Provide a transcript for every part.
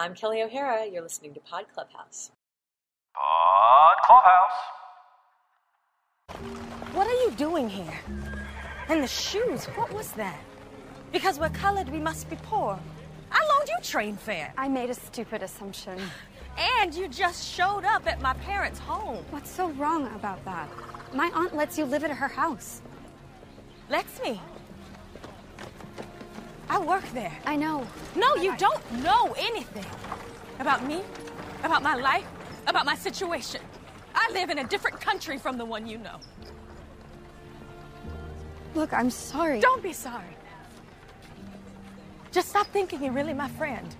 I'm Kelli O'Hara. You're listening to Pod Clubhouse. Pod Clubhouse. What are you doing here? And the shoes, what was that? Because we're colored, we must be poor. I loaned you train fare. I made a stupid assumption. And you just showed up at my parents' home. What's so wrong about that? My aunt lets you live at her house. Lets me. I work there. I know. No, you don't know anything about me, about my life, about my situation. I live in a different country from the one you know. Look, I'm sorry. Don't be sorry. Just stop thinking you're really my friend.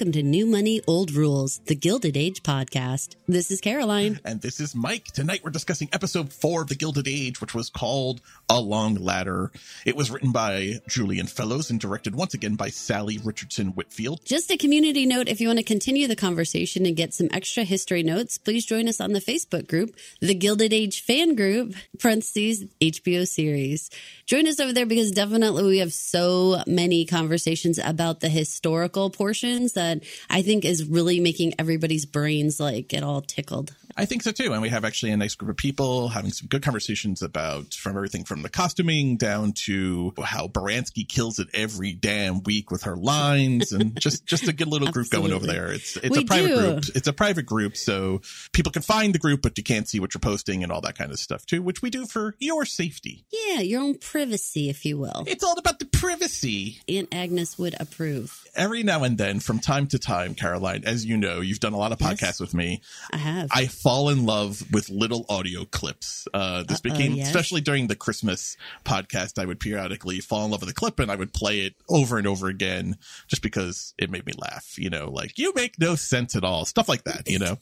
Welcome to New Money, Old Rules, the Gilded Age podcast. This is Caroline. And this is Mike. Tonight we're discussing episode four of The Gilded Age, which was called A Long Ladder. It was written by Julian Fellowes and directed once again by Salli Richardson Whitfield. Just a community note if you want to continue the conversation and get some extra history notes, please join us on the Facebook group, The Gilded Age Fan Group, parentheses, HBO series. Join us over there because definitely we have so many conversations about the historical portions that I think is really making everybody's brains like get all tickled. I think so too. And we have actually a nice group of people having some good conversations about from everything from the costuming down to how Baranski kills it every damn week with her lines and just, just a good little group going over there. It's, it's We a private do. group. It's a private group. So people can find the group, but you can't see what you're posting and all that kind of stuff too, which we do for your safety. Yeah, your own privacy, if you will. It's all about the privacy. Aunt Agnes would approve. Every now and then, from time to time, Caroline, as you know, you've done a lot of Yes. podcasts with me. I have. I fall in love with little audio clips. Uh, this Uh-oh, became, yes? especially during the Christmas podcast, I would periodically fall in love with a clip and I would play it over and over again just because it made me laugh. You know, like you make no sense at all, stuff like that. You know.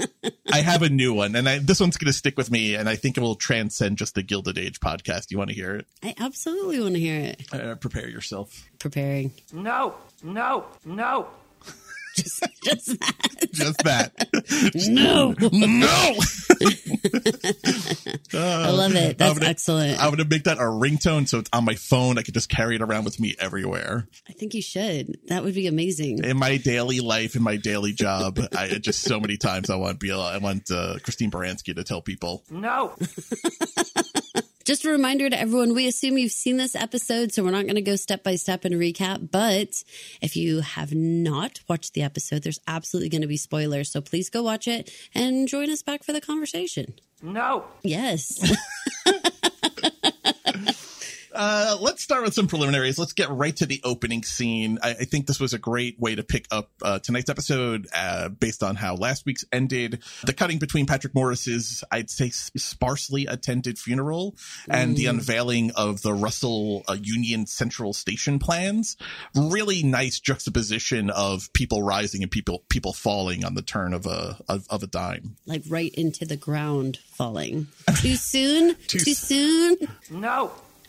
I have a new one, and I, this one's going to stick with me, and I think it will transcend just the Gilded Age podcast. You want to hear it? I absolutely want to hear it. Uh, prepare yourself. Preparing. No, no, no. Just, just that. Just that. No. no. I love it. That's I'm gonna- excellent. I'm going to make that a ringtone so it's on my phone. I could just carry it around with me everywhere. I think you should. That would be amazing. In my daily life, in my daily job, I just so many times I want Bill, I want uh, Christine Baranski to tell people. No. Just a reminder to everyone, we assume you've seen this episode, so we're not going to go step by step and recap. But if you have not watched the episode, there's absolutely going to be spoilers. So please go watch it and join us back for the conversation. No. Yes. Uh, let's start with some preliminaries. Let's get right to the opening scene. I, I think this was a great way to pick up uh, tonight's episode uh, based on how last week's ended. The cutting between Patrick Morris's, I'd say, sparsely attended funeral and the unveiling of the Russell uh, Union Central Station plans. Really nice juxtaposition of people rising and people people falling on the turn of a of, of a dime. like right into the ground falling. Too soon? Too Too, soon? No.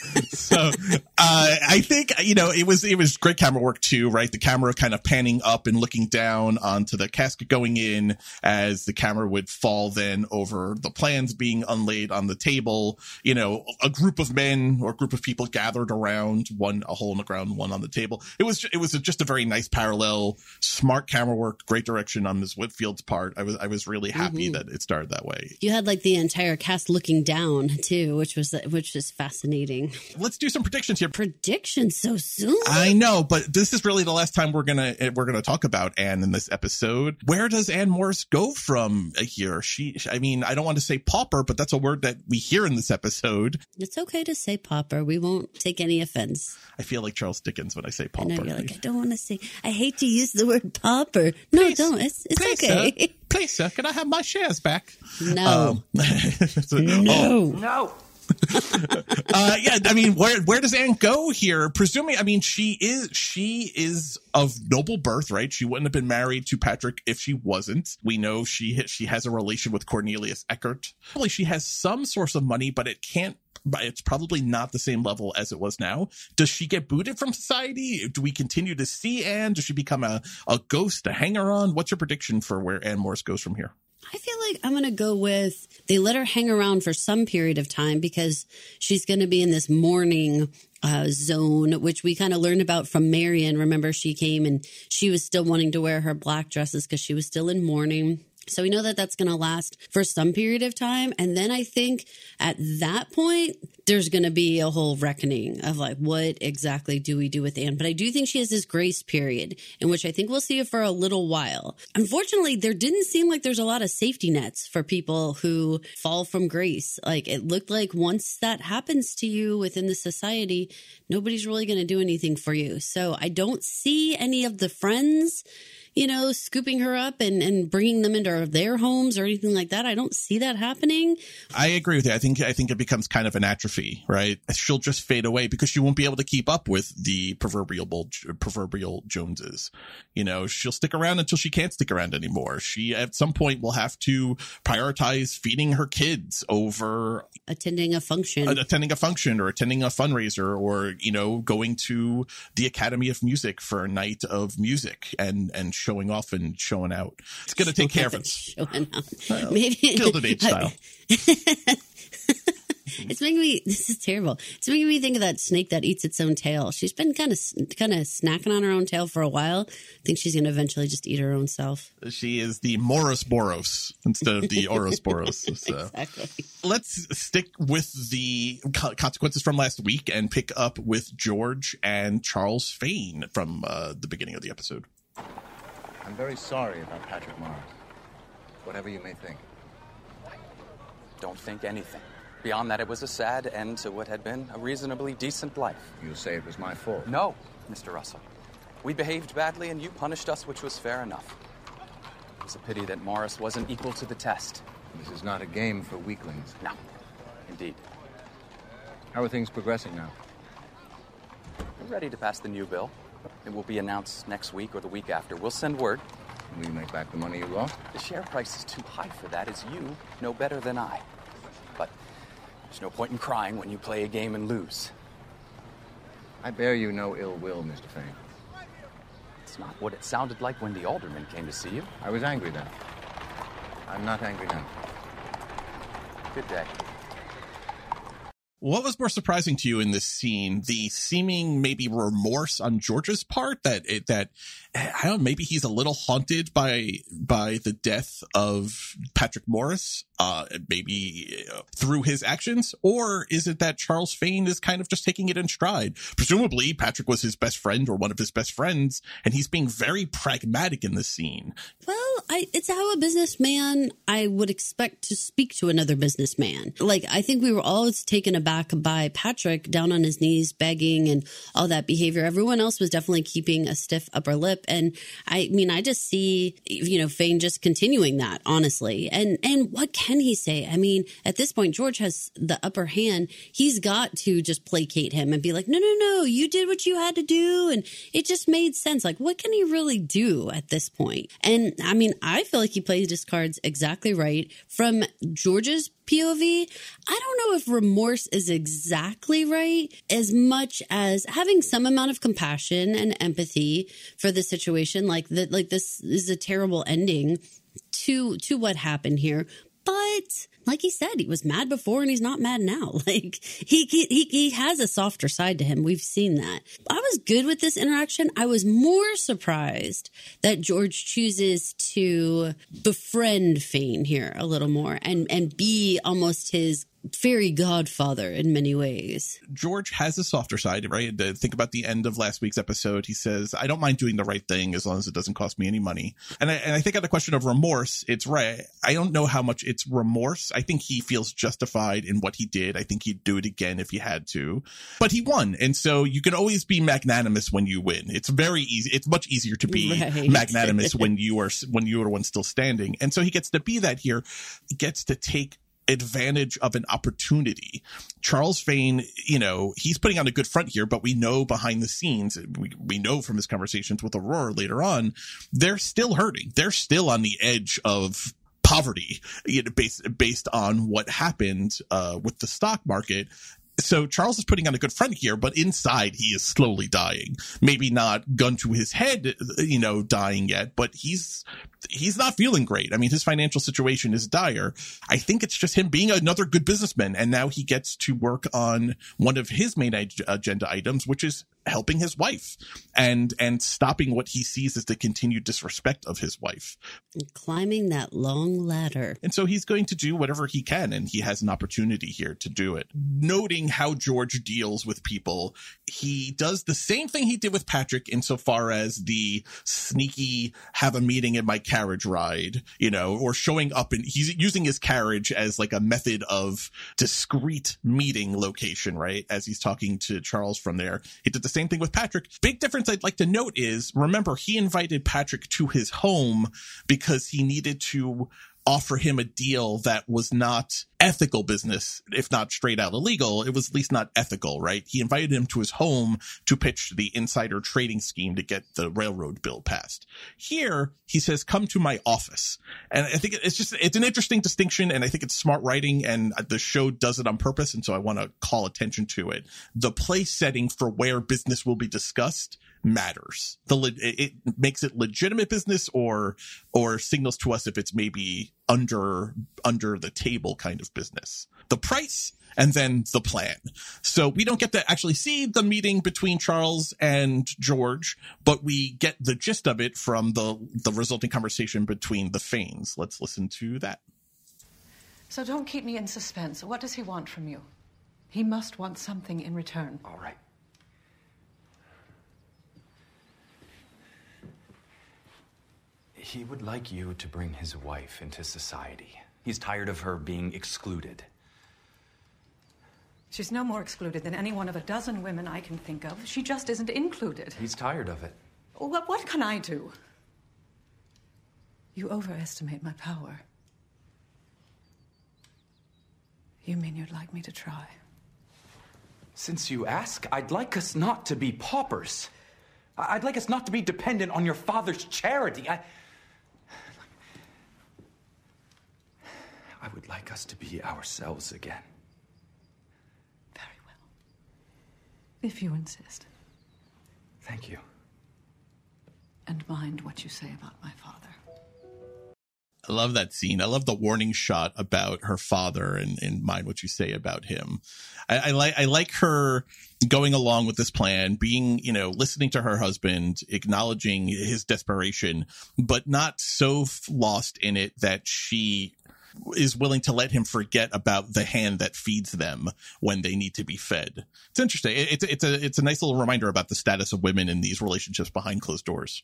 so uh, I think you know it was it was great camera work too, right? The camera kind of panning up and looking down onto the casket going in as the camera would fall then over the plans being unlaid on the table. You know, a group of men or a group of people gathered around, one a hole in the ground, one on the table. It was it was just a very nice parallel, smart camera work, great direction on Ms. Whitfield's part. I was I was really happy that it started that way. You had like the entire cast looking down too, which was which was fascinating. Let's do some predictions here. Predictions so soon? I know, but this is really the last time we're gonna eh, we're gonna talk about Anne in this episode. Where does Anne Morris go from here? She, I mean, I don't want to say pauper, but that's a word that we hear in this episode. It's okay to say pauper. We won't take any offense. I feel like Charles Dickens when I say I pauper. know you're like, I don't want to say. I hate to use the word pauper. No, Please, don't. It's it's please, okay. Sir, please, sir, can I have my shares back? No, Um, so- no. oh, No. uh, yeah, I mean, where where does Anne go here? Presuming, I mean, she is she is of noble birth, right? She wouldn't have been married to Patrick if she wasn't. We know she she has a relation with Cornelius Eckert. Probably she has some source of money, but it can't. But it's probably not the same level as it was now. Does she get booted from society? Do we continue to see Anne? Does she become a, a ghost, a hanger on? What's your prediction for where Anne Morris goes from here? I feel like I'm going to go with they let her hang around for some period of time because she's going to be in this mourning uh, zone, which we kind of learned about from Marian. Remember, she came and she was still wanting to wear her black dresses because she was still in mourning. So we know that that's going to last for some period of time. And then I think at that point, there's going to be a whole reckoning of like, what exactly do we do with Anne? But I do think she has this grace period in which I think we'll see it for a little while. Unfortunately, there didn't seem like there's a lot of safety nets for people who fall from grace. Like it looked like once that happens to you within the society, nobody's really going to do anything for you. So I don't see any of the friends you know, scooping her up and, and bringing them into their homes or anything like that. I don't see that happening. I agree with you. I think I think it becomes kind of an atrophy, right? She'll just fade away because she won't be able to keep up with the proverbial proverbial Joneses. You know, she'll stick around until she can't stick around anymore. She at some point will have to prioritize feeding her kids over attending a function, attending a function or attending a fundraiser or, you know, going to the Academy of Music for a night of music and and showing off and showing out. It's going to take care of it. Showing out. Well, Maybe Gilded Age style. it's making me. This is terrible. It's making me think of that snake that eats its own tail. She's been kind of kind of snacking on her own tail for a while. I think she's going to eventually just eat her own self. She is the Moros Boros instead of the Ouroboros. So. exactly. Let's stick with the consequences from last week and pick up with George and Charles Fane from uh, the beginning of the episode. I'm very sorry about Patrick Morris. Whatever you may think. Don't think anything. Beyond that, it was a sad end to what had been a reasonably decent life. You say it was my fault? No, Mr. Russell. We behaved badly and you punished us, which was fair enough. It's a pity that Morris wasn't equal to the test. This is not a game for weaklings. No, indeed. How are things progressing now? We're ready to pass the new bill. It will be announced next week or the week after. We'll send word. Will you make back the money you lost? The share price is too high for that, as you know better than I. But there's no point in crying when you play a game and lose. I bear you no ill will, Mr. Fane. It's not what it sounded like when the alderman came to see you. I was angry then. I'm not angry now. Good day. What was more surprising to you in this scene? The seeming maybe remorse on George's part that it, that I don't maybe he's a little haunted by by the death of Patrick Morris, uh, maybe uh, through his actions, or is it that Charles Fane is kind of just taking it in stride? Presumably, Patrick was his best friend or one of his best friends, and he's being very pragmatic in this scene. Well, I, it's how a businessman I would expect to speak to another businessman. Like I think we were all taken aback by Patrick down on his knees, begging and all that behavior. Everyone else was definitely keeping a stiff upper lip. And I mean, I just see, you know, Fane just continuing that, honestly. And, and what can he say? I mean, at this point, George has the upper hand. He's got to just placate him and be like, no, no, no, you did what you had to do. And it just made sense. Like, what can he really do at this point? And I mean, I feel like he plays his cards exactly right from George's POV, I don't know if remorse is exactly right as much as having some amount of compassion and empathy for the situation. Like that, like this is a terrible ending to to what happened here. But like he said, he was mad before and he's not mad now. Like he, he, he has a softer side to him. We've seen that. I was good with this interaction. I was more surprised that George chooses to befriend Fane here a little more and, and be almost his fairy godfather in many ways. George has a softer side, right? Think about the end of last week's episode. He says, I don't mind doing the right thing as long as it doesn't cost me any money. And I, and I think on the question of remorse, it's right. I don't know how much it's remorse. I think he feels justified in what he did. I think he'd do it again if he had to, but he won. And so you can always be magnanimous when you win. It's very easy. It's much easier to be right. magnanimous when you are, when you are one still standing. And so he gets to be that here, he gets to take advantage of an opportunity. Charles Fane, you know, he's putting on a good front here, but we know behind the scenes, we, we know from his conversations with Aurora later on, they're still hurting. They're still on the edge of poverty you know, based based on what happened uh, with the stock market so Charles is putting on a good front here, but inside he is slowly dying. Maybe not gun to his head, you know, dying yet, but he's he's not feeling great. I mean, his financial situation is dire. I think it's just him being another good businessman, and now he gets to work on one of his main agenda items, which is helping his wife and and stopping what he sees as the continued disrespect of his wife. Climbing that long ladder. And so he's going to do whatever he can and he has an opportunity here to do it. Noting how george deals with people he does the same thing he did with patrick insofar as the sneaky have a meeting in my carriage ride you know or showing up and he's using his carriage as like a method of discreet meeting location right? As he's talking to charles from there. He did the same thing with Patrick. Big difference I'd like to note is remember, he invited Patrick to his home because he needed to offer him a deal that was not ethical business, if not straight out illegal. It was at least not ethical, right? He invited him to his home to pitch the insider trading scheme to get the railroad bill passed. Here, he says, come to my office. And I think it's just, it's an interesting distinction. And I think it's smart writing and the show does it on purpose. And so I want to call attention to it. The place setting for where business will be discussed matters. The it makes it legitimate business or or signals to us if it's maybe under under the table kind of business. The price and then the plan. So we don't get to actually see the meeting between Charles and George, but we get the gist of it from the the resulting conversation between the Fanes. Let's listen to that. So don't keep me in suspense. What does he want from you? He must want something in return. All right. He would like you to bring his wife into society. He's tired of her being excluded. She's no more excluded than any one of a dozen women I can think of. She just isn't included. He's tired of it. What, what can I do? You overestimate my power. You mean you'd like me to try? Since you ask, I'd like us not to be paupers. I'd like us not to be dependent on your father's charity. I. I would like us to be ourselves again. Very well. If you insist. Thank you. And mind what you say about my father. I love that scene. I love the warning shot about her father and, and mind what you say about him. I, I like I like her going along with this plan, being, you know, listening to her husband, acknowledging his desperation, but not so lost in it that she is willing to let him forget about the hand that feeds them when they need to be fed. It's interesting. It's it's a it's a nice little reminder about the status of women in these relationships behind closed doors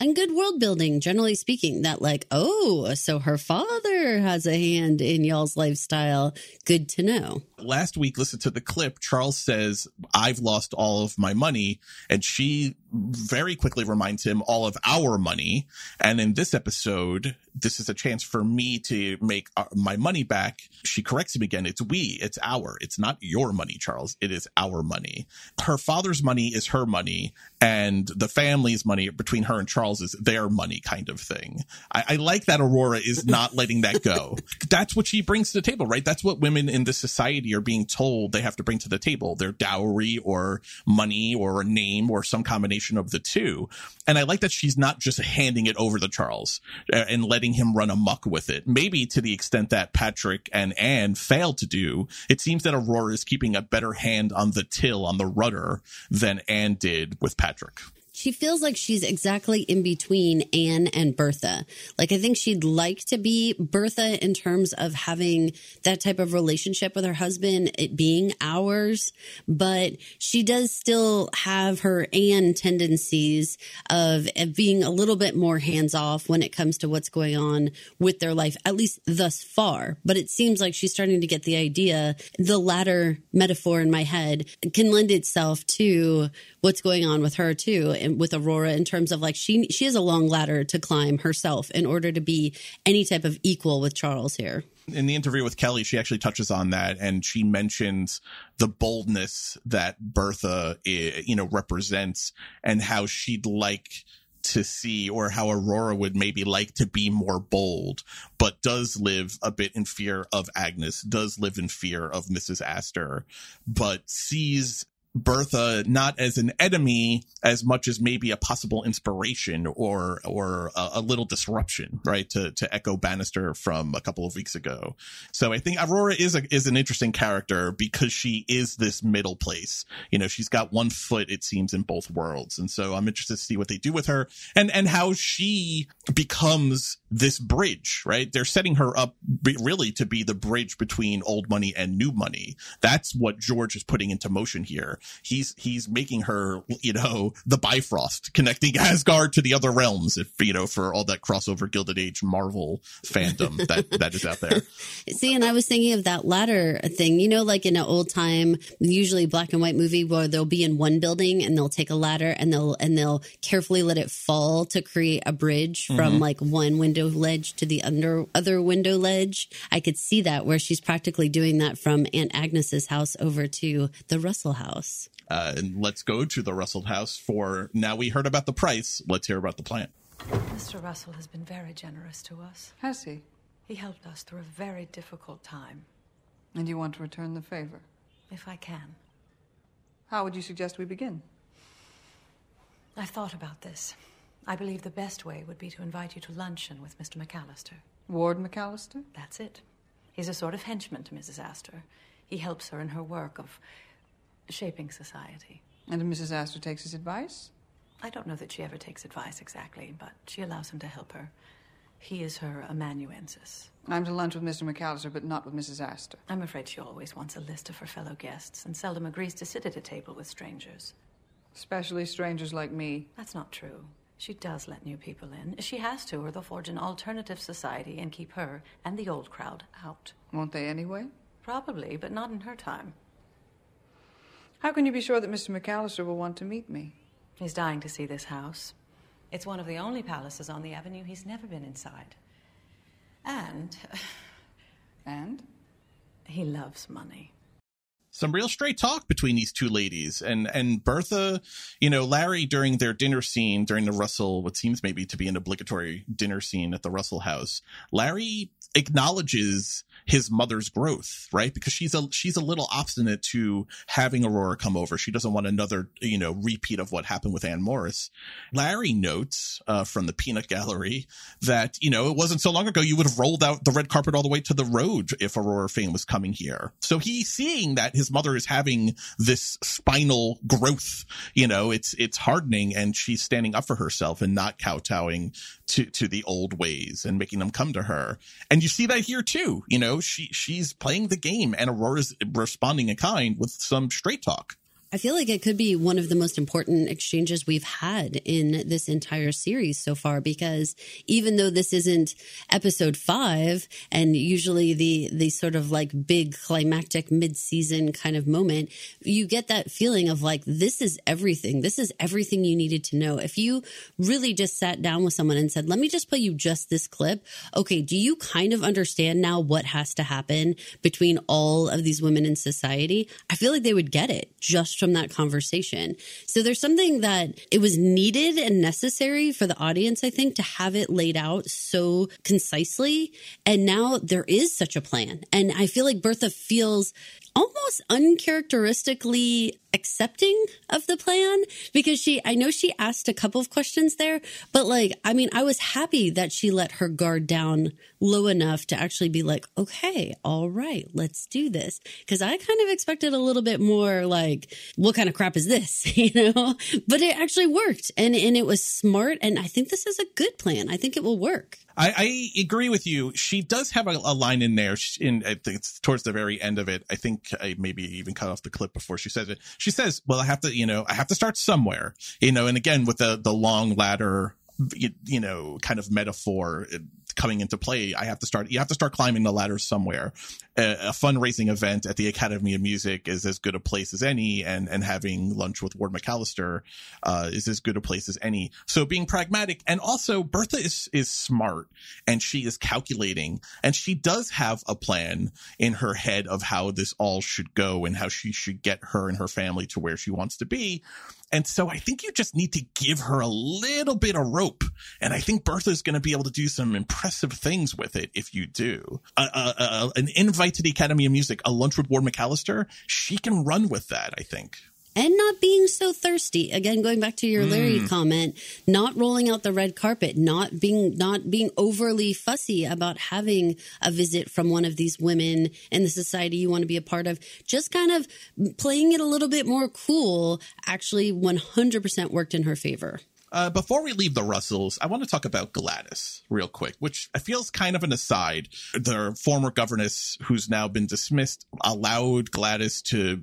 and good world building, generally speaking, that like, oh, so her father has a hand in y'all's lifestyle. Good to know. Last week, listen to the clip. Charles says, I've lost all of my money. And she very quickly reminds him all of our money. And in this episode, this is a chance for me to make uh, my money back. She corrects him again. It's we, it's our, it's not your money, Charles. It is our money. Her father's money is her money and the family's money between her and Charles is their money kind of thing. I, I like that Aurora is not letting that go. That's what she brings to the table, right? That's what women in this society are being told they have to bring to the table. Their dowry or money or a name or some combination of the two. And I like that she's not just handing it over to Charles uh, and letting him run amuck with it. Maybe to the extent that Patrick and Anne failed to do, it seems that Aurora is keeping a better hand on the till, on the rudder than Anne did with Patrick she feels like she's exactly in between Anne and Bertha. Like, I think she'd like to be Bertha in terms of having that type of relationship with her husband, it being ours, but she does still have her Anne tendencies of, being a little bit more hands off when it comes to what's going on with their life, at least thus far. But it seems like she's starting to get the idea. The latter metaphor in my head can lend itself to what's going on with her too with Aurora in terms of like she she has a long ladder to climb herself in order to be any type of equal with Charles here. In the interview with Kelli, she actually touches on that and she mentions the boldness that Bertha, eh, you know, represents and how she'd like to see or how Aurora would maybe like to be more bold, but does live a bit in fear of Agnes, does live in fear of Mrs. Astor, but sees Bertha not as an enemy as much as maybe a possible inspiration or or a, a, little disruption, right? To to echo Bannister from a couple of weeks ago. So I think Aurora is a, is an interesting character because she is this middle place. You know, she's got one foot it seems in both worlds, and so I'm interested to see what they do with her and and how she becomes this bridge. Right? They're setting her up really to be the bridge between old money and new money. That's what George is putting into motion here he's he's making her you know the Bifrost connecting Asgard to the other realms if you know for all that crossover Gilded Age Marvel fandom that that is out there. See, and I was thinking of that ladder thing. You know, like in an old time, usually black and white movie where they'll be in one building and they'll take a ladder and they'll and they'll carefully let it fall to create a bridge from mm-hmm. like one window ledge to the under other window ledge. I could see that where she's practically doing that from Aunt Agnes's house over to the Russell house. Uh, and let's go to the Russell house for now. We heard about the price. Let's hear about the plan. Mr. Russell has been very generous to us. Has he? He helped us through a very difficult time. And you want to return the favor? If I can. How would you suggest we begin? I've thought about this. I believe the best way would be to invite you to luncheon with Mr. McAllister. Ward McAllister? That's it. He's a sort of henchman to Mrs. Astor. He helps her in her work of shaping society. And Mrs. Astor takes his advice? I don't know that she ever takes advice exactly, but she allows him to help her. He is her amanuensis. I'm to lunch with Mr. McAllister, but not with Mrs. Astor. I'm afraid she always wants a list of her fellow guests and seldom agrees to sit at a table with strangers. Especially strangers like me. That's not true. She does let new people in. She has to, or they'll forge an alternative society and keep her and the old crowd out. Won't they anyway? Probably, but not in her time. How can you be sure that Mr. McAllister will want to meet me? He's dying to see this house. It's one of the only palaces on the avenue he's never been inside. And. And? He loves money some real straight talk between these two ladies and and Bertha, you know, Larry during their dinner scene during the Russell what seems maybe to be an obligatory dinner scene at the Russell house. Larry acknowledges his mother's growth, right? Because she's a she's a little obstinate to having Aurora come over. She doesn't want another, you know, repeat of what happened with Anne Morris. Larry notes uh, from the Peanut Gallery that you know it wasn't so long ago you would have rolled out the red carpet all the way to the road if Aurora Fane was coming here. So he's seeing that his mother is having this spinal growth. You know, it's it's hardening, and she's standing up for herself and not kowtowing to to the old ways and making them come to her. And you see that here too. You know, she she's playing the game, and Aurora's responding in kind with some straight talk. I feel like it could be one of the most important exchanges we've had in this entire series so far because even though this isn't episode 5 and usually the the sort of like big climactic mid-season kind of moment you get that feeling of like this is everything. This is everything you needed to know. If you really just sat down with someone and said let me just play you just this clip okay do you kind of understand now what has to happen between all of these women in society? I feel like they would get it just from that conversation. So there's something that it was needed and necessary for the audience, I think, to have it laid out so concisely. And now there is such a plan. And I feel like Bertha feels almost uncharacteristically accepting of the plan because she I know she asked a couple of questions there but like I mean I was happy that she let her guard down low enough to actually be like okay all right let's do this. Cuz I kind of expected a little bit more like what kind of crap is this? You know? But it actually worked and and it was smart. And I think this is a good plan. I think it will work I, I agree with you. She does have a, a line in there. In I think it's towards the very end of it. I think I maybe even cut off the clip before she says it. She says, "Well, I have to, you know, I have to start somewhere." You know, and again with the the long ladder, you, you know, kind of metaphor uh, coming into play. I have to start. You have to start climbing the ladder somewhere. A, fundraising event at the Academy of Music is as good a place as any, and and having lunch with Ward McAllister uh, is as good a place as any. So being pragmatic, and also Bertha is is smart, and she is calculating, and she does have a plan in her head of how this all should go and how she should get her and her family to where she wants to be. And so I think you just need to give her a little bit of rope. And I think Bertha's going to be able to do some impressive things with it if you do. Uh, uh, uh, an invite to the Academy of Music, a lunch with Ward McAllister, she can run with that, I think. And not being so thirsty. Again going back to your larry Mm. comment not rolling out the red carpet not being not being overly fussy about having a visit from one of these women in the society you want to be a part of. Just kind of playing it a little bit more cool actually 100% worked in her favor Uh, before we leave the Russells, I want to talk about Gladys real quick, which feels kind of an aside. The former governess, who's now been dismissed, allowed Gladys to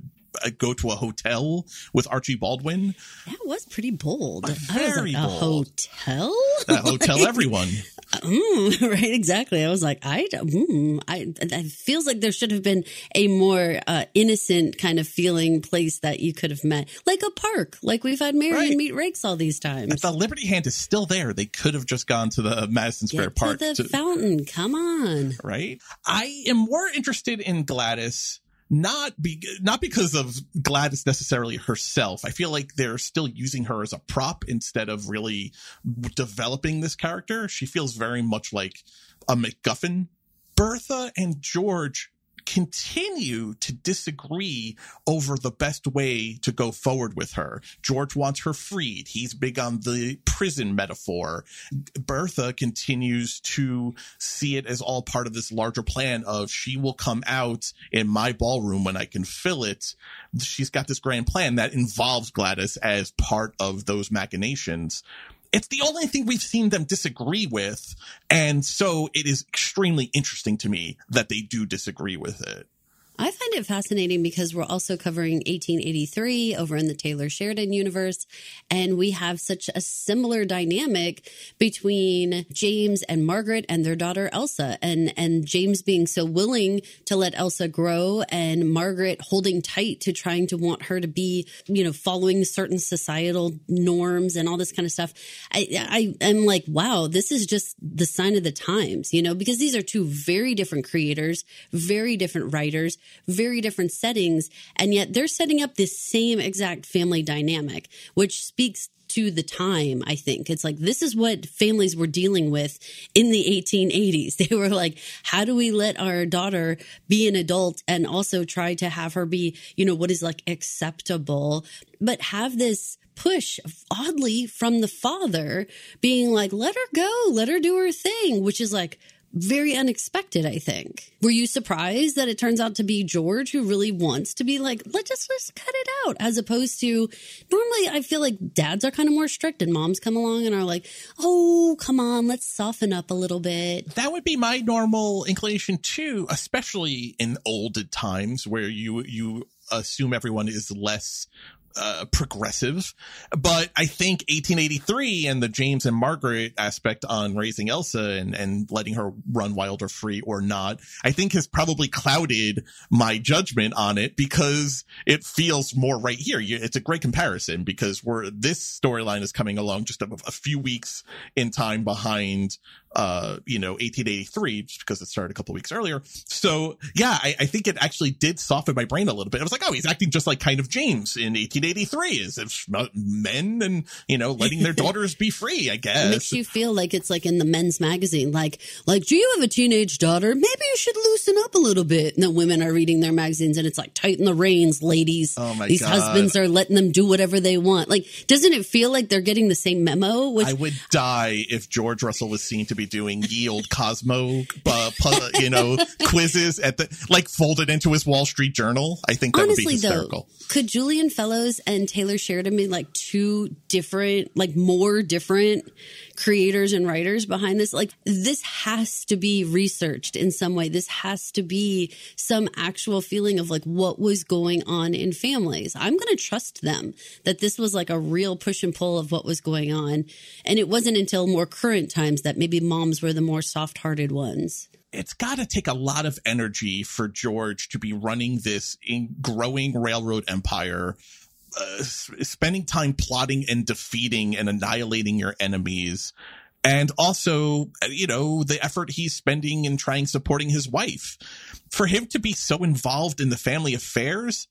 go to a hotel with Archie Baldwin. that was pretty bold Very like, a bold. hotel That hotel, Like- everyone. Mm, right, exactly. I was like, I, mm, I, it feels like there should have been a more uh, innocent kind of feeling place that you could have met, like a park, like we've had Marian Right. meet Raikes all these times. If the Liberty Hand is still there, they could have just gone to the Madison Square Get Park. to the to- fountain. Come on. right? I am more interested in Gladys not be not because of Gladys necessarily herself. I feel like they're still using her as a prop instead of really developing this character. She feels very much like a MacGuffin. Bertha and George continue to disagree over the best way to go forward with her. George wants her freed. He's big on the prison metaphor. Bertha continues to see it as all part of this larger plan of she will come out in my ballroom when I can fill it. She's got this grand plan that involves Gladys as part of those machinations. It's the only thing we've seen them disagree with. And so it is extremely interesting to me that they do disagree with it. I find it fascinating because we're also covering 1883 over in the Taylor Sheridan universe. And we have such a similar dynamic between James and Margaret and their daughter Elsa. And, and James being so willing to let Elsa grow and Margaret holding tight to trying to want her to be, you know, following certain societal norms and all this kind of stuff. I, I am like, wow, this is just the sign of the times, you know, because these are two very different creators, very different writers, very different settings, and yet they're setting up this same exact family dynamic, which speaks to the time, I think. It's like this is what families were dealing with in the 1880s. They were like, how do we let our daughter be an adult and also try to have her be, you know, what is like acceptable, but have this push oddly from the father being like, let her go, let her do her thing, which is like, very unexpected, I think. Were you surprised that it turns out to be George who really wants to be like, let's just let's cut it out, as opposed to normally I feel like dads are kind of more strict and moms come along and are like, oh, come on, let's soften up a little bit. That would be my normal inclination too, especially in old times where you you assume everyone is less uh, progressive. But I think 1883 and the James and Margaret aspect on raising Elsa and, and letting her run wild or free or not, I think has probably clouded my judgment on it because it feels more right here. It's a great comparison because we're, this storyline is coming along just a, a few weeks in time behind uh, you know, 1883, just because it started a couple weeks earlier. So yeah, I, I think it actually did soften my brain a little bit. I was like, oh, he's acting just like kind of James in 1883, as if men and, you know, letting their daughters be free, I guess It makes you feel like it's like in the men's magazine, like, like, do you have a teenage daughter? Maybe you should loosen up a little bit. And the women are reading their magazines and it's like, tighten the reins, ladies. Oh my These God. husbands are letting them do whatever they want. Like, doesn't it feel like they're getting the same memo? Which I would die if George Russell was seen to be doing yield Cosmo, uh, pu- you know, quizzes at the like folded into his Wall Street Journal. I think that would be hysterical. though, could Julian Fellowes and Taylor Sheridan be like two different, like more different creators and writers behind this? Like, this has to be researched in some way. This has to be some actual feeling of like what was going on in families. I'm going to trust them that this was like a real push and pull of what was going on. And it wasn't until more current times that maybe moms were the more soft hearted ones. It's got to take a lot of energy for George to be running this in growing railroad empire, uh, spending time plotting and defeating and annihilating your enemies. And also you know the effort he's spending in trying supporting his wife. For him to be so involved in the family affairs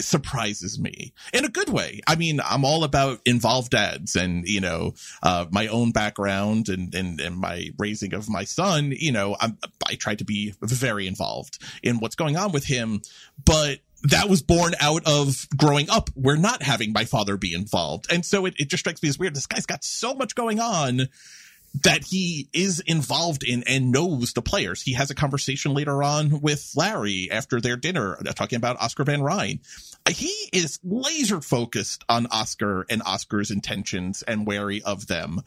surprises me in a good way. I mean i'm all about involved dads and you know uh, my own background and, and and my raising of my son. You know I'm, i try to be very involved in what's going on with him but that was born out of growing up where not having my father be involved. And so it, it just strikes me as weird. This guy's got so much going on that he is involved in and knows the players. He has a conversation later on with Larry after their dinner uh, talking about Oscar Van Rhijn. He is laser focused on Oscar and Oscar's intentions and wary of them.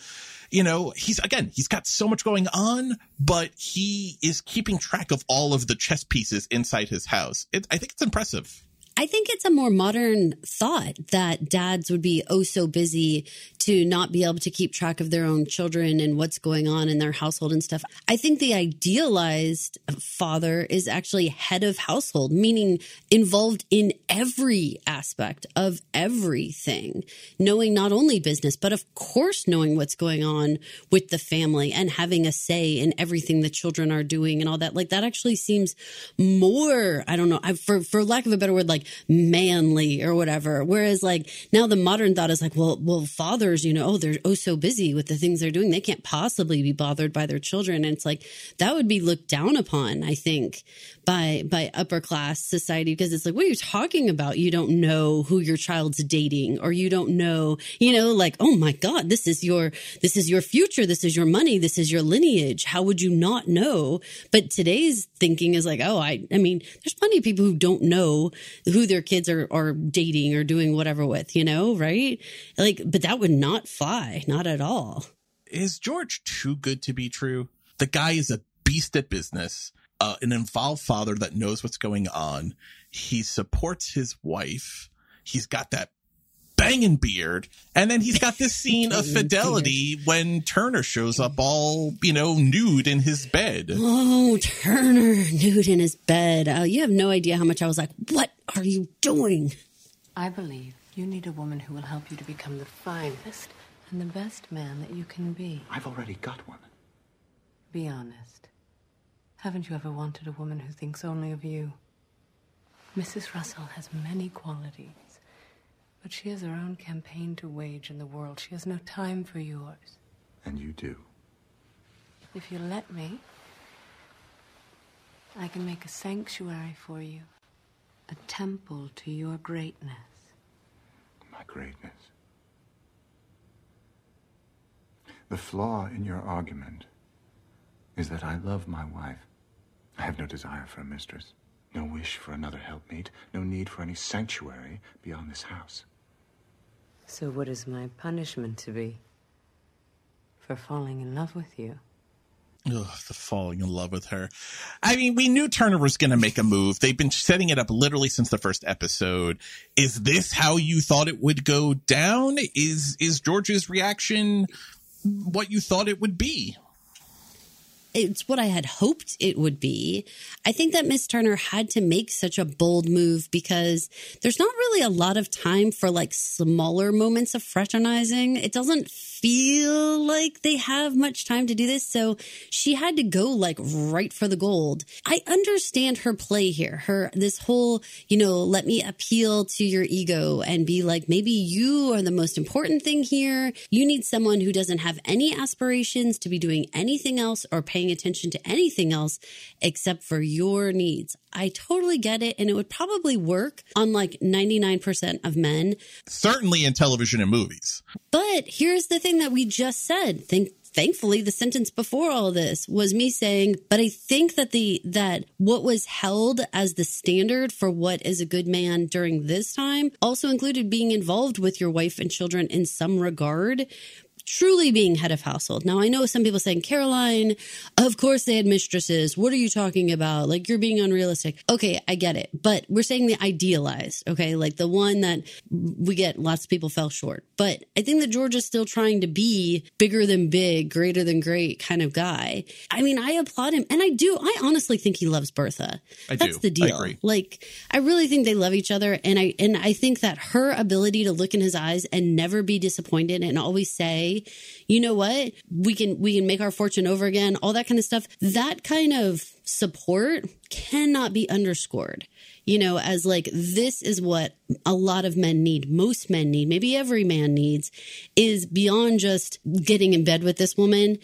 You know, he's again, he's got so much going on, but he is keeping track of all of the chess pieces inside his house. It, I think it's impressive. I think it's a more modern thought that dads would be oh so busy to not be able to keep track of their own children and what's going on in their household and stuff. I think the idealized father is actually head of household, meaning involved in every aspect of everything, knowing not only business, but of course knowing what's going on with the family and having a say in everything the children are doing and all that. Like that actually seems more, I don't know, for, for lack of a better word, like manly or whatever. Whereas like now the modern thought is like, well, well, fathers, you know, oh, they're oh so busy with the things they're doing. They can't possibly be bothered by their children. And it's like that would be looked down upon, I think, by by upper class society because it's like, what are you talking about? You don't know who your child's dating, or you don't know, you know, like, oh my God, this is your this is your future, this is your money, this is your lineage. How would you not know? But today's thinking is like, oh, I I mean, there's plenty of people who don't know who their kids are are dating or doing whatever with, you know, right? Like, but that would not fly, not at all. Is George too good to be true? The guy is a beast at business, uh, an involved father that knows what's going on. He supports his wife. He's got that banging beard. And then he's got this scene of fidelity when Turner shows up all, you know, nude in his bed. Oh, Turner, nude in his bed. Uh, you have no idea how much I was like, what are you doing? I believe you need a woman who will help you to become the finest and the best man that you can be. I've already got one. Be honest. Haven't you ever wanted a woman who thinks only of you? Mrs. Russell has many qualities, but she has her own campaign to wage in the world. She has no time for yours. And you do. If you let me, I can make a sanctuary for you, a temple to your greatness my greatness. The flaw in your argument is that I love my wife. I have no desire for a mistress, no wish for another helpmate, no need for any sanctuary beyond this house. So, what is my punishment to be? For falling in love with you? Ugh, the falling in love with her. I mean, we knew Turner was going to make a move. They've been setting it up literally since the first episode. Is this how you thought it would go down? Is is George's reaction what you thought it would be? It's what I had hoped it would be. I think that Miss Turner had to make such a bold move because there's not really a lot of time for like smaller moments of fraternizing. It doesn't feel like they have much time to do this. So she had to go like right for the gold. I understand her play here. Her, this whole, you know, let me appeal to your ego and be like, maybe you are the most important thing here. You need someone who doesn't have any aspirations to be doing anything else or paying attention to anything else except for your needs. I totally get it. And it would probably work on like 99% of men. Certainly in television and movies. But here's the thing that we just said. Think thankfully the sentence before all of this was me saying but i think that the that what was held as the standard for what is a good man during this time also included being involved with your wife and children in some regard truly being head of household. Now, I know some people saying, Caroline, of course they had mistresses. What are you talking about? Like, you're being unrealistic. Okay, I get it. But we're saying the idealized, okay? Like the one that we get lots of people fell short. But I think that George is still trying to be bigger than big, greater than great kind of guy. I mean, I applaud him. And I do, I honestly think he loves Bertha. I That's do. the deal. I. Like, I really think they love each other. And I, and I think that her ability to look in his eyes and never be disappointed and always say, you know what? We can, we can make our fortune over again, all that kind of stuff. That kind of support cannot be underscored, you know, as like, this is what a lot of men need. Most men need, maybe every man needs is beyond just getting in bed with this woman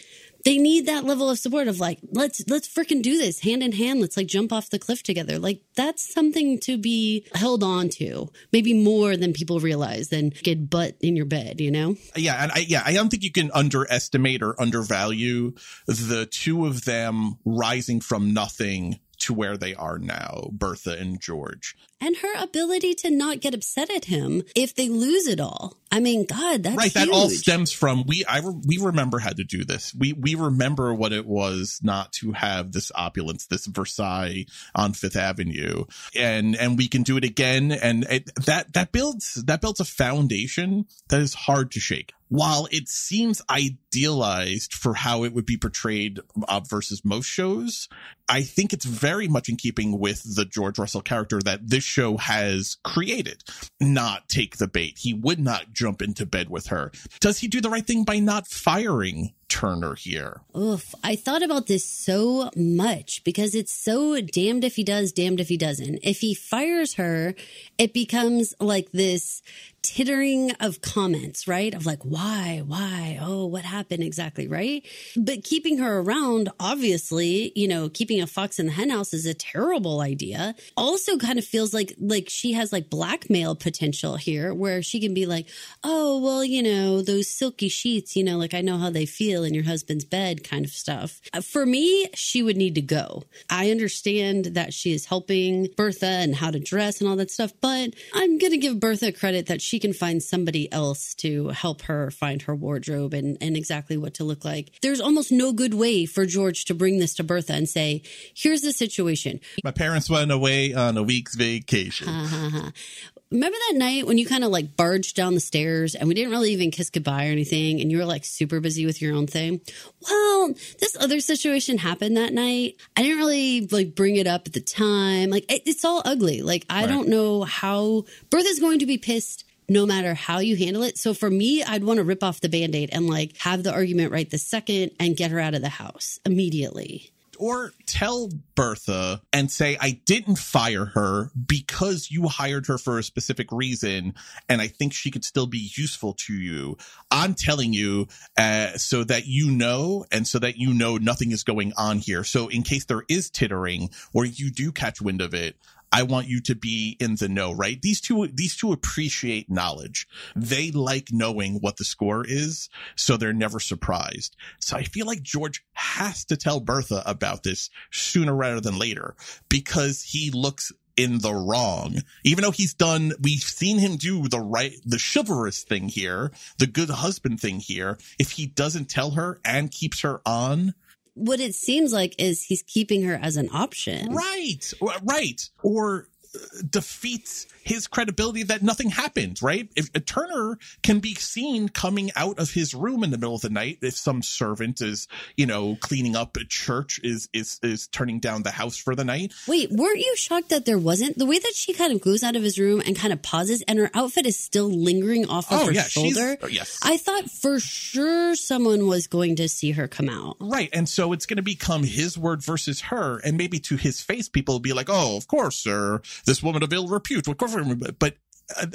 they need that level of support of like let's let's freaking do this hand in hand. Let's like jump off the cliff together. Like that's something to be held on to maybe more than people realize than get butt in your bed you know? Yeah and i yeah i don't think you can underestimate or undervalue the two of them rising from nothing to where they are now, Bertha and George. And her ability to not get upset at him if they lose it all. I mean, God, that's right. That all stems from we. I we remember how to do this. We we remember what it was not to have this opulence, this Versailles on Fifth Avenue, and and we can do it again. And it, that that builds that builds a foundation that is hard to shake. While it seems idealized for how it would be portrayed uh, versus most shows, I think it's very much in keeping with the George Russell character that this show has created. Not take the bait. He would not jump into bed with her. Does he do the right thing by not firing Turner here? Oof. I thought about this so much because it's so damned if he does, damned if he doesn't. If he fires her, it becomes like this tittering of comments, right? Of like, why, why? Oh, what happened exactly, right? But keeping her around, obviously, you know, keeping a fox in the henhouse is a terrible idea. Also kind of feels like, like she has like blackmail potential here where she can be like, oh, well, you know, those silky sheets, you know, like I know how they feel in your husband's bed kind of stuff. Uh, For me, she would need to go. I understand that she is helping Bertha and how to dress and all that stuff, but I'm going to give Bertha credit that she can find somebody else to help her find her wardrobe and, and exactly what to look like. There's almost no good way for George to bring this to Bertha and say, here's the situation. My parents went away on a week's vacation. Ha. Remember that night when you kind of like barged down the stairs and we didn't really even kiss goodbye or anything and you were like super busy with your own thing? Well, this other situation happened that night. I didn't really like bring it up at the time. Like it, it's all ugly. Like I Right. don't know how Bertha's going to be pissed no matter how you handle it. So for me, I'd want to rip off the band-aid and like have the argument right the second and get her out of the house immediately. Or tell Bertha and say, I didn't fire her because you hired her for a specific reason. And I think she could still be useful to you. I'm telling you, uh, so that you know, and so that you know nothing is going on here. So in case there is tittering or you do catch wind of it, I want you to be in the know, right? These two, these two appreciate knowledge. They like knowing what the score is, so they're never surprised. So I feel like George has to tell Bertha about this sooner rather than later because he looks in the wrong. Even though he's done, we've seen him do the right, the chivalrous thing here, the good husband thing here. If he doesn't tell her and keeps her on, What it seems like is he's keeping her as an option. Right. Right. Or defeats his credibility that nothing happened, right? If Turner can be seen coming out of his room in the middle of the night if some servant is, you know, cleaning up a church is is is turning down the house for the night. Wait, weren't you shocked that there wasn't the way that she kind of goes out of his room and kind of pauses and her outfit is still lingering off of Oh, her yeah, shoulder? oh, yes. I thought for sure someone was going to see her come out. Right. And so it's going to become his word versus her. And maybe to his face, people will be like, oh, of course, sir. This woman of ill repute. But uh,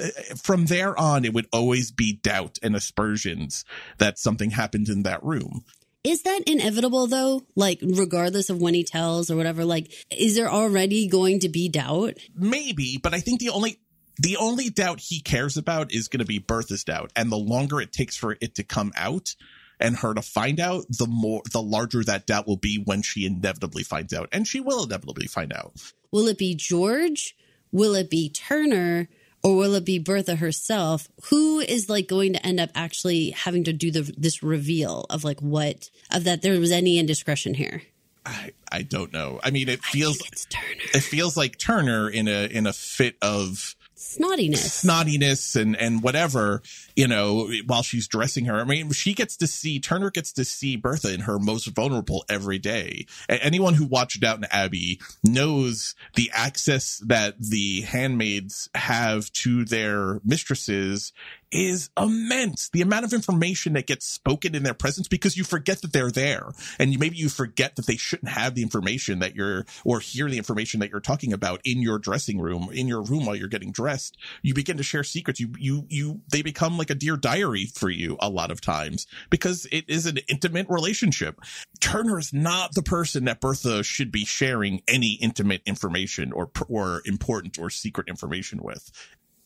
from there on, it would always be doubt and aspersions that something happened in that room. Is that inevitable though? Like regardless of when he tells or whatever, like is there already going to be doubt? Maybe, but I think the only the only doubt he cares about is going to be Bertha's doubt, and the longer it takes for it to come out and her to find out, the more the larger that doubt will be when she inevitably finds out, and she will inevitably find out. Will it be George? Will it be Turner? or will it be Bertha herself? Who is like going to end up actually having to do the this reveal of like what of that there was any indiscretion here? I, I don't know. I mean, it feels it feels like Turner in a in a fit of snottiness, snottiness, and and whatever you know. While she's dressing her, I mean, she gets to see Turner gets to see Bertha in her most vulnerable every day. Anyone who watched Downton Abbey knows the access that the handmaids have to their mistresses is immense. The amount of information that gets spoken in their presence because you forget that they're there. And you, maybe you forget that they shouldn't have the information that you're, or hear the information that you're talking about in your dressing room, in your room while you're getting dressed. You begin to share secrets. You, you, you, they become like a dear diary for you a lot of times because it is an intimate relationship. Turner is not the person that Bertha should be sharing any intimate information or, or important or secret information with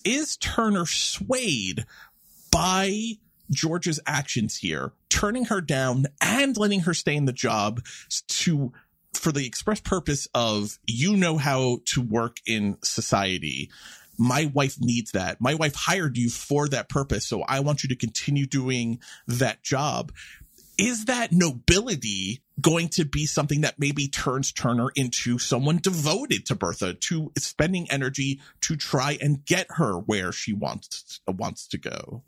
is Turner swayed by George's actions here, turning her down and letting her stay in the job to for the express purpose of you know how to work in society. My wife needs that. My wife hired you for that purpose, so I want you to continue doing that job. Is that nobility going to be something that maybe turns Turner into someone devoted to Bertha, to spending energy to try and get her where she wants uh, wants to go?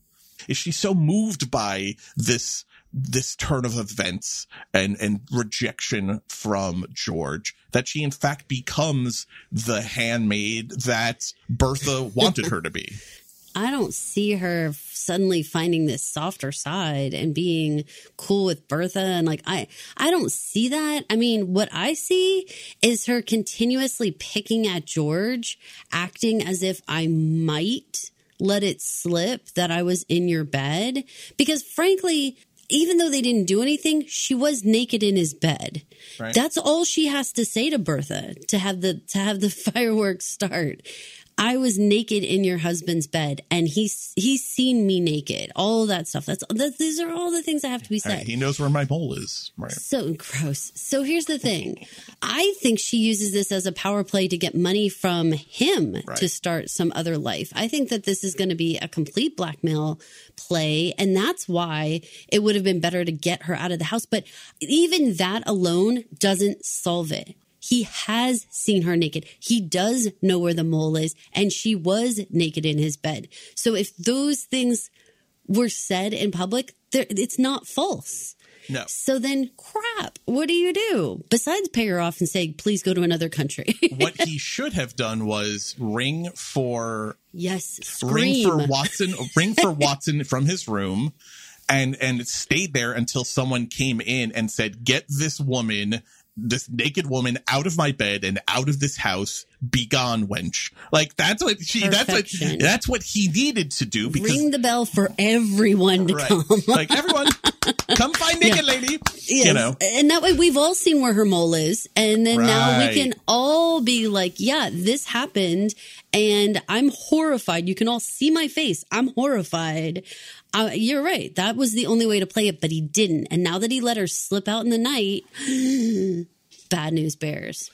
Is she so moved by this this turn of events and and rejection from George that she in fact becomes the handmaid that Bertha wanted her to be? I don't see her suddenly finding this softer side and being cool with Bertha and like I I don't see that. I mean, what I see is her continuously picking at George, acting as if I might let it slip that I was in your bed because frankly, even though they didn't do anything, she was naked in his bed. Right. That's all she has to say to Bertha to have the to have the fireworks start. I was naked in your husband's bed, and he's he's seen me naked. All that stuff. That's that, these are all the things that have to be said. Right, he knows where my mole is. Right. So gross. So here's the thing. I think she uses this as a power play to get money from him Right. to start some other life. I think that this is going to be a complete blackmail play. And that's why it would have been better to get her out of the house. But even that alone doesn't solve it. He has seen her naked. He does know where the mole is, and she was naked in his bed. So if those things were said in public, it's not false. No. So then, crap, what do you do besides pay her off and say, please go to another country? what he should have done was ring for yes, ring for Watson, ring for Watson from his room, and and stayed there until someone came in and said, "Get this woman." This naked woman out of my bed and out of this house. Be gone, wench. Like that's what she. That's what. That's what he needed to do because Ring the bell for everyone to Right. come. like everyone, come find naked lady. You know, And that way we've all seen where her mole is. And then now we can all be like, yeah, this happened. And I'm horrified. You can all see my face. I'm horrified. Uh, you're right. That was the only way to play it, but he didn't. And now that he let her slip out in the night, bad news bears.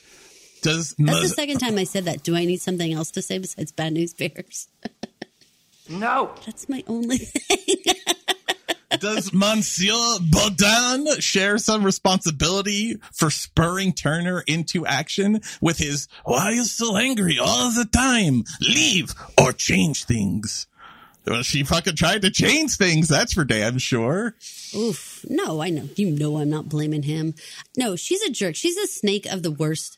Does That's the second time I said that. Do I need something else to say besides bad news bears? No. That's my only thing. Does Monsieur Baudin share some responsibility for spurring Turner into action with his, why are you so angry all the time? Leave or change things. Well, she fucking tried to change things, that's for damn sure. Oof. No, I know. You know I'm not blaming him. No, she's a jerk. She's a snake of the worst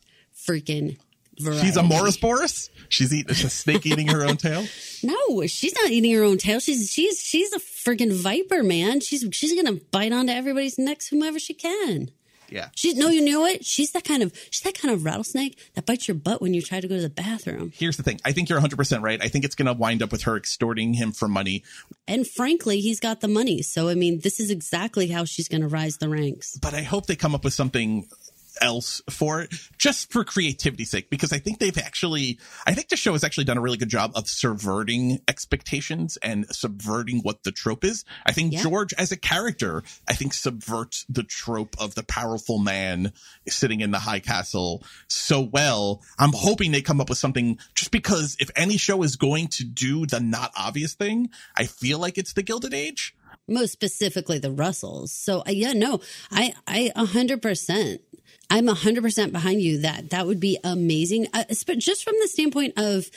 freaking variety. She's a ouroboros? She's eating, a snake eating her own tail? No, she's not eating her own tail. She's she's she's a freaking viper, man. She's she's gonna bite onto everybody's necks, whomever she can. Yeah. She's no, you know what? She's that kind of she's that kind of rattlesnake that bites your butt when you try to go to the bathroom. Here's the thing. I think you're 100% right. I think it's going to wind up with her extorting him for money. And frankly, he's got the money. So I mean, this is exactly how she's gonna rise the ranks. but I hope they come up with something else for it just for creativity's sake because I think they've actually I think the show has actually done a really good job of subverting expectations and subverting what the trope is. I think Yeah. George as a character I think subverts the trope of the powerful man sitting in the high castle so well. I'm hoping they come up with something just because if any show is going to do the not obvious thing, I feel like it's the Gilded Age. Most specifically the Russells. So uh, yeah, no, I I a hundred percent. I'm a hundred percent behind you. That that would be amazing. Uh, but just from the standpoint of.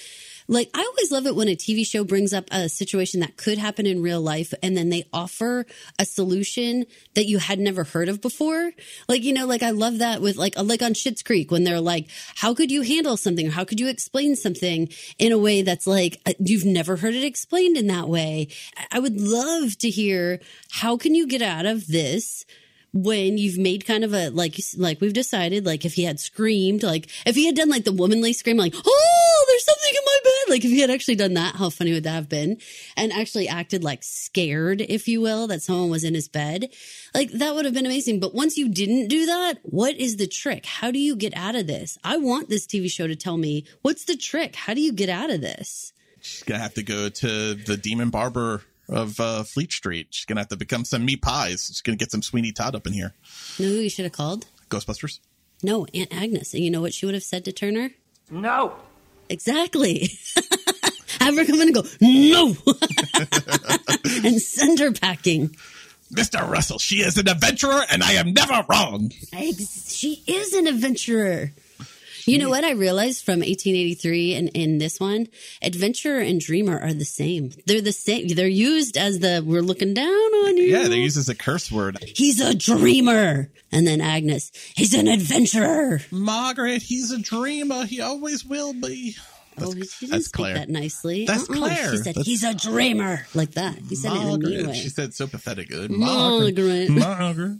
Like, I always love it when a TV show brings up a situation that could happen in real life and then they offer a solution that you had never heard of before. Like, you know, like I love that with like, like on Schitt's Creek when they're like, how could you handle something or how could you explain something in a way that's like, uh, you've never heard it explained in that way. I- I would love to hear how can you get out of this when you've made kind of a like like we've decided like if he had screamed like if he had done like the womanly scream like oh there's something in my bed like if he had actually done that how funny would that have been? And actually acted like scared if you will that someone was in his bed. Like that would have been amazing. But once you didn't do that what is the trick? How do you get out of this? I want this tv show to tell me what's the trick? How do you get out of this? She's gonna have to go to the Demon Barber of uh, Fleet Street. She's gonna have to become some meat pies. She's gonna get some Sweeney Todd up in here. know who you should have called Ghostbusters. no aunt agnes and you know what she would have said to turner No. Exactly. Have her come in and go, no, and send her packing. Mr. Russell, she is an adventurer, and I am never wrong. Ex- She is an adventurer. You know what I realized from 1883 and in this one, adventurer and dreamer are the same. They're the same. They're used as the we're looking down on you. Yeah, they use as a curse word. He's a dreamer. And then Agnes, he's an adventurer. Margaret, he's a dreamer. He always will be. Oh, he she didn't that's speak Claire. that nicely. That's Uh-uh. Claire. She said That's- he's a dreamer like that. He said it in a mean way. She said so pathetic. Good. Margaret. Margaret.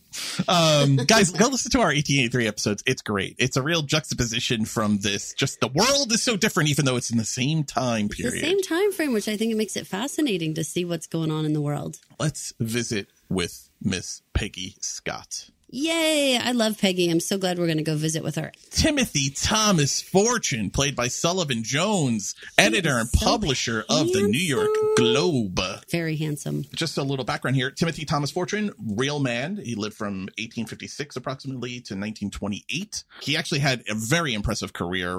Um, guys, go listen to our 1883 episodes. It's great. It's a real juxtaposition from this. Just the world is so different, even though it's in the same time period. the same time frame, which I think it makes it fascinating to see what's going on in the world. Let's visit with Miss Peggy Scott. Yay! I love Peggy. I'm so glad we're going to go visit with her. Timothy Thomas Fortune, played by Sullivan Jones, editor and so publisher of the New York Globe. Very handsome. Just a little background here. Timothy Thomas Fortune, real man. He lived from 1856 approximately to 1928. He actually had a very impressive career.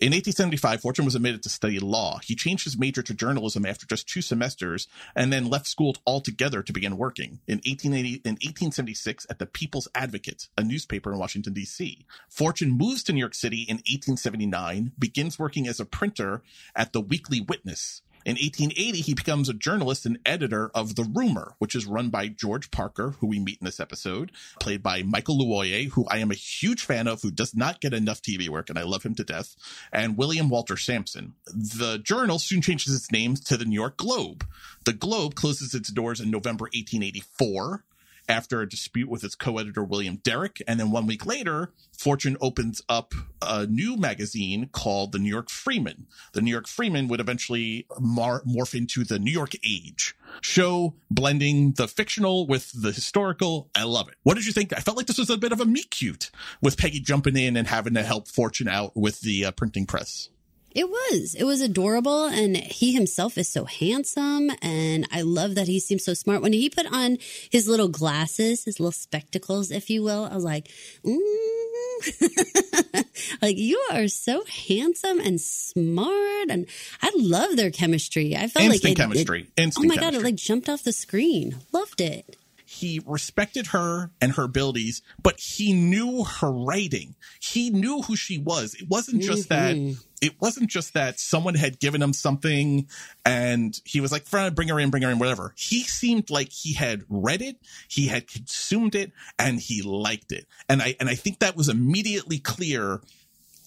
In 1875, Fortune was admitted to study law. He changed his major to journalism after just two semesters and then left school altogether to begin working. In 1880, in 1876 at the People's Advocate, a newspaper in Washington, D.C. Fortune moves to New York City in 1879, begins working as a printer at the Weekly Witness. In 1880, he becomes a journalist and editor of The Rumor, which is run by George Parker, who we meet in this episode, played by Michael Luoye, who I am a huge fan of, who does not get enough TV work, and I love him to death, and William Walter Sampson. The journal soon changes its name to the New York Globe. The Globe closes its doors in November 1884 after a dispute with its co-editor William Derrick, and then one week later, Fortune opens up a new magazine called the New York Freeman. The New York Freeman would eventually mar- morph into the New York Age show, blending the fictional with the historical. I love it. What did you think? I felt like this was a bit of a meet cute with Peggy jumping in and having to help Fortune out with the uh, printing press. It was. It was adorable. And he himself is so handsome. And I love that he seems so smart. When he put on his little glasses, his little spectacles, if you will, I was like, mm. like, you are so handsome and smart. And I love their chemistry. I felt Instant like it- chemistry. It, Instant oh my God, it like jumped off the screen. Loved it. He respected her and her abilities, but he knew her writing. He knew who she was. It wasn't just mm-hmm. that. It wasn't just that someone had given him something and he was like, bring her in, bring her in, whatever. He seemed like he had read it, he had consumed it, and he liked it. And I, and I think that was immediately clear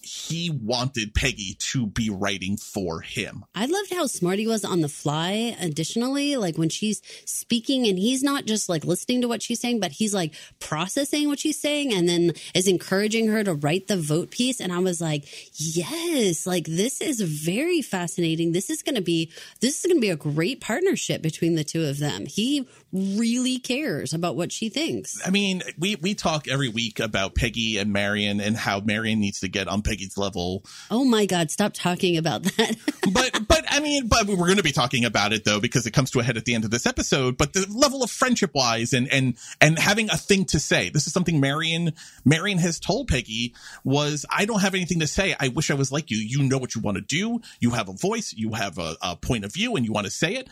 he wanted Peggy to be writing for him. I loved how smart he was on the fly. Additionally, like when she's speaking and he's not just like listening to what she's saying, but he's like processing what she's saying and then is encouraging her to write the vote piece. And I was like, yes, like this is very fascinating. This is going to be, this is going to be a great partnership between the two of them. He really cares about what she thinks. I mean, we, we talk every week about Peggy and Marian and how Marian needs to get on Peggy's level. Oh my God, stop talking about that. but, but I mean, but we're going to be talking about it though, because it comes to a head at the end of this episode, but the level of friendship wise and, and, and having a thing to say. This is something Marian, Marian has told Peggy was, I don't have anything to say. I wish I was like you. You know what you want to do. You have a voice. You have a, a point of view and you want to say it.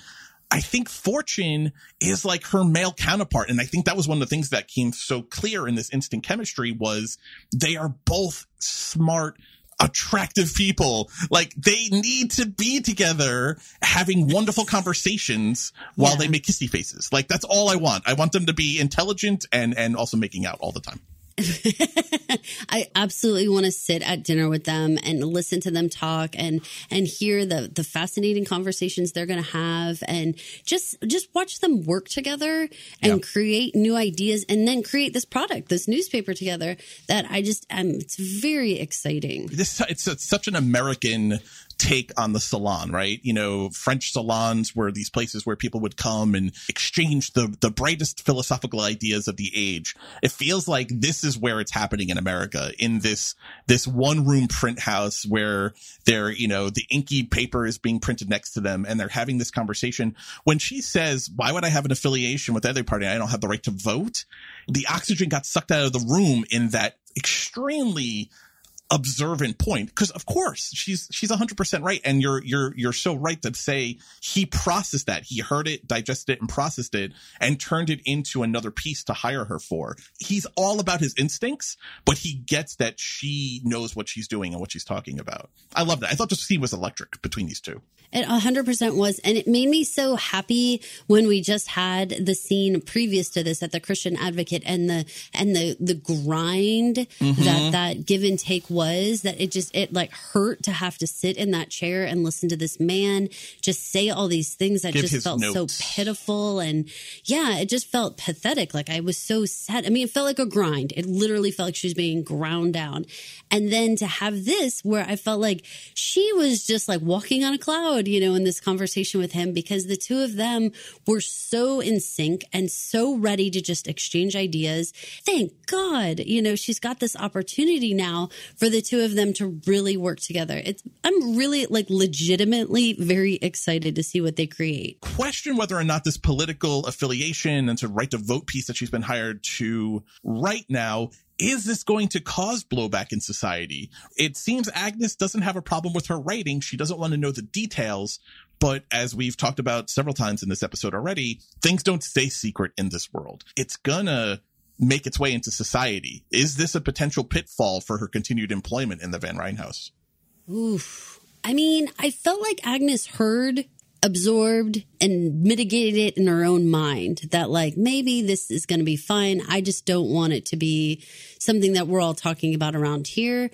I think Fortune is like her male counterpart. And I think that was one of the things that came so clear in this instant chemistry was they are both smart, attractive people. Like they need to be together having wonderful conversations while Yeah. they make kissy faces. Like that's all I want. I want them to be intelligent and, and also making out all the time. I absolutely want to sit at dinner with them and listen to them talk and and hear the the fascinating conversations they're going to have and just just watch them work together and create new ideas and then create this product, this newspaper together that I just um it's very exciting. this it's, it's such an American take on the salon, right? You know, French salons were these places where people would come and exchange the the brightest philosophical ideas of the age. It feels like this is where it's happening in America in this this one room print house where they're, you know, the inky paper is being printed next to them and they're having this conversation. When she says, "Why would I have an affiliation with the other party? I don't have the right to vote." The oxygen got sucked out of the room in that extremely observant point because of course she's she's 100% right. And you're you're you're so right to say he processed that. He heard it digested it and processed it and turned it into another piece to hire her for. He's all about his instincts but he gets that she knows what she's doing and what she's talking about. I love that. I thought the scene was electric between these two. It 100% was. And it made me so happy when we just had the scene previous to this at the Christian Advocate and the, and the, the grind Mm-hmm. that that give and take was that it just, it like hurt to have to sit in that chair and listen to this man just say all these things that Give just felt so pitiful. And yeah, it just felt pathetic. Like I was so sad. I mean, it felt like a grind. It literally felt like she was being ground down. And then to have this where I felt like she was just like walking on a cloud, you know, in this conversation with him because the two of them were so in sync and so ready to just exchange ideas. Thank God, you know, she's got this opportunity now for the two of them to really work together. It's, I'm really like legitimately very excited to see what they create. question whether or not this political affiliation and to right to vote piece that she's been hired to write now is this going to cause blowback in society? It seems Agnes doesn't have a problem with her writing. She doesn't want to know the details. But as we've talked about several times in this episode already, things don't stay secret in this world. It's gonna make its way into society. Is this a potential pitfall for her continued employment in the Van Rhijn house? Oof. I mean, I felt like Agnes heard, absorbed, and mitigated it in her own mind that, like, maybe this is going to be fine. I just don't want it to be something that we're all talking about around here.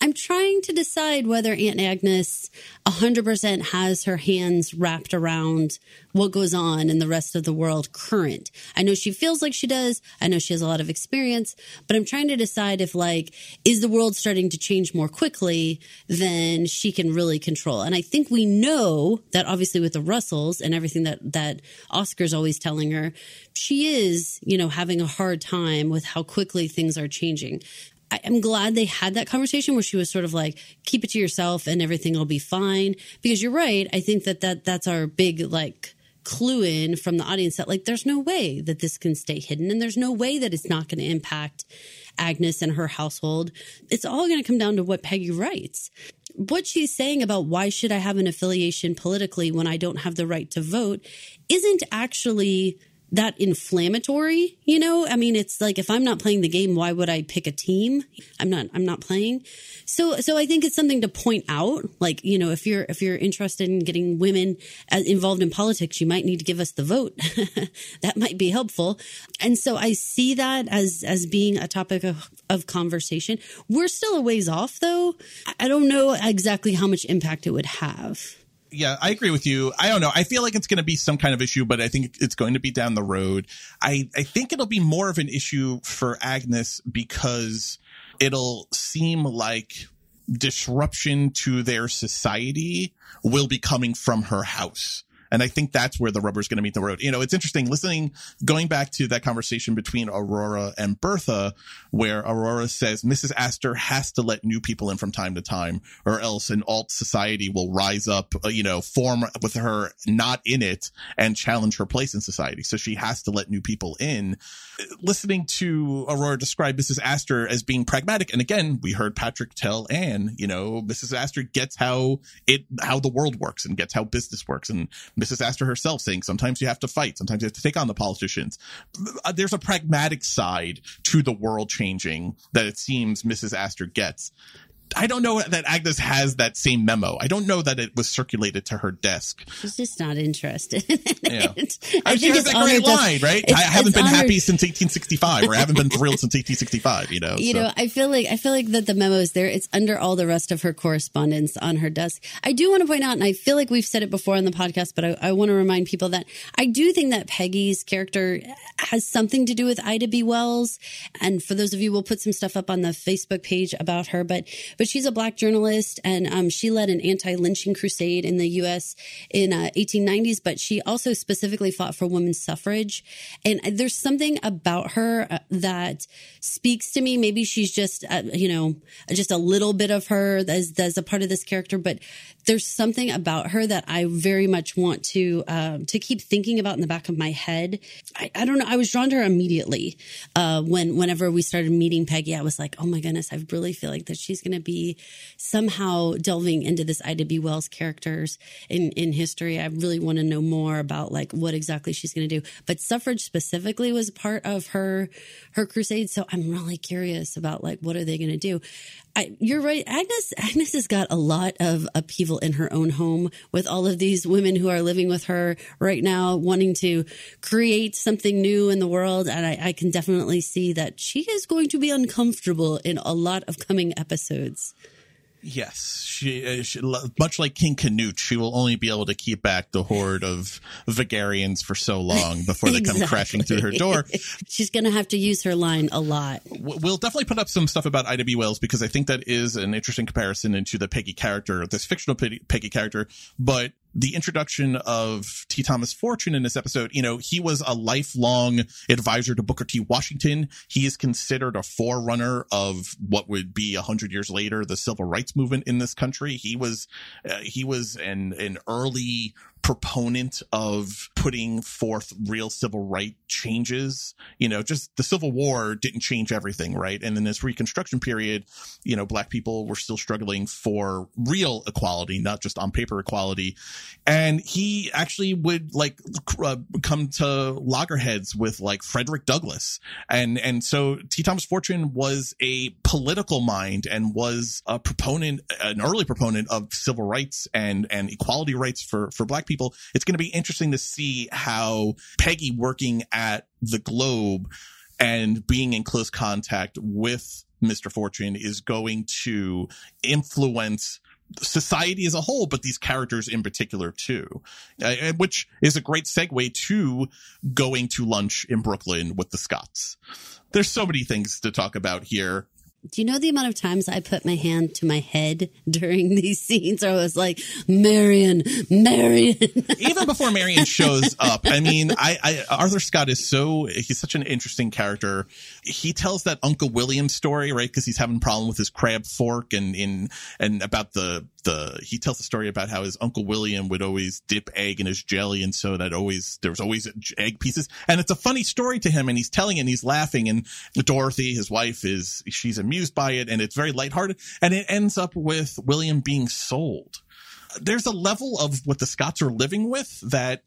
I'm trying to decide whether Aunt Agnes 100% has her hands wrapped around what goes on in the rest of the world current. I know she feels like she does. I know she has a lot of experience, but I'm trying to decide if like, is the world starting to change more quickly than she can really control? And I think we know that obviously with the Russells and everything that, that Oscar's always telling her, she is, you know, having a hard time with how quickly things are changing. I am glad they had that conversation where she was sort of like, keep it to yourself and everything will be fine. Because you're right. I think that, that that's our big like clue in from the audience that like, there's no way that this can stay hidden and there's no way that it's not going to impact Agnes and her household. It's all going to come down to what Peggy writes. What she's saying about why should I have an affiliation politically when I don't have the right to vote isn't actually that inflammatory, you know? I mean, it's like if I'm not playing the game, why would I pick a team? I'm not I'm not playing. So so I think it's something to point out. Like, you know, if you're if you're interested in getting women uh, involved in politics, you might need to give us the vote. that might be helpful. And so I see that as as being a topic of, of conversation. We're still a ways off though. I don't know exactly how much impact it would have yeah, I agree with you. I don't know. I feel like it's going to be some kind of issue, but I think it's going to be down the road. I, I think it'll be more of an issue for Agnes because it'll seem like disruption to their society will be coming from her house. And I think that's where the rubber's going to meet the road. You know, it's interesting listening, going back to that conversation between Aurora and Bertha, where Aurora says Mrs. Astor has to let new people in from time to time, or else an alt society will rise up, uh, you know, form with her not in it and challenge her place in society. So she has to let new people in. Listening to Aurora describe Mrs. Astor as being pragmatic, and again, we heard Patrick tell Anne, you know, Mrs. Astor gets how it, how the world works and gets how business works. And Mrs. Astor herself saying sometimes you have to fight, sometimes you have to take on the politicians. Uh, there's a pragmatic side to the world changing that it seems Mrs. Astor gets. I don't know that Agnes has that same memo. I don't know that it was circulated to her desk. She's just not interested. In yeah. it. I, think has that great line, right? I haven't been happy since 1865, or I haven't been thrilled since 1865. You know, you so. know. I feel like I feel like that the memo is there. It's under all the rest of her correspondence on her desk. I do want to point out, and I feel like we've said it before on the podcast, but I, I want to remind people that I do think that Peggy's character has something to do with Ida B. Wells. And for those of you, we'll put some stuff up on the Facebook page about her, but but she's a black journalist and um, she led an anti-lynching crusade in the U.S. in uh, 1890s. But she also specifically fought for women's suffrage. And there's something about her uh, that speaks to me. Maybe she's just uh, you know just a little bit of her as as a part of this character, but there's something about her that I very much want to um, to keep thinking about in the back of my head. I, I don't know. I was drawn to her immediately uh, when whenever we started meeting Peggy. I was like, oh my goodness, I really feel like that she's going to be somehow delving into this Ida B. Wells characters in in history. I really want to know more about like what exactly she's going to do. But suffrage specifically was part of her her crusade, so I'm really curious about like what are they going to do. I, you're right. Agnes, Agnes has got a lot of upheaval in her own home with all of these women who are living with her right now, wanting to create something new in the world. And I, I can definitely see that she is going to be uncomfortable in a lot of coming episodes. Yes, she, uh, she, much like King Canute, she will only be able to keep back the horde of Vegarians for so long before they exactly. come crashing through her door. She's going to have to use her line a lot. We'll definitely put up some stuff about Ida B. Wells because I think that is an interesting comparison into the Peggy character, this fictional Peggy character. But the introduction of T. Thomas Fortune in this episode, you know, he was a lifelong advisor to Booker T. Washington. He is considered a forerunner of what would be a hundred years later, the civil rights movement in this country. He was, uh, he was an, an early proponent of putting forth real civil right changes. You know, just the Civil War didn't change everything, right? And in this Reconstruction period, you know, black people were still struggling for real equality, not just on paper equality. And he actually would like uh, come to loggerheads with like Frederick Douglass. And, and so T. Thomas Fortune was a political mind and was a proponent, an early proponent of civil rights and, and equality rights for, for black people. It's going to be interesting to see how Peggy working at the Globe and being in close contact with Mr. Fortune is going to influence society as a whole, but these characters in particular too, uh, which is a great segue to going to lunch in Brooklyn with the Scotts. There's so many things to talk about here. Do you know the amount of times I put my hand to my head during these scenes? I was like, Marian, Marian. Even before Marian shows up, I mean, I, I, Arthur Scott is so, he's such an interesting character. He tells that Uncle William story, right? Cause he's having a problem with his crab fork and in, and about the, the, he tells the story about how his Uncle William would always dip egg in his jelly. And so that always, there was always egg pieces. And it's a funny story to him and he's telling it and he's laughing. And Dorothy, his wife is, she's amused by it and it's very lighthearted. And it ends up with William being sold. There's a level of what the Scotts are living with that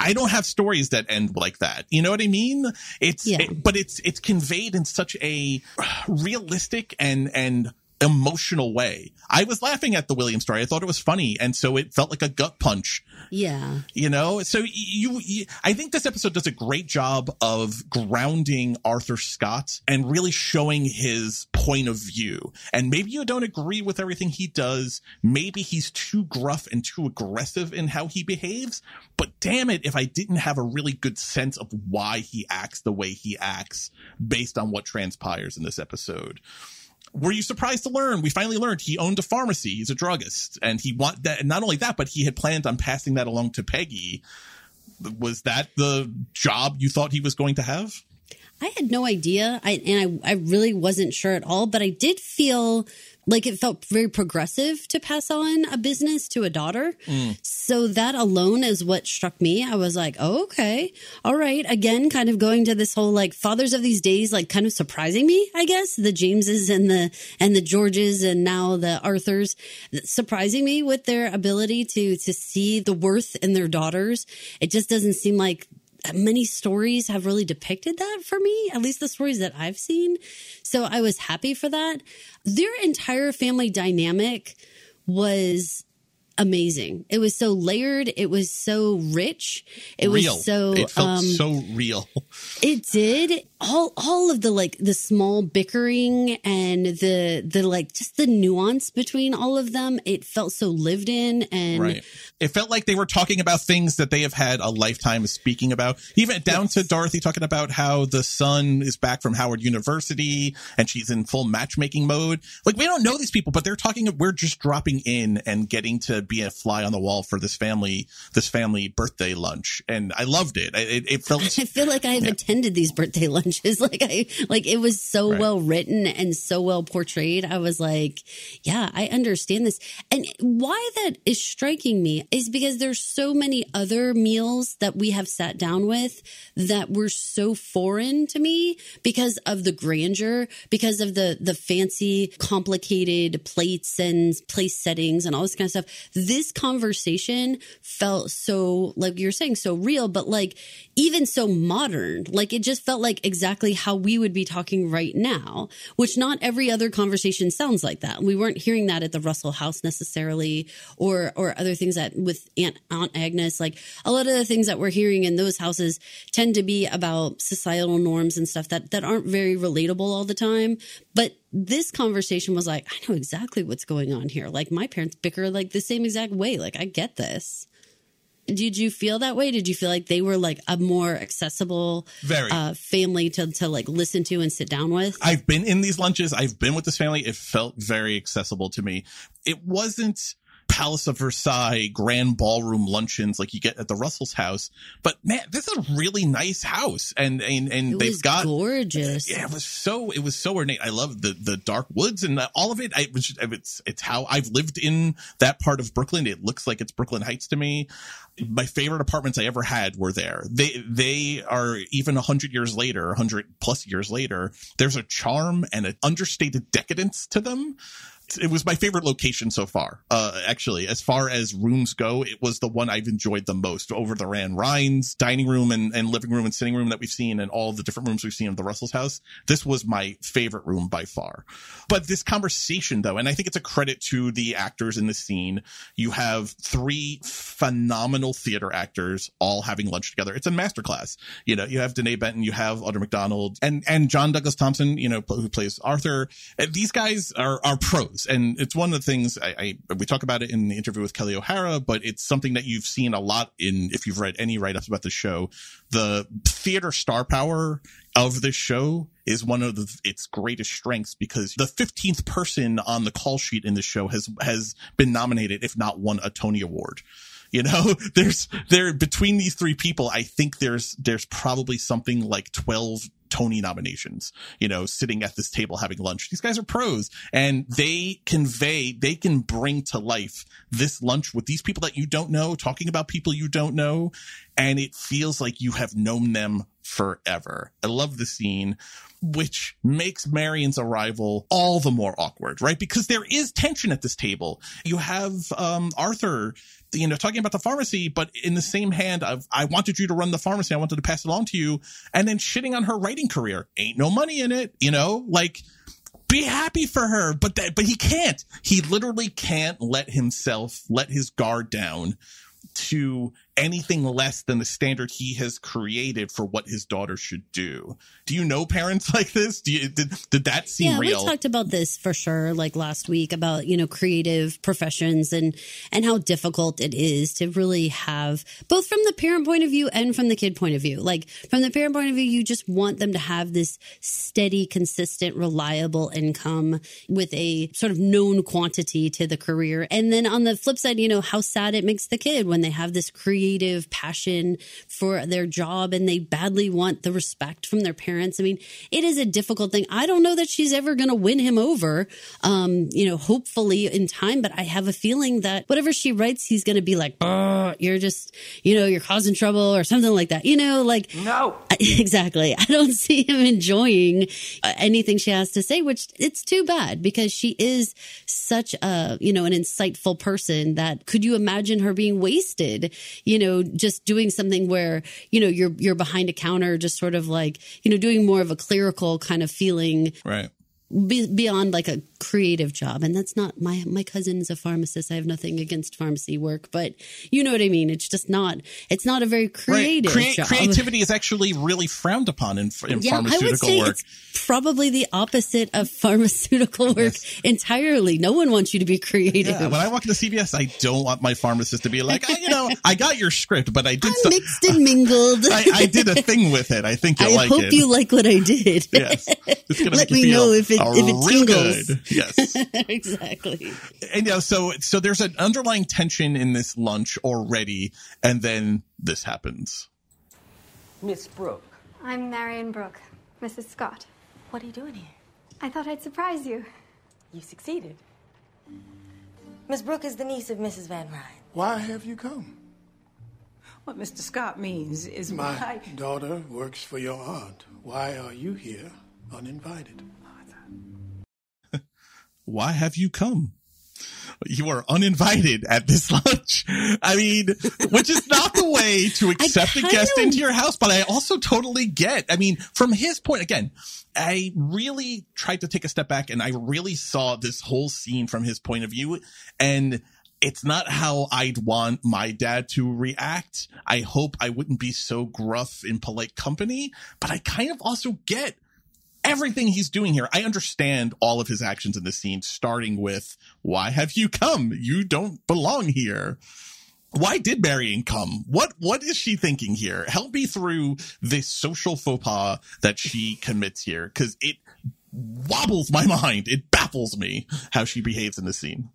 I don't have stories that end like that. You know what I mean? It's, Yeah. it- but it's, it's conveyed in such a realistic and, and emotional way. I was laughing at the William story. I thought it was funny. And so it felt like a gut punch Yeah. you know so you, you i think this episode does a great job of grounding arthur scott and really showing his point of view and maybe you don't agree with everything he does maybe he's too gruff and too aggressive in how he behaves but damn it if i didn't have a really good sense of why he acts the way he acts based on what transpires in this episode were you surprised to learn? We finally learned he owned a pharmacy. He's a druggist. And he want that and not only that but he had planned on passing that along to peggy. Was that the job you thought he was going to have? I had no idea. I and I, I really wasn't sure at all, but I did feel like it felt very progressive to pass on a business to a daughter. Mm. So that alone is what struck me. I was like, oh, okay. All right. Again, kind of going to this whole like fathers of these days, like kind of surprising me, I guess. The Jameses and the and the Georges and now the Arthurs surprising me with their ability to to see the worth in their daughters. It just doesn't seem like many stories have really depicted that for me, at least the stories that I've seen. So I was happy for that. Their entire family dynamic was amazing. It was so layered. It was so rich. It real was so it felt um, so real it did all all of the like the small bickering and the the like just the nuance between all of them. It felt so lived in and right. It felt like they were talking about things that they have had a lifetime of speaking about. Even down to dorothy talking about how the son is back from howard university and she's in full matchmaking mode. Like we don't know these people but they're talking we're just dropping in and getting to be a fly on the wall for this family this family birthday lunch. And i loved it. It, it felt I feel like I've attended these birthday lunches. Like I like it was so Right. well written and so well portrayed. I was like, yeah, I understand this. And why that is striking me is because there's so many other meals that we have sat down with that were so foreign to me because of the grandeur, because of the the fancy, complicated plates and place settings and all this kind of stuff. This conversation felt so like you're saying so real, but like even so modern. Like it just felt like exactly how we would be talking right now, which not every other conversation sounds like that. We weren't hearing that at the Russell House necessarily, or or other things that with Aunt Aunt Agnes. Like a lot of the things that we're hearing in those houses tend to be about societal norms and stuff that that aren't very relatable all the time. But this conversation was like, I know exactly what's going on here. Like my parents bicker like the same exact way. Like I get this. Did you feel that way? Did you feel like they were like a more accessible Very. uh, family to to like listen to and sit down with? I've been in these lunches. I've been with this family. It felt very accessible to me. It wasn't Palace of Versailles grand ballroom luncheons like you get at the Russell's house, but man, this is a really nice house, and and and It they've got gorgeous. Yeah, it was so it was so ornate. I love the the dark woods and all of it. I it's it's how I've lived in that part of Brooklyn. It looks like it's Brooklyn Heights to me. My favorite apartments I ever had were there. They they are even a hundred years later, a hundred plus years later. There's a charm and an understated decadence to them. It was my favorite location so far. Uh, actually, as far as rooms go, it was the one I've enjoyed the most over the Van Rhijn's dining room and, and living room and sitting room that we've seen and all the different rooms we've seen of the Russell's house. This was my favorite room by far. But this conversation though, and I think it's a credit to the actors in the scene. You have three phenomenal theater actors all having lunch together. It's a masterclass. You know, you have Denée Benton, you have Audra McDonald and, and John Douglas Thompson, you know, who plays Arthur. These guys are, are pros. And it's one of the things I, I, we talk about it in the interview with Kelli O'Hara, but it's something that you've seen a lot in, if you've read any write-ups about the show, the theater star power of this show is one of the, its greatest strengths because the 15th person on the call sheet in the show has, has been nominated, if not won a Tony Award. You know, there's there between these three people, I think there's there's probably something like 12 Tony nominations, you know, sitting at this table having lunch. These guys are pros and they convey, they can bring to life this lunch with these people that you don't know, talking about people you don't know. And it feels like you have known them forever. I love the scene, which makes Marian's arrival all the more awkward, right? Because there is tension at this table. You have um, Arthur, you know, talking about the pharmacy, but in the same hand of, I wanted you to run the pharmacy. I wanted to pass it along to you. And then shitting on her writing career. Ain't no money in it, you know, like, be happy for her, but that, but he can't. He literally can't let himself let his guard down to anything less than the standard he has created for what his daughter should do. Do you know parents like this? Do you did, did that seem yeah, real? we talked about this for sure, like last week about you know creative professions and and how difficult it is to really have both from the parent point of view and from the kid point of view. Like from the parent point of view, you just want them to have this steady, consistent, reliable income with a sort of known quantity to the career, and then on the flip side, you know how sad it makes the kid when they have this creative passion for their job and they badly want the respect from their parents. I mean, it is a difficult thing. I don't know that she's ever going to win him over, um, you know, hopefully in time, but I have a feeling that whatever she writes, he's going to be like, oh, you're just, you know, you're causing trouble or something like that. You know, like, no, exactly. I don't see him enjoying uh, anything she has to say, which it's too bad because she is such a, you know, an insightful person that could you imagine her being wasted, you know, just doing something where, you know, you're, you're behind a counter, just sort of like, you know, doing more of a clerical kind of feeling. Right. Be, beyond like a creative job and that's not my my cousin is a pharmacist i have nothing against pharmacy work but you know what i mean it's just not it's not a very creative right. Crea- job. creativity is actually really frowned upon in, in yeah, pharmaceutical I would say work It's probably the opposite of pharmaceutical work Yes. entirely no one wants you to be creative yeah, when I walk into CVS, I don't want my pharmacist to be like, "Ah, you know, I got your script, but I did some, mixed and mingled I, I did a thing with it. I think I like hope it. you like what I did. Yes. Let me know if it uh, if it real tingles. good. Yes. exactly. and you know, so so there's an underlying tension in this lunch already, and then this happens. Miss Brooke. I'm Marian Brooke, Mrs. Scott. What are you doing here? I thought I'd surprise you. You succeeded. Miss Brooke is the niece of Mrs. Van Rhijn. Why have you come? What Mr. Scott means is My why. daughter works for your aunt. Why are you here uninvited? Why have you come? You are uninvited at this lunch. I mean, which is not the way to accept a guest of- into your house, but I also totally get. I mean, from his point, again, I really tried to take a step back and I really saw this whole scene from his point of view. And it's not how I'd want my dad to react. I hope I wouldn't be so gruff in polite company, but I kind of also get everything he's doing here. I understand all of his actions in the scene, starting with, why have you come? You don't belong here. Why did Marian come? What what is she thinking here? Help me through this social faux pas that she commits here, because it wobbles my mind. It baffles me how she behaves in the scene.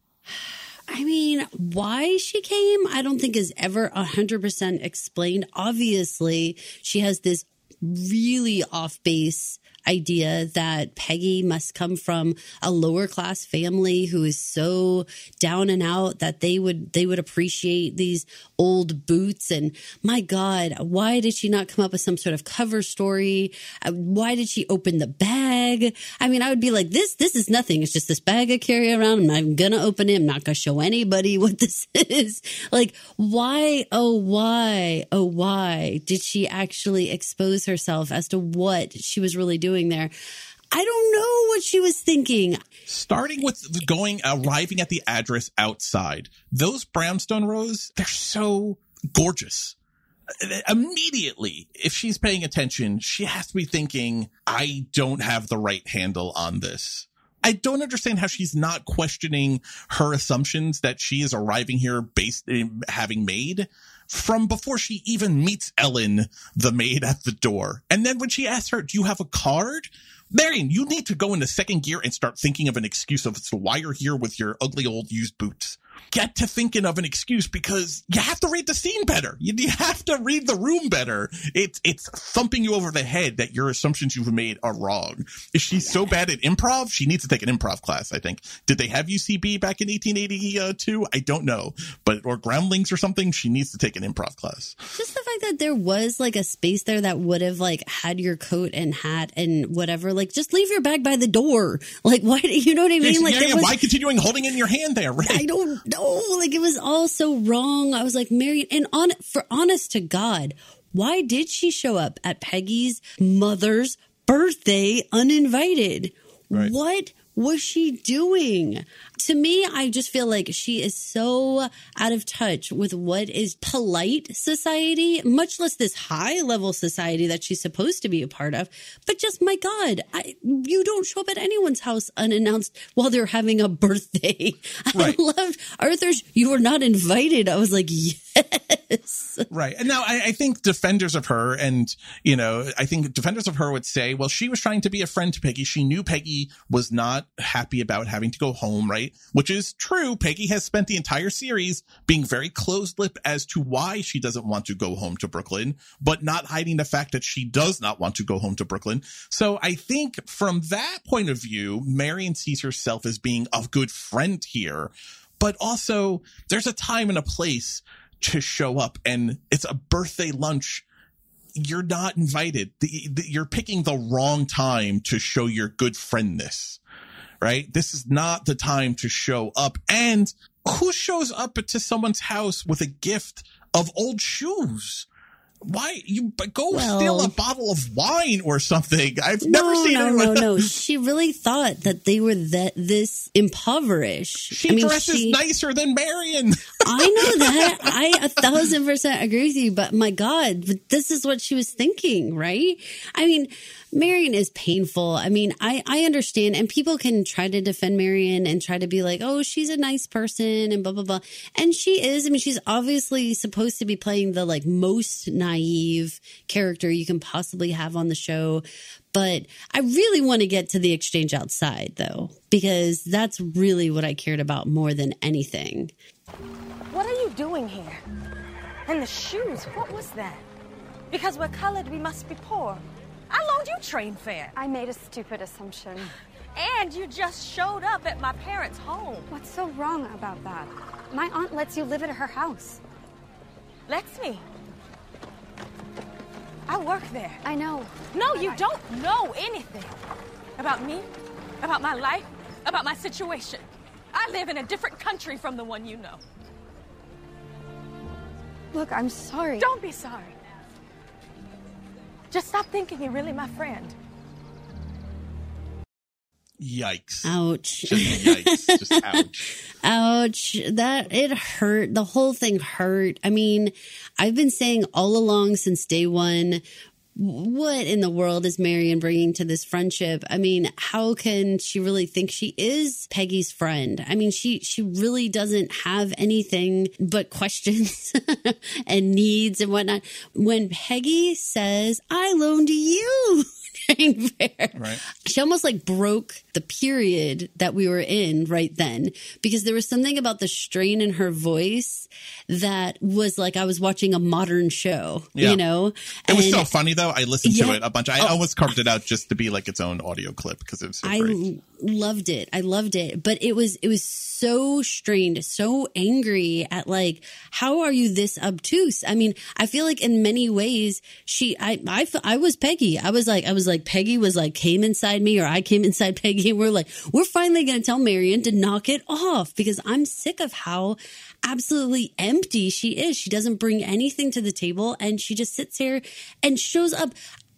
I mean, why she came, I don't think is ever 100% explained. Obviously, she has this really off base idea that Peggy must come from a lower class family who is so down and out that they would they would appreciate these old boots. And my god why did she not come up with some sort of cover story? Uh, why did she open the bag? I mean i would be like this this is nothing. It's just this bag i carry around. And i'm gonna open it. I'm not gonna show anybody what this is. Like why oh why oh why did she actually expose herself as to what she was really doing there. I don't know what she was thinking. Starting with going uh, arriving at the address outside those brownstone rows they're so gorgeous. Immediately if she's paying attention she has to be thinking i don't have the right handle on this. I don't understand how she's not questioning her assumptions that she is arriving here based in having made from before she even meets Ellen, the maid at the door. And then when she asks her, do you have a card? Marian, you need to go into second gear and start thinking of an excuse of why you're here with your ugly old used boots. Get to thinking of an excuse because you have to read the scene better. You, you have to read the room better. It's it's thumping you over the head that your assumptions you've made are wrong. Is she so bad at improv? She needs to take an improv class. I think. Did they have UCB back in 1882? I don't know, but or Groundlings or something. She needs to take an improv class. Just the fact that there was like a space there that would have like had your coat and hat and whatever. Like, just leave your bag by the door. Like, why? do You know what I mean? Like, yeah, yeah. was- why continuing holding it in your hand there? Right. I don't know. Like it was all so wrong. I was like, Marian, and on for honest to God, why did she show up at Peggy's mother's birthday uninvited? Right. What was she doing? To me, I just feel like she is so out of touch with what is polite society, much less this high level society that she's supposed to be a part of. But just my God, I, you don't show up at anyone's house unannounced while they're having a birthday. Right. I loved Arthur's. You were not invited. I was like, yes. Right. And now I, I think defenders of her and, you know, I think defenders of her would say, well, she was trying to be a friend to Peggy. She knew Peggy was not happy about having to go home, right? Which is true. Peggy has spent the entire series being very close lip as to why she doesn't want to go home to Brooklyn, but not hiding the fact that she does not want to go home to Brooklyn. So I think from that point of view, Marian sees herself as being a good friend here but also there's a time and a place to show up and it's a birthday lunch you're not invited the, the, you're picking the wrong time to show your good friendness right this is not the time to show up and who shows up to someone's house with a gift of old shoes why you but go Well- steal a bottle of wine or something i've never no, seen no, anyone no, no. She really thought that they were that this impoverished. she I mean, dresses she- nicer than marian I know that. I a thousand percent agree with you, but my God, but this is what she was thinking, right? I mean, Marian is painful. I mean, I, I understand, and people can try to defend Marian and try to be like, oh, she's a nice person and blah, blah, blah. And she is. I mean, she's obviously supposed to be playing the like most naive character you can possibly have on the show. But I really want to get to the exchange outside, though, because that's really what I cared about more than anything. What are you doing here? And the shoes, what was that? Because we're colored, we must be poor. I loaned you train fare. I made a stupid assumption. And you just showed up at my parents' home. What's so wrong about that? My aunt lets you live at her house. Lets me. I work there. I know. No, you don't know anything about me, about my life, about my situation. I live in a different country from the one you know. Look, I'm sorry. Don't be sorry. Just stop thinking you're really my friend. Yikes. Ouch. Just yikes. Just ouch. Ouch. That it hurt. The whole thing hurt. I mean, I've been saying all along since day one, what in the world is Marian bringing to this friendship? I mean, how can she really think she is Peggy's friend? I mean, she she really doesn't have anything but questions and needs and whatnot. When Peggy says, "I loaned you," fare, Right. she almost like broke the period that we were in right then because there was something about the strain in her voice that was like I was watching a modern show, Yeah. you know? It was so funny though. I listened to it a bunch. I Oh. almost carved it out just to be like its own audio clip because it was so I great. loved it. I loved it, but it was it was so strained, so angry at like how are you this obtuse? I mean, I feel like in many ways she I I I was Peggy. I was like I was like Peggy was like came inside me or I came inside Peggy and we're like we're finally going to tell Marian to knock it off because I'm sick of how absolutely empty she is. She doesn't bring anything to the table and she just sits here and shows up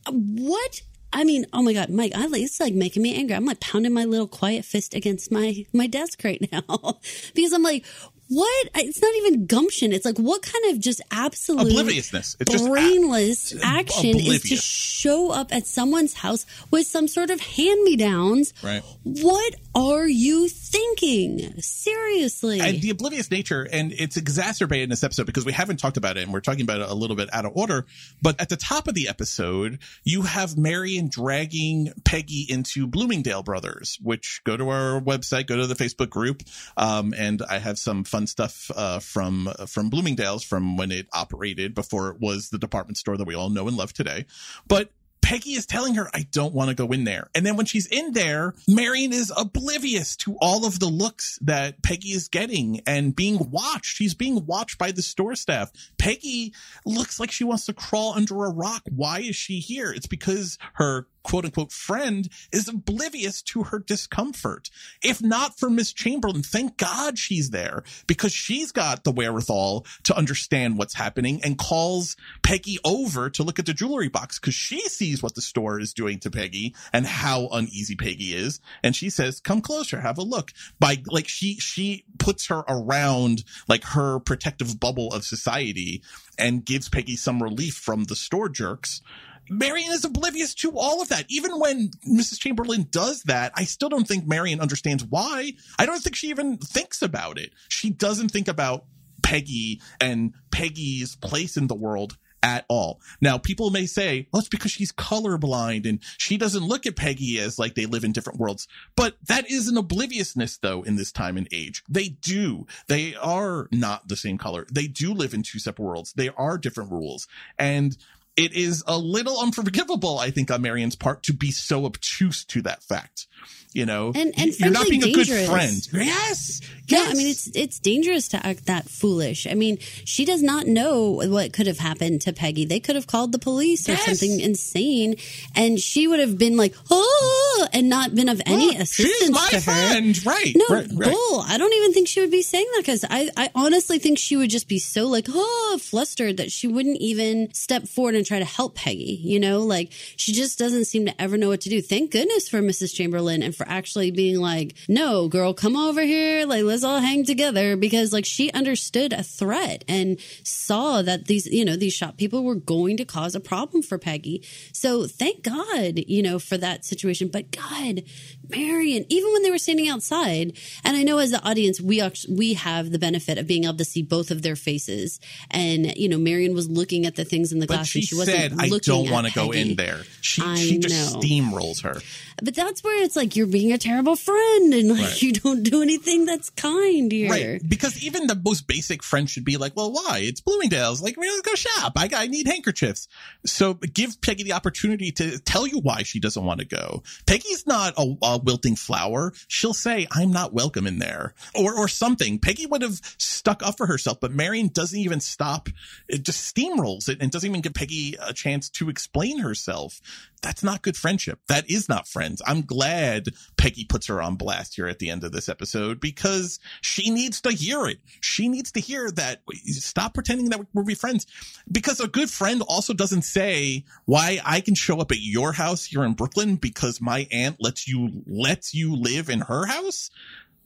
what I mean, oh my God, Mike, I it's like making me angry. I'm like pounding my little quiet fist against my, my desk right now because I'm like, what? It's not even gumption. It's like, what kind of just absolute Obliviousness. It's brainless action is to show up at someone's house with some sort of hand me downs? Right. What are you thinking? Seriously. and the oblivious nature and it's exacerbated in this episode because we haven't talked about it and we're talking about it a little bit out of order but at the top of the episode you have marian dragging peggy into bloomingdale brothers which go to our website go to the facebook group um, and i have some fun stuff uh, from from Bloomingdale's from when it operated before it was the department store that we all know and love today. But Peggy is telling her, I don't want to go in there. And then when she's in there, Marian is oblivious to all of the looks that Peggy is getting and being watched. She's being watched by the store staff. Peggy looks like she wants to crawl under a rock. Why is she here? It's because her quote unquote friend is oblivious to her discomfort. If not for Miss Chamberlain, thank God she's there because she's got the wherewithal to understand what's happening and calls Peggy over to look at the jewelry box because she sees what the store is doing to Peggy and how uneasy Peggy is. And she says, come closer, have a look by like she, she puts her around like her protective bubble of society and gives Peggy some relief from the store jerks Marian is oblivious to all of that. Even when Mrs. Chamberlain does that, I still don't think Marian understands why. I don't think she even thinks about it. She doesn't think about Peggy and Peggy's place in the world at all. Now, people may say, well, it's because she's colorblind and she doesn't look at Peggy as like they live in different worlds. But that is an obliviousness, though, in this time and age. They do. They are not the same color. They do live in two separate worlds. They are different rules. And it is a little unforgivable, I think, on Marian's part to be so obtuse to that fact. You know, and, and you're not being dangerous. a good friend. Yes. Yeah, I mean it's it's dangerous to act that foolish. I mean, she does not know what could have happened to Peggy. They could have called the police or Yes. something insane, and she would have been like, "Oh," and not been of any Look, assistance she's my to her. friend. Right, No, right, right. bull. I don't even think she would be saying that because I I honestly think she would just be so like oh flustered that she wouldn't even step forward and try to help Peggy. You know, like she just doesn't seem to ever know what to do. Thank goodness for Mrs. Chamberlain and for actually being like, no, girl, come over here. Like, let's all hang together because like she understood a threat and saw that these, you know, these shop people were going to cause a problem for Peggy. So thank God, you know, for that situation. But God, Marian, even when they were standing outside, and I know as the audience, we actually, we have the benefit of being able to see both of their faces. And, you know, Marian was looking at the things in the glass she and she said, I don't want to go in there. She, I she just know. steamrolls her. But that's where it's like you're being a terrible friend and like Right. you don't do anything that's kind here. Right. Because even the most basic friend should be like, well, why? It's Bloomingdale's. Like, we're going to go shop. I, I need handkerchiefs. So give Peggy the opportunity to tell you why she doesn't want to go. Peggy's not a, a wilting flower. She'll say, I'm not welcome in there or, or something. Peggy would have stuck up for herself, but Marian doesn't even stop. It just steamrolls it and doesn't even give Peggy a chance to explain herself. That's not good friendship. That is not friends. I'm glad Peggy puts her on blast here at the end of this episode because she needs to hear it. She needs to hear that stop pretending that we'll be friends because a good friend also doesn't say why I can show up at your house here in Brooklyn because my aunt lets you, lets you live in her house.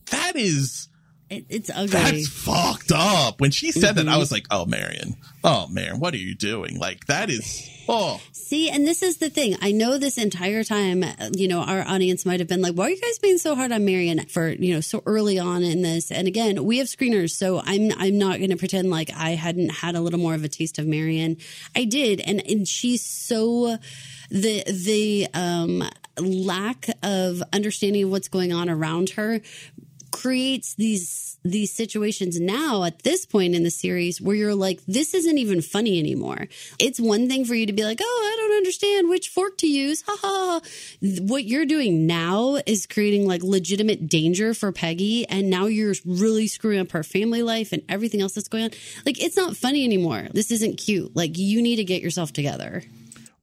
That is, It, it's ugly. that's fucked up. When she said that, I Mhm. was like, oh, Marian, oh, Marian, what are you doing? Like, that is, oh. See, and this is the thing. I know this entire time, you know, our audience might have been like, why are you guys being so hard on Marian for, you know, so early on in this? And again, we have screeners, so I'm, I'm not going to pretend like I hadn't had a little more of a taste of Marian. I did. And, and she's so, the, the, um, lack of understanding of what's going on around her creates these these situations now at this point in the series where you're like this isn't even funny anymore. It's one thing for you to be like oh i don't understand which fork to use. Ha ha what you're doing now is creating like legitimate danger for peggy and now you're really screwing up her family life and everything else that's going on. Like it's not funny anymore. This isn't cute. Like you need to get yourself together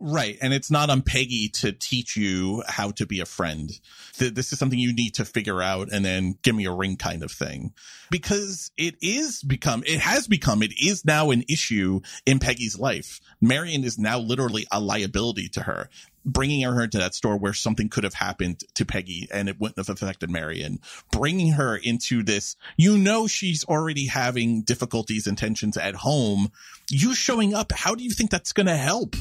Right. And it's not on Peggy to teach you how to be a friend. Th- This is something you need to figure out and then give me a ring kind of thing. Because it is become, it has become, it is now an issue in Peggy's life. Marian is now literally a liability to her. Bringing her into that store where something could have happened to Peggy and it wouldn't have affected Marian. Bringing her into this, you know, she's already having difficulties and tensions at home. You showing up, how do you think that's going to help?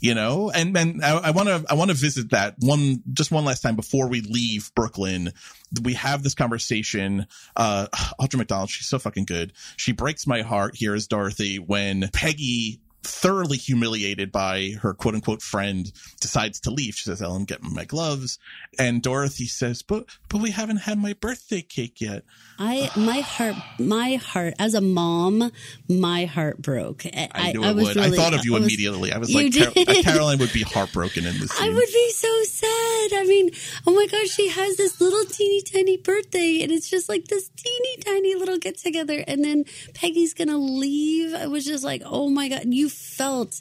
You know? And and i want to i want to visit that one just one last time before we leave brooklyn. We have this conversation uh audra mcdonald she's so fucking good. She breaks my heart here as dorothy when peggy thoroughly humiliated by her quote unquote friend decides to leave. She says, Ellen, get my gloves. And Dorothy says, but, but we haven't had my birthday cake yet. I, my heart, my heart, as a mom, my heart broke. I, I knew I it was would. really- I thought of you I was- immediately. I was like, Car- did? Caroline would be heartbroken in this I would be so sad. I mean, oh my gosh, she has this little teeny tiny birthday, and it's just like this teeny tiny little get together, and then Peggy's gonna leave. I was just like, oh my god, you felt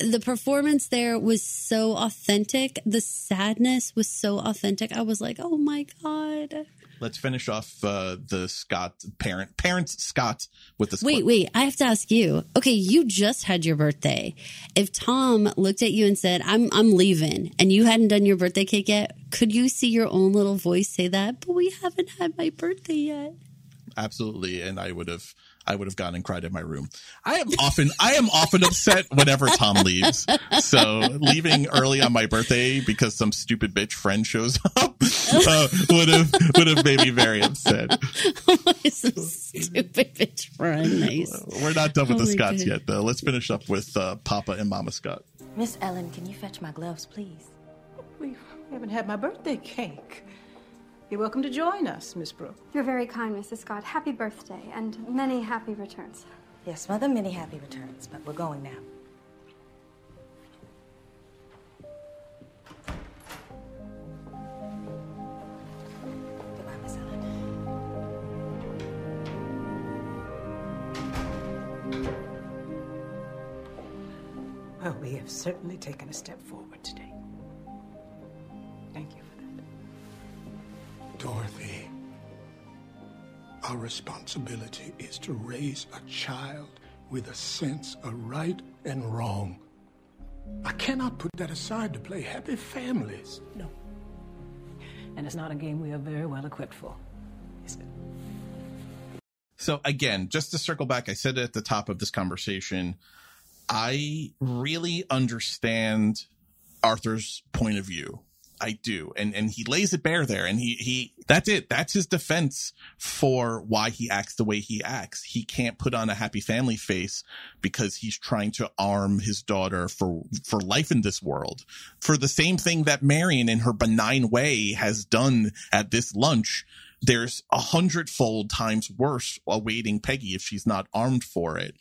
the performance there was so authentic. The sadness was so authentic. I was like, oh my god. Let's finish off uh, the Scott parent parents Scott with this. Wait, wait, I have to ask you. Okay, you just had your birthday. If Tom looked at you and said, "I'm I'm leaving," and you hadn't done your birthday cake yet, could you see your own little voice say that? But we haven't had my birthday yet. absolutely and i would have i would have gone and cried in my room i am often i am often upset whenever tom leaves so leaving early on my birthday because some stupid bitch friend shows up uh, would have would have made me very upset Some stupid bitch friend. Nice. we're not done with Oh the my scotts God. yet though let's finish up with uh, papa and mama scott Miss Ellen, can you fetch my gloves, please? We haven't had my birthday cake. You're welcome to join us, Miss Brook. You're very kind, Mrs. Scott. Happy birthday and many happy returns. Yes, mother, many happy returns, but we're going now. Goodbye, Miss Ellen. Well, we have certainly taken a step forward today. Our responsibility is to raise a child with a sense of right and wrong. I cannot put that aside to play happy families. No. And it's not a game we are very well equipped for. Is it? So again, just to circle back, I said it at the top of this conversation. I really understand Arthur's point of view. I do. And and he lays it bare there and he he that's it. That's his defense for why he acts the way he acts. He can't put on a happy family face because he's trying to arm his daughter for for life in this world. For the same thing that Marian in her benign way has done at this lunch there's a hundredfold times worse awaiting Peggy if she's not armed for it.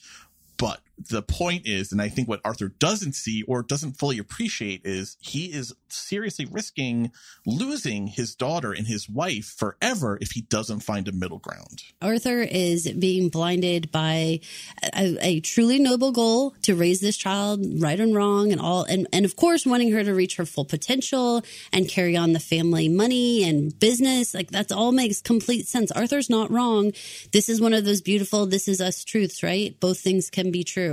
But the point is, and I think what Arthur doesn't see or doesn't fully appreciate is he is seriously risking losing his daughter and his wife forever if he doesn't find a middle ground. Arthur is being blinded by a, a truly noble goal to raise this child right and wrong and all and, and of course wanting her to reach her full potential and carry on the family money and business. Like that's all makes complete sense. Arthur's not wrong. This is one of those beautiful this is us truths right? Both things can be true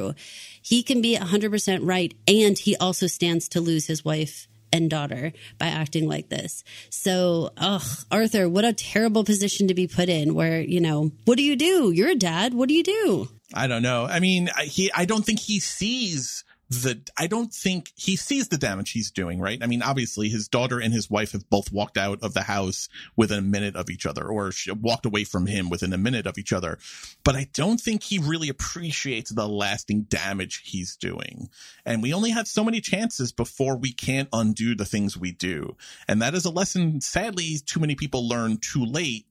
he can be 100% right and he also stands to lose his wife and daughter by acting like this. So, ugh, Arthur, what a terrible position to be put in where, you know, what do you do? You're a dad. What do you do? I don't know. I mean, he, I don't think he sees the, I don't think he sees the damage he's doing, right? I mean, obviously his daughter and his wife have both walked out of the house within a minute of each other or walked away from him within a minute of each other. But I don't think he really appreciates the lasting damage he's doing. And we only have so many chances before we can't undo the things we do. And that is a lesson, sadly, too many people learn too late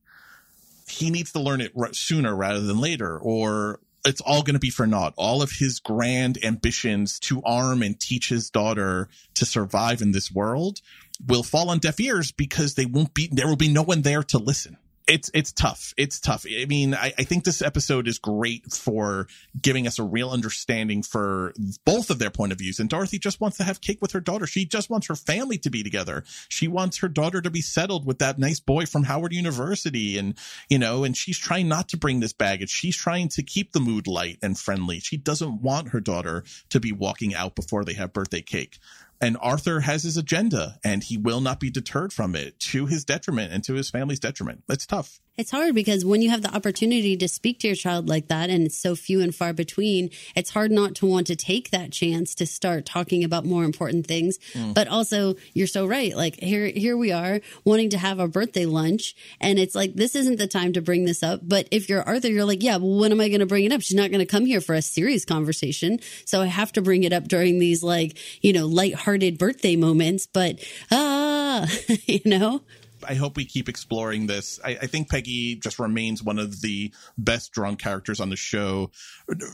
he needs to learn it sooner rather than later, or it's all going to be for naught. All of his grand ambitions to arm and teach his daughter to survive in this world will fall on deaf ears because they won't be, there will be no one there to listen. It's, it's tough. It's tough. I mean, I, I think this episode is great for giving us a real understanding for both of their point of views. And Dorothy just wants to have cake with her daughter. She just wants her family to be together. She wants her daughter to be settled with that nice boy from Howard University. And, you know, and she's trying not to bring this baggage. She's trying to keep the mood light and friendly. She doesn't want her daughter to be walking out before they have birthday cake. And Arthur has his agenda and he will not be deterred from it to his detriment and to his family's detriment. It's tough. It's hard because when you have the opportunity to speak to your child like that and it's so few and far between, it's hard not to want to take that chance to start talking about more important things. Mm. But also, you're so right. Like here here we are wanting to have our birthday lunch and it's like this isn't the time to bring this up. But if you're Arthur, you're like, yeah, well, when am I going to bring it up? She's not going to come here for a serious conversation. So I have to bring it up during these like, you know, lighthearted birthday moments, but ah, you know? I hope we keep exploring this. I, I, think Peggy just remains one of the best drawn characters on the show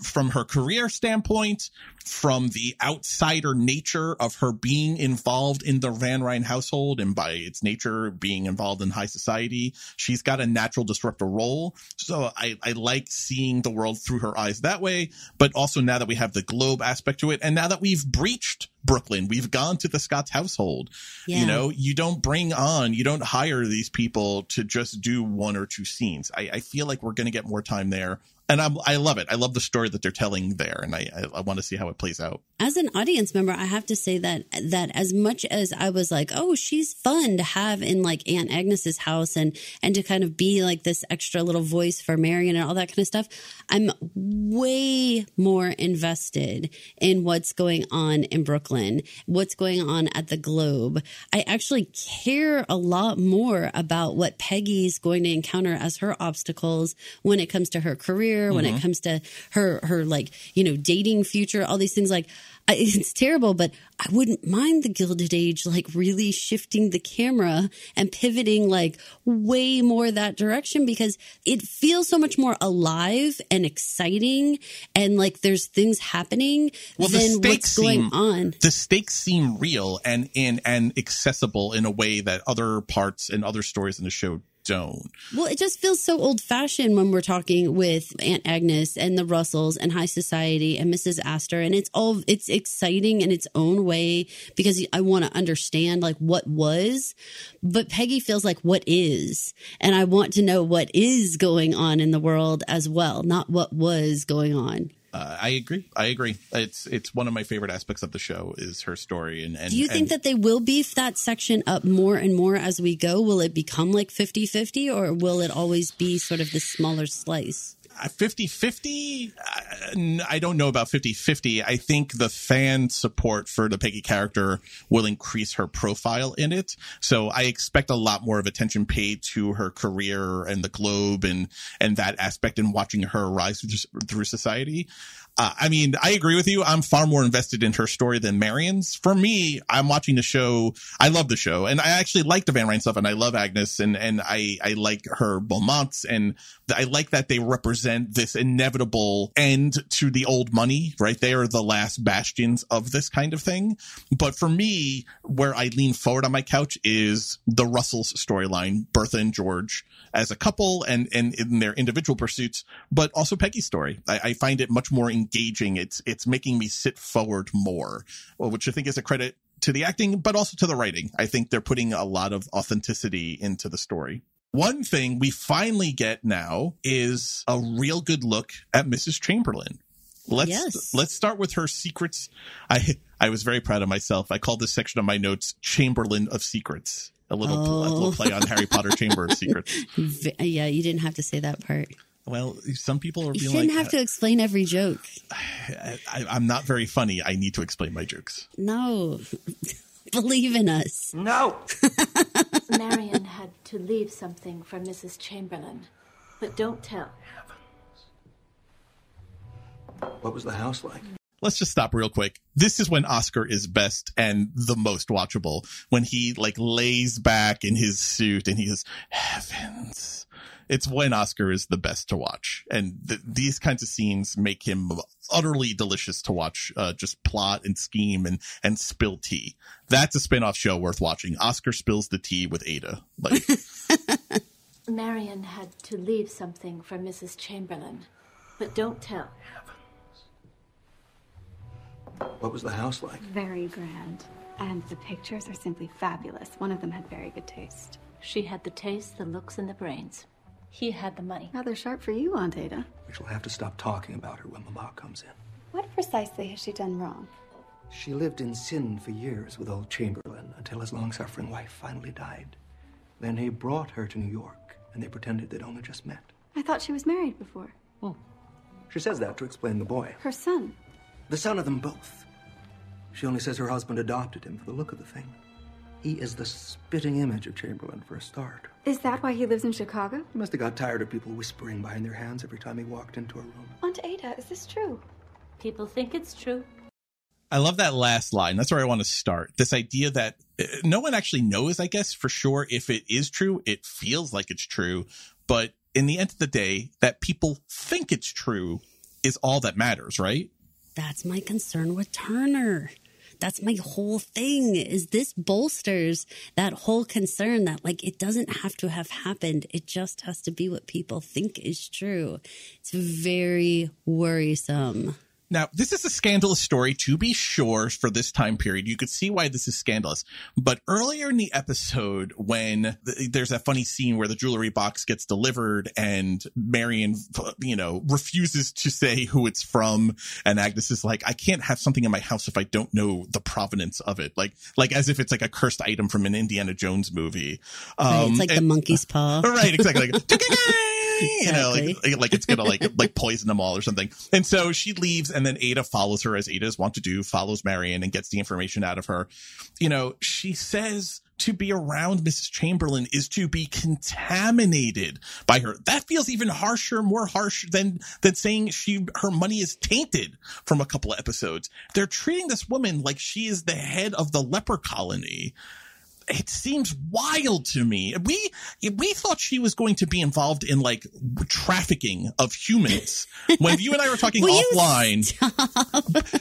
from her career standpoint, from the outsider nature of her being involved in the Van Rhijn household and by its nature being involved in high society. She's got a natural disruptor role. So I, I like seeing the world through her eyes that way. But also now that we have the globe aspect to it and now that we've breached Brooklyn. We've gone to the Scott's household. Yeah. You know, you don't bring on, you don't hire these people to just do one or two scenes. I, I feel like we're going to get more time there and I'm, I love it. I love the story that they're telling there, and I, I, I, want to see how it plays out. As an audience member, I have to say that that as much as I was like, oh, she's fun to have in like Aunt Agnes's house, and and to kind of be like this extra little voice for Marian and all that kind of stuff, I'm way more invested in what's going on in Brooklyn, what's going on at the Globe. I actually care a lot more about what Peggy's going to encounter as her obstacles when it comes to her career career, when Mm-hmm. it comes to her her like you know dating future, all these things. Like I, it's terrible, but I wouldn't mind the Gilded Age like really shifting the camera and pivoting like way more that direction because it feels so much more alive and exciting, and like there's things happening Well, the than what's stakes going on. the stakes seem real and and and accessible in a way that other parts and other stories in the show don't. Well, it just feels so old fashioned when we're talking with Aunt Agnes and the Russells and High Society and Mrs. Astor. And it's all, it's exciting in its own way because I want to understand like what was, but Peggy feels like what is. And I want to know what is going on in the world as well, not what was going on. Uh, I agree. I agree. It's it's one of my favorite aspects of the show is her story and and Do you think and that they will beef that section up more and more as we go? Will it become like 50 50 or will it always be sort of the smaller slice? Uh, 50 50 uh, i don't know about 50 50 i think the fan support for the peggy character will increase her profile in it. So i expect a lot more of attention paid to her career and the globe and and that aspect and watching her rise through, through society uh, I mean, I agree with you. I'm far more invested in her story than Marian's. For me, I'm watching the show. I love the show, and I actually like the Van Rhijn stuff, and I love Agnes, and and I I like her Beaumonts, and I like that they represent this inevitable end to the old money. Right, they are the last bastions of this kind of thing. But for me, where I lean forward on my couch is the Russells storyline, Bertha and George as a couple, and and in their individual pursuits, but also Peggy's story. I, I find it much more engaging. It's it's making me sit forward more, which I think is a credit to the acting, but also to the writing. I think they're putting a lot of authenticity into the story. One thing we finally get now is a real good look at Mrs. Chamberlain. Let's Yes. let's start with her secrets. I I was very proud of myself. I called this section of my notes Chamberlain of Secrets. A little, a little Oh. play on Harry Potter Chamber of Secrets. Yeah, you didn't have to say that part. Well, some people are You being shouldn't like, have to uh, explain every joke. I, I'm not very funny. I need to explain my jokes. No. Believe in us. No. Marian had to leave something for Mrs. Chamberlain, but don't tell. What was the house like? Let's just stop real quick. This is when Oscar is best and the most watchable. When he like lays back in his suit and he goes, heavens. It's when Oscar is the best to watch. And th- these kinds of scenes make him utterly delicious to watch, uh, just plot and scheme and, and spill tea. That's a spin-off show worth watching. Oscar spills the tea with Ada. Like, Marian had to leave something for Mrs. Chamberlain, but don't tell. What was the house like? Very grand. And the pictures are simply fabulous. One of them had very good taste. She had the taste, the looks, and the brains. He had the money. Rather sharp for you, Aunt Ada. We shall have to stop talking about her when Mama comes in. What precisely has she done wrong? She lived in sin for years with old Chamberlain until his long suffering wife finally died. Then he brought her to New York and they pretended they'd only just met. I thought she was married before. Well. She says that to explain the boy. Her son. The son of them both. She only says her husband adopted him for the look of the thing. He is the spitting image of Chamberlain for a start. Is that why he lives in Chicago? He must have got tired of people whispering behind their hands every time he walked into a room. Aunt Ada, is this true? People think it's true. I love that last line. That's where I want to start. This idea that uh, no one actually knows, I guess, for sure if it is true. It feels like it's true. But in the end of the day, that people think it's true is all that matters, right? That's my concern with Turner. That's my whole thing is this bolsters that whole concern that like it doesn't have to have happened. It just has to be what people think is true. It's very worrisome. Now, this is a scandalous story to be sure for this time period. You could see why this is scandalous. But earlier in the episode, when th- there's that funny scene where the jewelry box gets delivered and Marian, you know, refuses to say who it's from. And Agnes is like, I can't have something in my house if I don't know the provenance of it. Like, like as if it's like a cursed item from an Indiana Jones movie. Right, it's um, like the monkey's paw. Right, exactly. Like, you know, like, like like it's gonna like like poison them all or something. And so she leaves, and then Ada follows her as Ada's want to do, follows Marian and gets the information out of her. You know, she says to be around Mrs. Chamberlain is to be contaminated by her. That feels even harsher, more harsh than than saying she her money is tainted from a couple of episodes. They're treating this woman like she is the head of the leper colony it seems wild to me. We we thought she was going to be involved in like trafficking of humans. When you and I were talking offline,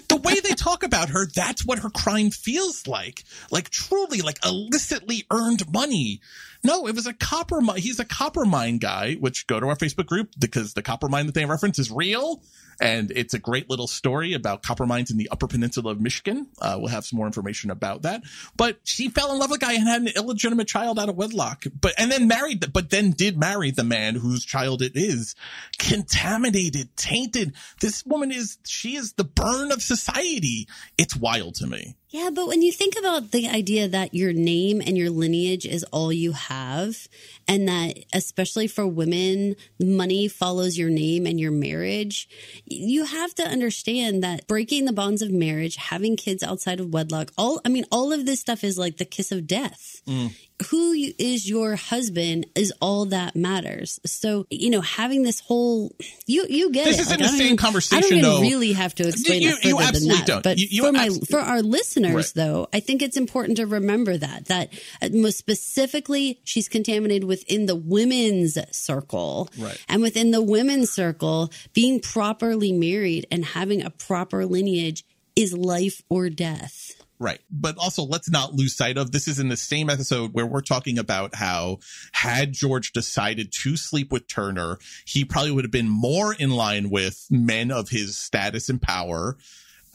the way they talk about her, that's what her crime feels like. Like truly, like illicitly earned money. No, it was a copper mine. He's a copper mine guy, which go to our Facebook group because the copper mine that they reference is real. And it's a great little story about copper mines in the Upper Peninsula of Michigan. Uh, we'll have some more information about that. But she fell in love with a guy and had an illegitimate child out of wedlock. But and then married, the, but then did marry the man whose child it is. Contaminated, tainted. This woman is she is the burn of society. It's wild to me. Yeah, but when you think about the idea that your name and your lineage is all you have, and that especially for women, money follows your name and your marriage, you have to understand that breaking the bonds of marriage, having kids outside of wedlock, all, I mean, all of this stuff is like the kiss of death. Mm. Who is your husband is all that matters. So, you know, having this whole, you, you get This it. isn't Like, the same even- conversation, I don't though. really have to explain You- it further you than absolutely that. don't. But You- for my, abs- for our listeners, Right. though, I think it's important to remember that that uh, most specifically, she's contaminated within the women's circle, Right. and within the women's circle, being properly married and having a proper lineage is life or death. Right. But also, let's not lose sight of this is in the same episode where we're talking about how had George decided to sleep with Turner, he probably would have been more in line with men of his status and power.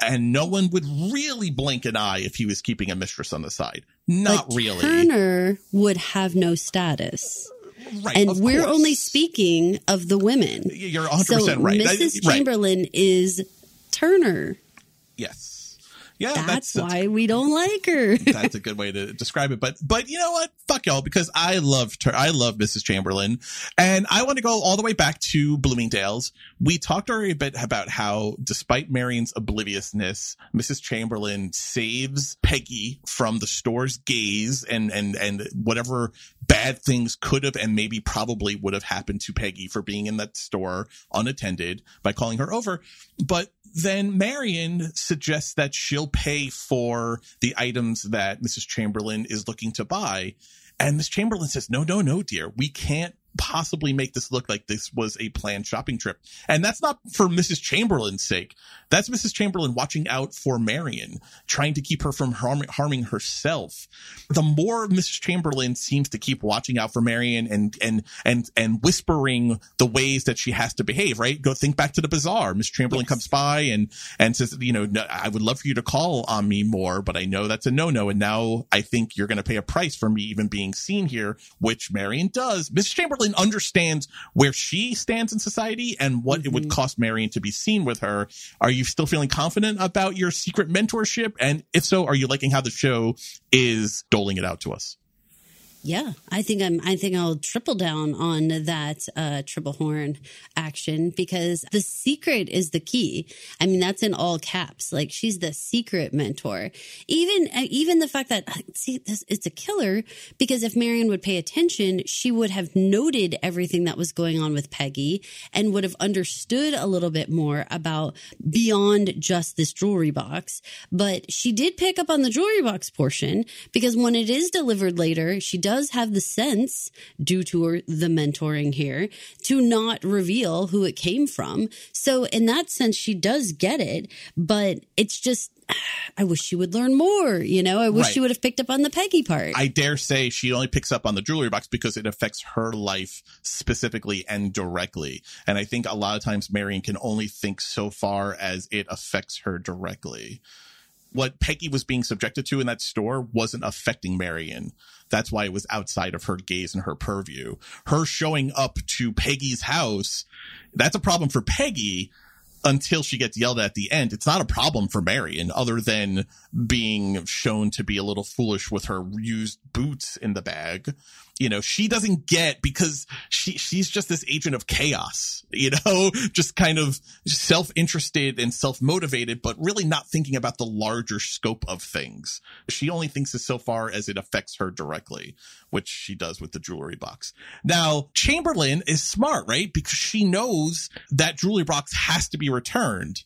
And no one would really blink an eye if he was keeping a mistress on the side. Not But really. Turner would have no status. Uh, right, and we're course. only speaking of the women. You're 100% so right. Mrs. right. Chamberlain is Turner. Yes. Yeah, that's, that's- why we don't like her. that's a good way to describe it. But but you know what? Fuck y'all because I loved her. I love Mrs. Chamberlain, and I want to go all the way back to Bloomingdale's. We talked already a bit about how, despite Marian's obliviousness, Mrs. Chamberlain saves Peggy from the store's gaze and and and whatever bad things could have and maybe probably would have happened to Peggy for being in that store unattended by calling her over. But then Marian suggests that she'll pay for the items that Mrs. Chamberlain is looking to buy. And Miss Chamberlain says, no, no, no, dear, we can't possibly make this look like this was a planned shopping trip. And that's not for Mrs. Chamberlain's sake. That's Mrs. Chamberlain watching out for Marian, trying to keep her from harm- harming herself. The more Mrs. Chamberlain seems to keep watching out for Marian and, and, and, and whispering the ways that she has to behave, right? Go think back to the bazaar. Miss Chamberlain comes by and, and says, you know, "No, I would love for you to call on me more, but I know that's a no-no. And now I think you're going to pay a price for me even being seen here, which Marian does. Mrs. Chamberlain understands where she stands in society and what it would mm-hmm. cost Marian to be seen with her. Are you still feeling confident about your secret mentorship? And if so, are you liking how the show is doling it out to us? Yeah, I think I'm. I think I'll triple down on that uh, triple horn action because the secret is the key. I mean, that's in all caps. Like she's the secret mentor. Even uh, even the fact that uh, see this, it's a killer because if Marian would pay attention, she would have noted everything that was going on with Peggy and would have understood a little bit more about beyond just this jewelry box. But she did pick up on the jewelry box portion because when it is delivered later, she does have the sense, due to her, the mentoring here, to not reveal who it came from. So, in that sense, she does get it, but it's just, I wish she would learn more. You know, I wish Right. she would have picked up on the Peggy part. I dare say she only picks up on the jewelry box because it affects her life specifically and directly. And I think a lot of times Marian can only think so far as it affects her directly. What Peggy was being subjected to in that store wasn't affecting Marian. That's why it was outside of her gaze and her purview. Her showing up to Peggy's house, that's a problem for Peggy until she gets yelled at at the end. It's not a problem for Marian other than being shown to be a little foolish with her used boots in the bag. You know, she doesn't get because she she's just this agent of chaos, you know, just kind of self-interested and self-motivated, but really not thinking about the larger scope of things. She only thinks as so far as it affects her directly, which she does with the jewelry box. Now, Chamberlain is smart, right? Because she knows that jewelry box has to be returned.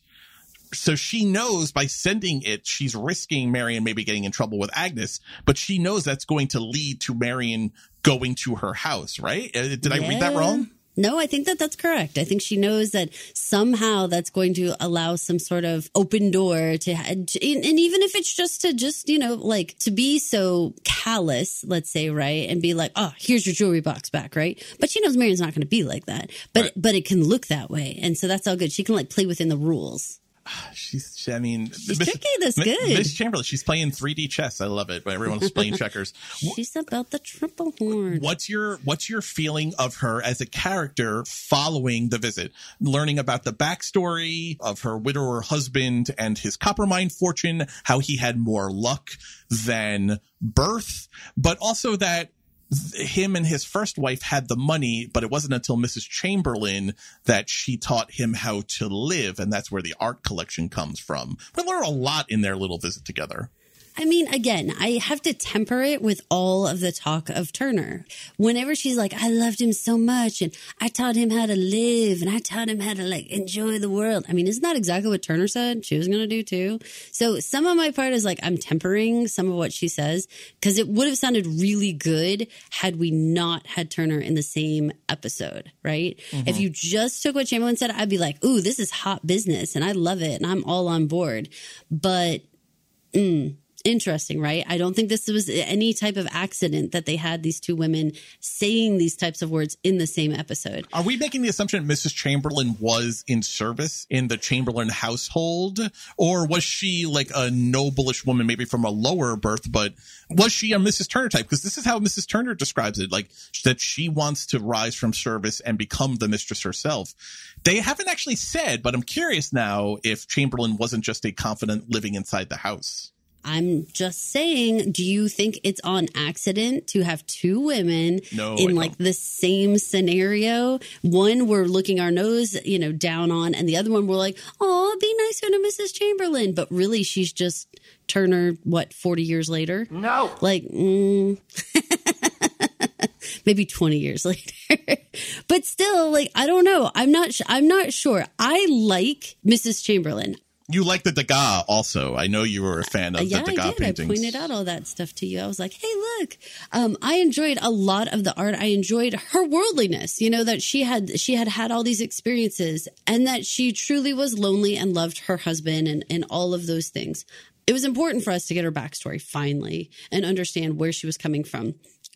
So she knows by sending it, she's risking Marian maybe getting in trouble with Agnes, but she knows that's going to lead to Marian going to her house, right? Uh, Did I read that wrong? No, I think that that's correct. I think she knows that somehow that's going to allow some sort of open door to, and and even if it's just to just, you know, like to be so callous, let's say, right? And be like, oh, here's your jewelry box back, right? But she knows Marian's not going to be like that. But, but it can look that way. And so that's all good. She can like play within the rules. She's, she- I mean, She's Miss- tricky, that's Mi- good. Miss Chamberlain, she's playing 3D chess. I love it. But everyone's playing checkers. She's about the triple horn. What's your what's your feeling of her as a character following the visit? Learning about the backstory of her widower husband and his copper mine fortune, how he had more luck than birth, but also that th- him and his first wife had the money, but it wasn't until Mrs. Chamberlain that she taught him how to live, and that's where the art collection comes from. We learn a lot in their little visit together. I mean, again, I have to temper it with all of the talk of Turner. Whenever she's like, I loved him so much and I taught him how to live and I taught him how to like enjoy the world. I mean, isn't that exactly what Turner said she was going to do too? So some of my part is like, I'm tempering some of what she says because it would have sounded really good had we not had Turner in the same episode, right? Mhm. If you just took what Chamberlain said, I'd be like, ooh, this is hot business and I love it and I'm all on board. But, mm, interesting, right? I don't think this was any type of accident that they had these two women saying these types of words in the same episode. Are we making the assumption Mrs. Chamberlain was in service in the Chamberlain household? Or was she like a noblish woman, maybe from a lower birth, but was she a Mrs. Turner type? Because this is how Mrs. Turner describes it, like that she wants to rise from service and become the mistress herself. They haven't actually said, but I'm curious now if Chamberlain wasn't just a confident living inside the house. I'm just saying, do you think it's on accident to have two women No, in I like the same scenario? One we're looking our nose, you know, down on, and the other one we're like, oh, be nicer to Mrs. Chamberlain. But really, she's just Turner, what, 40 years later? No. Like, mm, maybe 20 years later. but still, like, I don't know. I'm not, sh- I'm not sure. I like Mrs. Chamberlain. You like the Degas also. I know you were a fan of Uh, yeah, the I did. paintings. I pointed out all that stuff to you. I was like, "Hey, look!" Um, I enjoyed a lot of the art. I enjoyed her worldliness. You know that she had she had had all these experiences, and that she truly was lonely and loved her husband, and and all of those things. It was important for us to get her backstory finally and understand where she was coming from.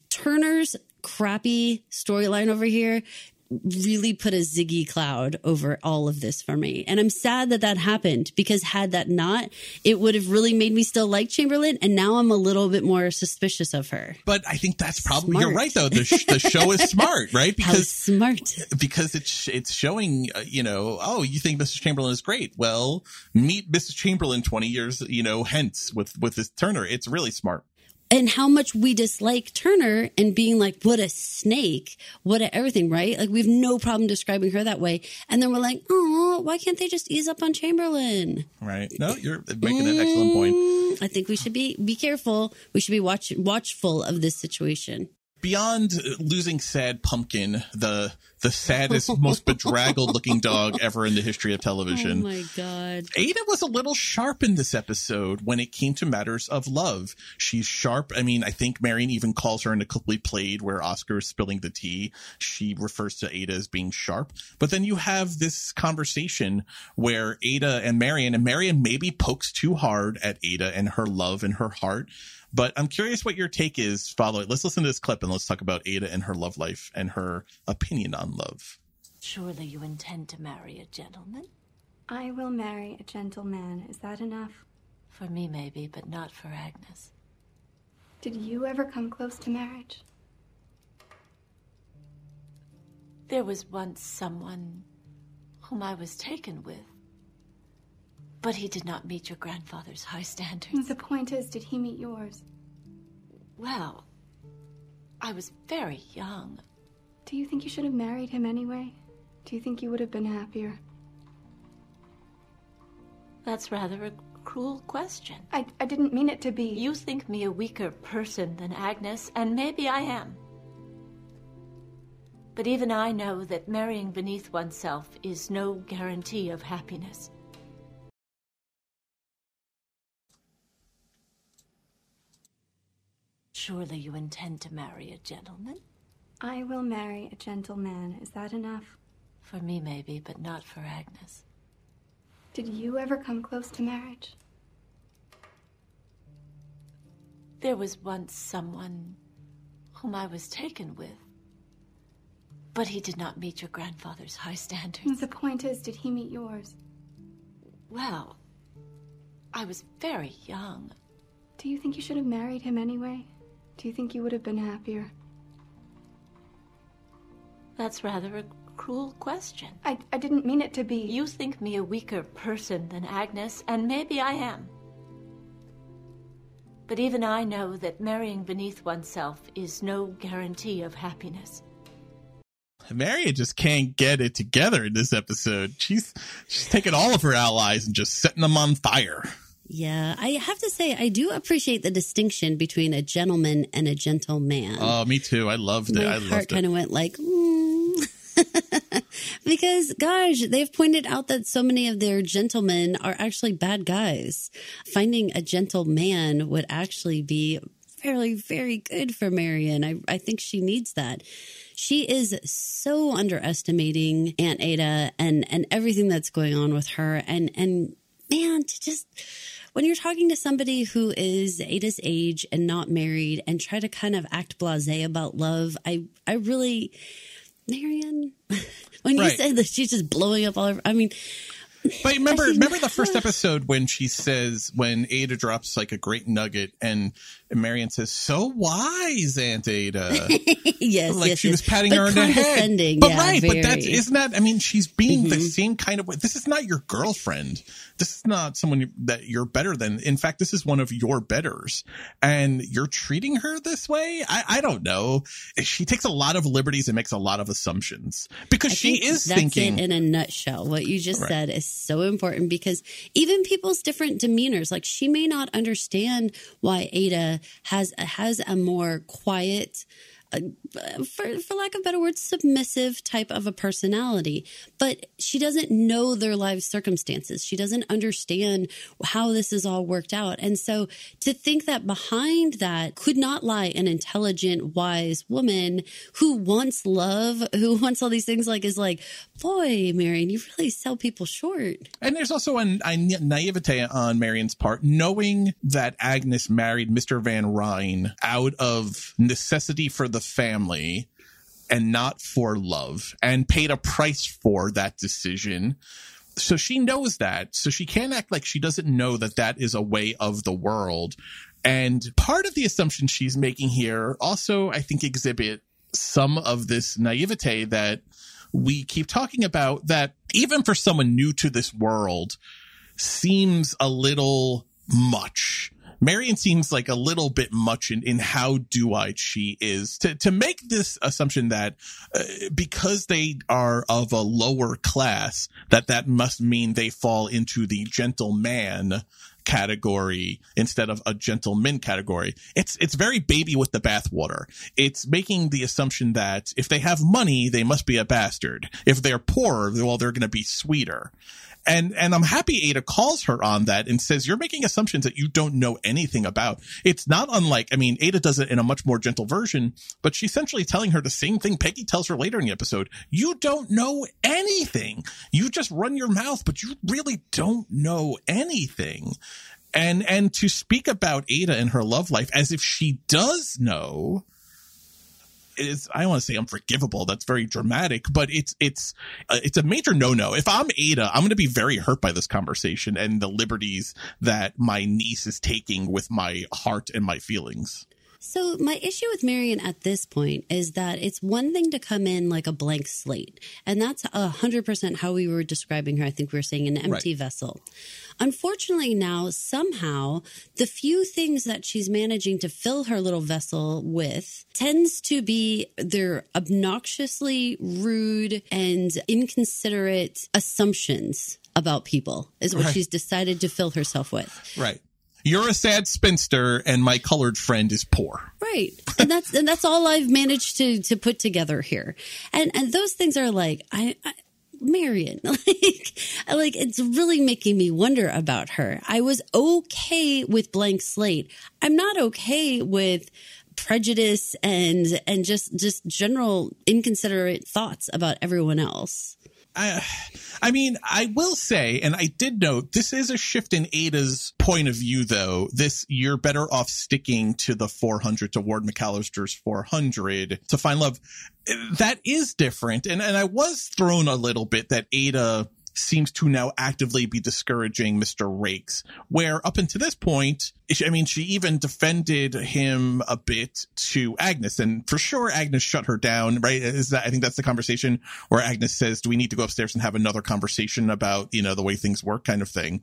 Turner's crappy storyline over here really put a ziggy cloud over all of this for me. And I'm sad that that happened because had that not, it would have really made me still like Chamberlain. And now I'm a little bit more suspicious of her. But I think that's probably Smart. you're right though. The, sh- the show is smart, right? Because How smart. because it's it's showing uh, you know oh you think Mrs. Chamberlain is great well meet Mrs. Chamberlain twenty years you know hence with with this Turner it's really smart. And how much we dislike Turner and being like, what a snake, what a everything, right? Like we have no problem describing her that way. And then we're like, oh, why can't they just ease up on Chamberlain? Right. No, you're making an excellent point. Mm, I think we should be be careful. We should be watch watchful of this situation. Beyond losing sad pumpkin, the the saddest, most bedraggled looking dog ever in the history of television. Oh my god. Ada was a little sharp in this episode when it came to matters of love. She's sharp. I mean, I think Marian even calls her in a cliply played where Oscar is spilling the tea. She refers to Ada as being sharp. But then you have this conversation where Ada and Marian, and Marian maybe pokes too hard at Ada and her love and her heart. But I'm curious what your take is. Follow it. Let's listen to this clip and let's talk about Ada and her love life and her opinion on love. Surely you intend to marry a gentleman? I will marry a gentleman. Is that enough? For me, maybe, but not for Agnes. Did you ever come close to marriage? There was once someone whom I was taken with. But he did not meet your grandfather's high standards. The point is, did he meet yours? Well, I was very young. Do you think you should have married him anyway? Do you think you would have been happier? That's rather a cruel question. I, I didn't mean it to be. You think me a weaker person than Agnes, and maybe I am. But even I know that marrying beneath oneself is no guarantee of happiness. Surely you intend to marry a gentleman? I will marry a gentleman. Is that enough? For me, maybe, but not for Agnes. Did you ever come close to marriage? There was once someone whom I was taken with. But he did not meet your grandfather's high standards. The point is, did he meet yours? Well, I was very young. Do you think you should have married him anyway? Do you think you would have been happier? That's rather a cruel question. I, I didn't mean it to be. You think me a weaker person than Agnes, and maybe I am. But even I know that marrying beneath oneself is no guarantee of happiness. Marian just can't get it together in this episode. She's she's taking all of her allies and just setting them on fire. Yeah, I have to say I do appreciate the distinction between a gentleman and a gentleman. Oh, me too. I loved My it. I heart kind of went like, mm. because gosh, they've pointed out that so many of their gentlemen are actually bad guys. Finding a gentleman would actually be very, very good for Marian. I, I think she needs that. She is so underestimating Aunt Ada and, and everything that's going on with her. And, and man, to just, when you're talking to somebody who is Ada's age and not married and try to kind of act blasé about love, I, I really, Marian, when you Right. said that she's just blowing up all over, I mean, But remember, remember the first episode when she says when Ada drops like a great nugget and Marian says, "So wise, Aunt Ada." yes, like yes, she yes. was patting But her on the head. But yeah, right, but that's very. Mm-hmm. isn't that? I mean, she's being the same kind of way. This is not your girlfriend. This is not someone that you're better than. In fact, this is one of your betters, and you're treating her this way. I, I don't know. She takes a lot of liberties and makes a lot of assumptions because I she think is thinking. it in a nutshell. What you just Right. said is so important because even people's different demeanors, like she may not understand why Ada has has a more quiet. For, for lack of better words, submissive type of a personality, but she doesn't know their life circumstances. She doesn't understand how this is all worked out. And so to think that behind that could not lie an intelligent, wise woman who wants love, who wants all these things, like is like, boy, Marian, you really sell people short. And there's also a, a naivete on Marian's part, knowing that Agnes married Mr. Van Rhijn out of necessity for the family and not for love, and paid a price for that decision. So she knows that. So she can't act like she doesn't know that that is a way of the world. And part of the assumption she's making here also, I think, exhibit some of this naivete that we keep talking about that even for someone new to this world seems a little much Marian seems like a little bit much in, in how do I she is. To, to make this assumption that uh, because they are of a lower class, that that must mean they fall into the gentleman category instead of a gentleman category. It's it's very baby with the bathwater. It's making the assumption that if they have money, they must be a bastard. If they're poor, well, they're going to be sweeter. And and I'm happy Ada calls her on that and says you're making assumptions that you don't know anything about. It's not unlike I mean Ada does it in a much more gentle version, but she's essentially telling her the same thing Peggy tells her later in the episode. You don't know anything. You just run your mouth, but you really don't know anything. And and to speak about Ada and her love life as if she does know is I don't want to say unforgivable. That's very dramatic, but it's it's uh, it's a major no no. If I'm Ada, I'm going to be very hurt by this conversation and the liberties that my niece is taking with my heart and my feelings. So my issue with Marian at this point is that it's one thing to come in like a blank slate, and that's a hundred percent how we were describing her. I think we were saying an empty Right. vessel. Unfortunately, now somehow the few things that she's managing to fill her little vessel with tends to be their obnoxiously rude and inconsiderate assumptions about people. Is what Right. she's decided to fill herself with. Right. You're a sad spinster, and my colored friend is poor. Right. And that's and that's all I've managed to to put together here. And and those things are like I, I Marian, like, like it's really making me wonder about her. I was okay with blank slate. I'm not okay with prejudice and and just just general inconsiderate thoughts about everyone else. I, I mean, I will say, and I did note, this is a shift in Ada's point of view, though. This, you're better off sticking to the 400 to Ward McAllister's 400 to find love. That is different. And, and I was thrown a little bit that Ada seems to now actively be discouraging Mr. Raikes, where up until this point, I mean, she even defended him a bit to Agnes, and for sure Agnes shut her down, right? Is that, I think that's the conversation where Agnes says, do we need to go upstairs and have another conversation about, you know, the way things work kind of thing.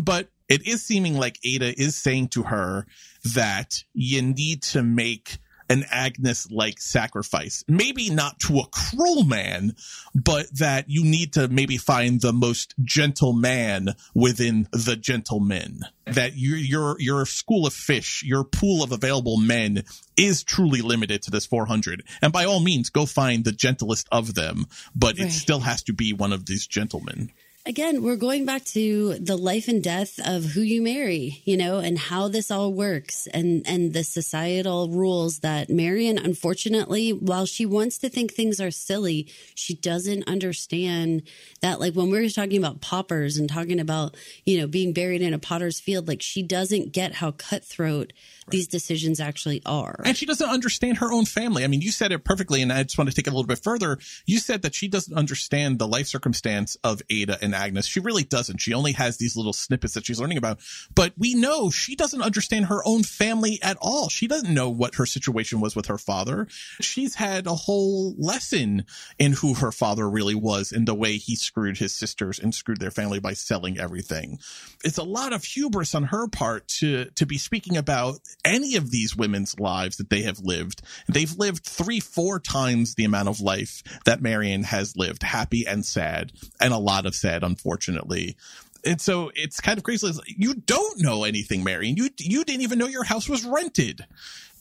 But it is seeming like Ada is saying to her that you need to make an Agnes like sacrifice. Maybe not to a cruel man, but that you need to maybe find the most gentle man within the gentlemen. That your your your school of fish, your pool of available men is truly limited to this 400. And by all means, go find the gentlest of them, but Right. it still has to be one of these gentlemen. Again, we're going back to the life and death of who you marry, you know, and how this all works and, and the societal rules that Marian, unfortunately, while she wants to think things are silly, she doesn't understand that, like, when we were talking about paupers and talking about, you know, being buried in a potter's field, like, she doesn't get how cutthroat these decisions actually are. And she doesn't understand her own family. I mean, you said it perfectly, and I just want to take it a little bit further. You said that she doesn't understand the life circumstance of Ada and Agnes. She really doesn't. She only has these little snippets that she's learning about. But we know she doesn't understand her own family at all. She doesn't know what her situation was with her father. She's had a whole lesson in who her father really was and the way he screwed his sisters and screwed their family by selling everything. It's a lot of hubris on her part to to be speaking about any of these women's lives that they have lived. They've lived three, four times the amount of life that Marian has lived, happy and sad, and a lot of sad, unfortunately. And so it's kind of crazy. You don't know anything, Marian. You you didn't even know your house was rented.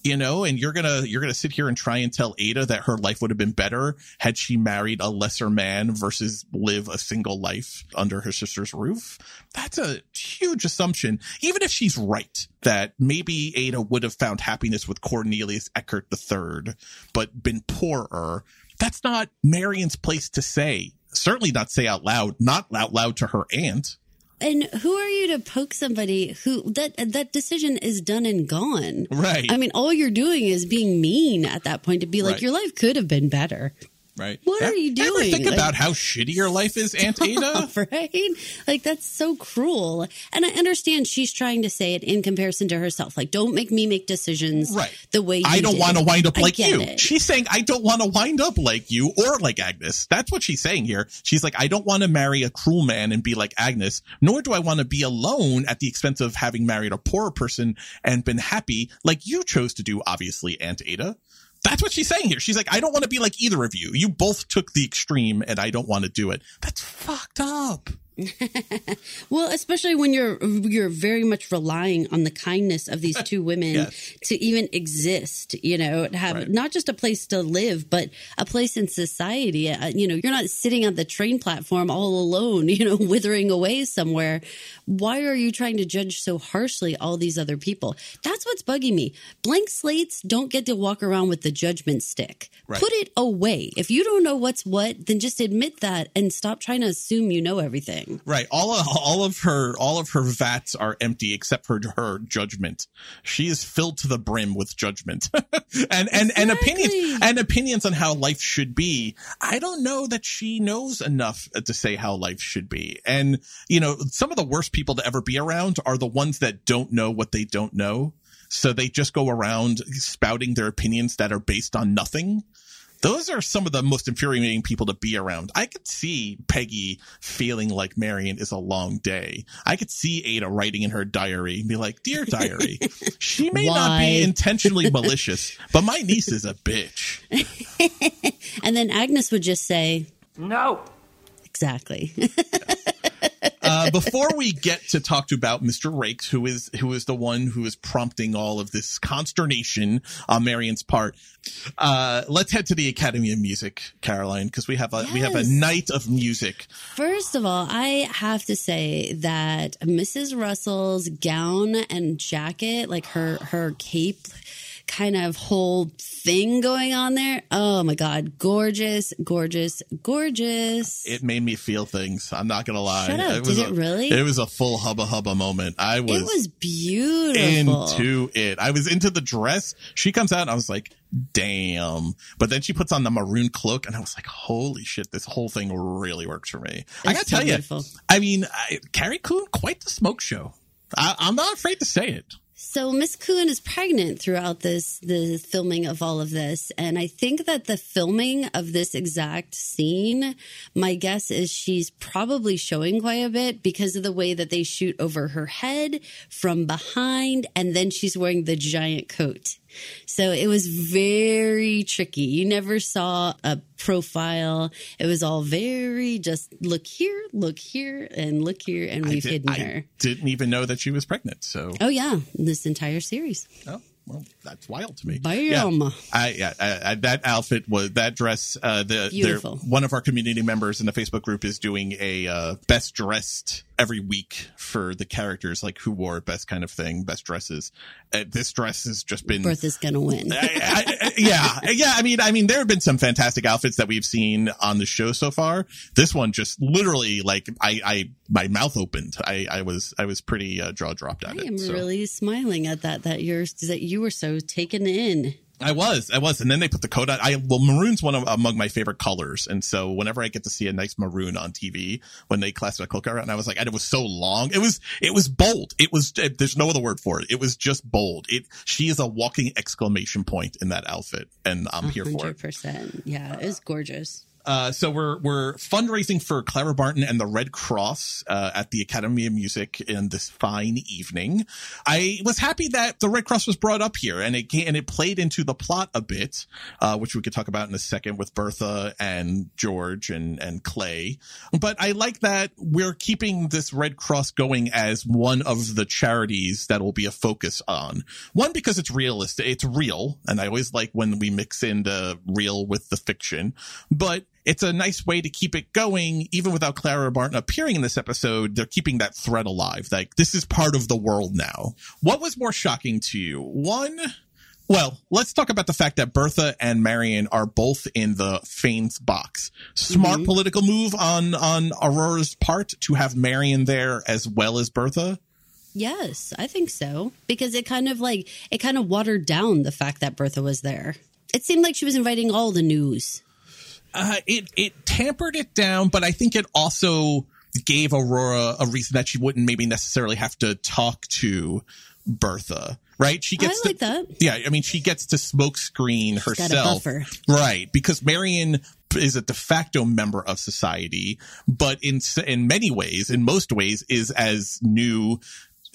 You know, and you're gonna you're gonna sit here and try and tell Ada that her life would have been better had she married a lesser man versus live a single life under her sister's roof. That's a huge assumption. Even if she's right that maybe Ada would have found happiness with Cornelius Eckert III, but been poorer. That's not Marian's place to say. Certainly not say out loud, not out loud to her aunt. And who are you to poke somebody who that that decision is done and gone? Right. I mean, all you're doing is being mean at that point to be like, Right. your life could have been better. Right. What are you Ever doing? think Like- about how shitty your life is, Aunt Ada? right? Like that's so cruel. And I understand she's trying to say it in comparison to herself. Like, don't make me make decisions Right. the way you I don't want to wind up like you. it. She's saying, I don't want to wind up like you or like Agnes. That's what she's saying here. She's like, I don't want to marry a cruel man and be like Agnes, nor do I want to be alone at the expense of having married a poorer person and been happy like you chose to do, obviously, Aunt Ada. That's what she's saying here. She's like, I don't want to be like either of you. You both took the extreme and I don't want to do it. That's fucked up. Well, especially when you're you're very much relying on the kindness of these two women Yes. to even exist. You know, to have Right. not just a place to live, but a place in society. Uh, you know, you're not sitting on the train platform all alone. You know, withering away somewhere. Why are you trying to judge so harshly all these other people? That's what's bugging me. Blank slates don't get to walk around with the judgment stick. Right. Put it away. If you don't know what's what, then just admit that and stop trying to assume you know everything. Right. All of, all of her all of her vats are empty except for her judgment. She is filled to the brim with judgment. and and and opinions and opinions on how life should be. I don't know that she knows enough to say how life should be. And you know, some of the worst people to ever be around are the ones that don't know what they don't know. So they just go around spouting their opinions that are based on nothing. Those are some of the most infuriating people to be around. I could see Peggy feeling like Marian is a long day. I could see Ada writing in her diary and be like, Dear diary, she may not be intentionally malicious, but my niece is a bitch. And then Agnes would just say, No. Exactly. Uh, before we get to talk to about Mr. Raikes, who is who is the one who is prompting all of this consternation on Marian's part, uh, let's head to the Academy of Music, Caroline, because we have a we have a night of music. First of all, I have to say that Mrs. Russell's gown and jacket, like her her cape kind of whole thing going on there. Oh my god, gorgeous, gorgeous, gorgeous. It made me feel things. I'm not gonna lie. Shut up. was Did a- it really? It was a full hubba hubba moment. I was, it was beautiful. into it. I was into the dress. She comes out and I was like, damn. But then she puts on the maroon cloak and I was like, holy shit, this whole thing really works for me. I gotta so tell you. I mean, I, Carrie Coon, quite the smoke show. I, I'm not afraid to say it. So Miss Coon is pregnant throughout this the filming of all of this, and I think that the filming of this exact scene, my guess is she's probably showing quite a bit because of the way that they shoot over her head from behind, and then she's wearing the giant coat. So it was very tricky. You never saw a profile. It was all very just look here, look here, and look here, and we've did- hidden I her. didn't even know that she was pregnant. So, Oh yeah, this entire series. oh, well, that's wild to me. Bam. Yeah. I, yeah, I, I, that outfit was that dress. Uh, the Beautiful. one of our community members in the Facebook group is doing a uh, best dressed every week for the characters, like who wore best kind of thing, best dresses. Uh, this dress has just been. Bertha's gonna win. I, I, yeah, yeah. I mean, I mean, there have been some fantastic outfits that we've seen on the show so far. This one just literally, like, I, I, my mouth opened. I, I was, I was pretty uh, jaw dropped at I it. am so. really smiling at that. That you're that you were so taken in. I was, I was, and then they put the coat on. I well, maroon's one of among my favorite colors, and so whenever I get to see a nice maroon on TV, when they classified coat and I was like, and it was so long. It was, it was bold. It was. Eh, there's no other word for it. It was just bold. It. She is a walking exclamation point in that outfit, and I'm here for it. Percent. Yeah, it was gorgeous. Uh, so we're we're fundraising for Clara Barton and the Red Cross uh, at the Academy of Music in this fine evening. I was happy that the Red Cross was brought up here, and it and it played into the plot a bit, uh, which we could talk about in a second with Bertha and George and and Clay. But I like that we're keeping this Red Cross going as one of the charities that will be a focus on. One because it's realistic, it's real, and I always like when we mix in the real with the fiction, but it's a nice way to keep it going, even without Clara Barton appearing in this episode. They're keeping that thread alive. Like, this is part of the world now. What was more shocking to you? One, well, let's talk about the fact that Bertha and Marian are both in the Fane's box. Smart mm-hmm. political move on, on Aurora's part to have Marian there as well as Bertha. Yes, I think so because it kind of like it kind of watered down the fact that Bertha was there. It seemed like she was inviting all the news. Uh, it it tampered it down, but I think it also gave Aurora a reason that she wouldn't maybe necessarily have to talk to Bertha. Right? She gets I like to, that. Yeah, I mean, she gets to smoke screen got a herself. Right, because Marian is a de facto member of society, but in in many ways, in most ways, is as new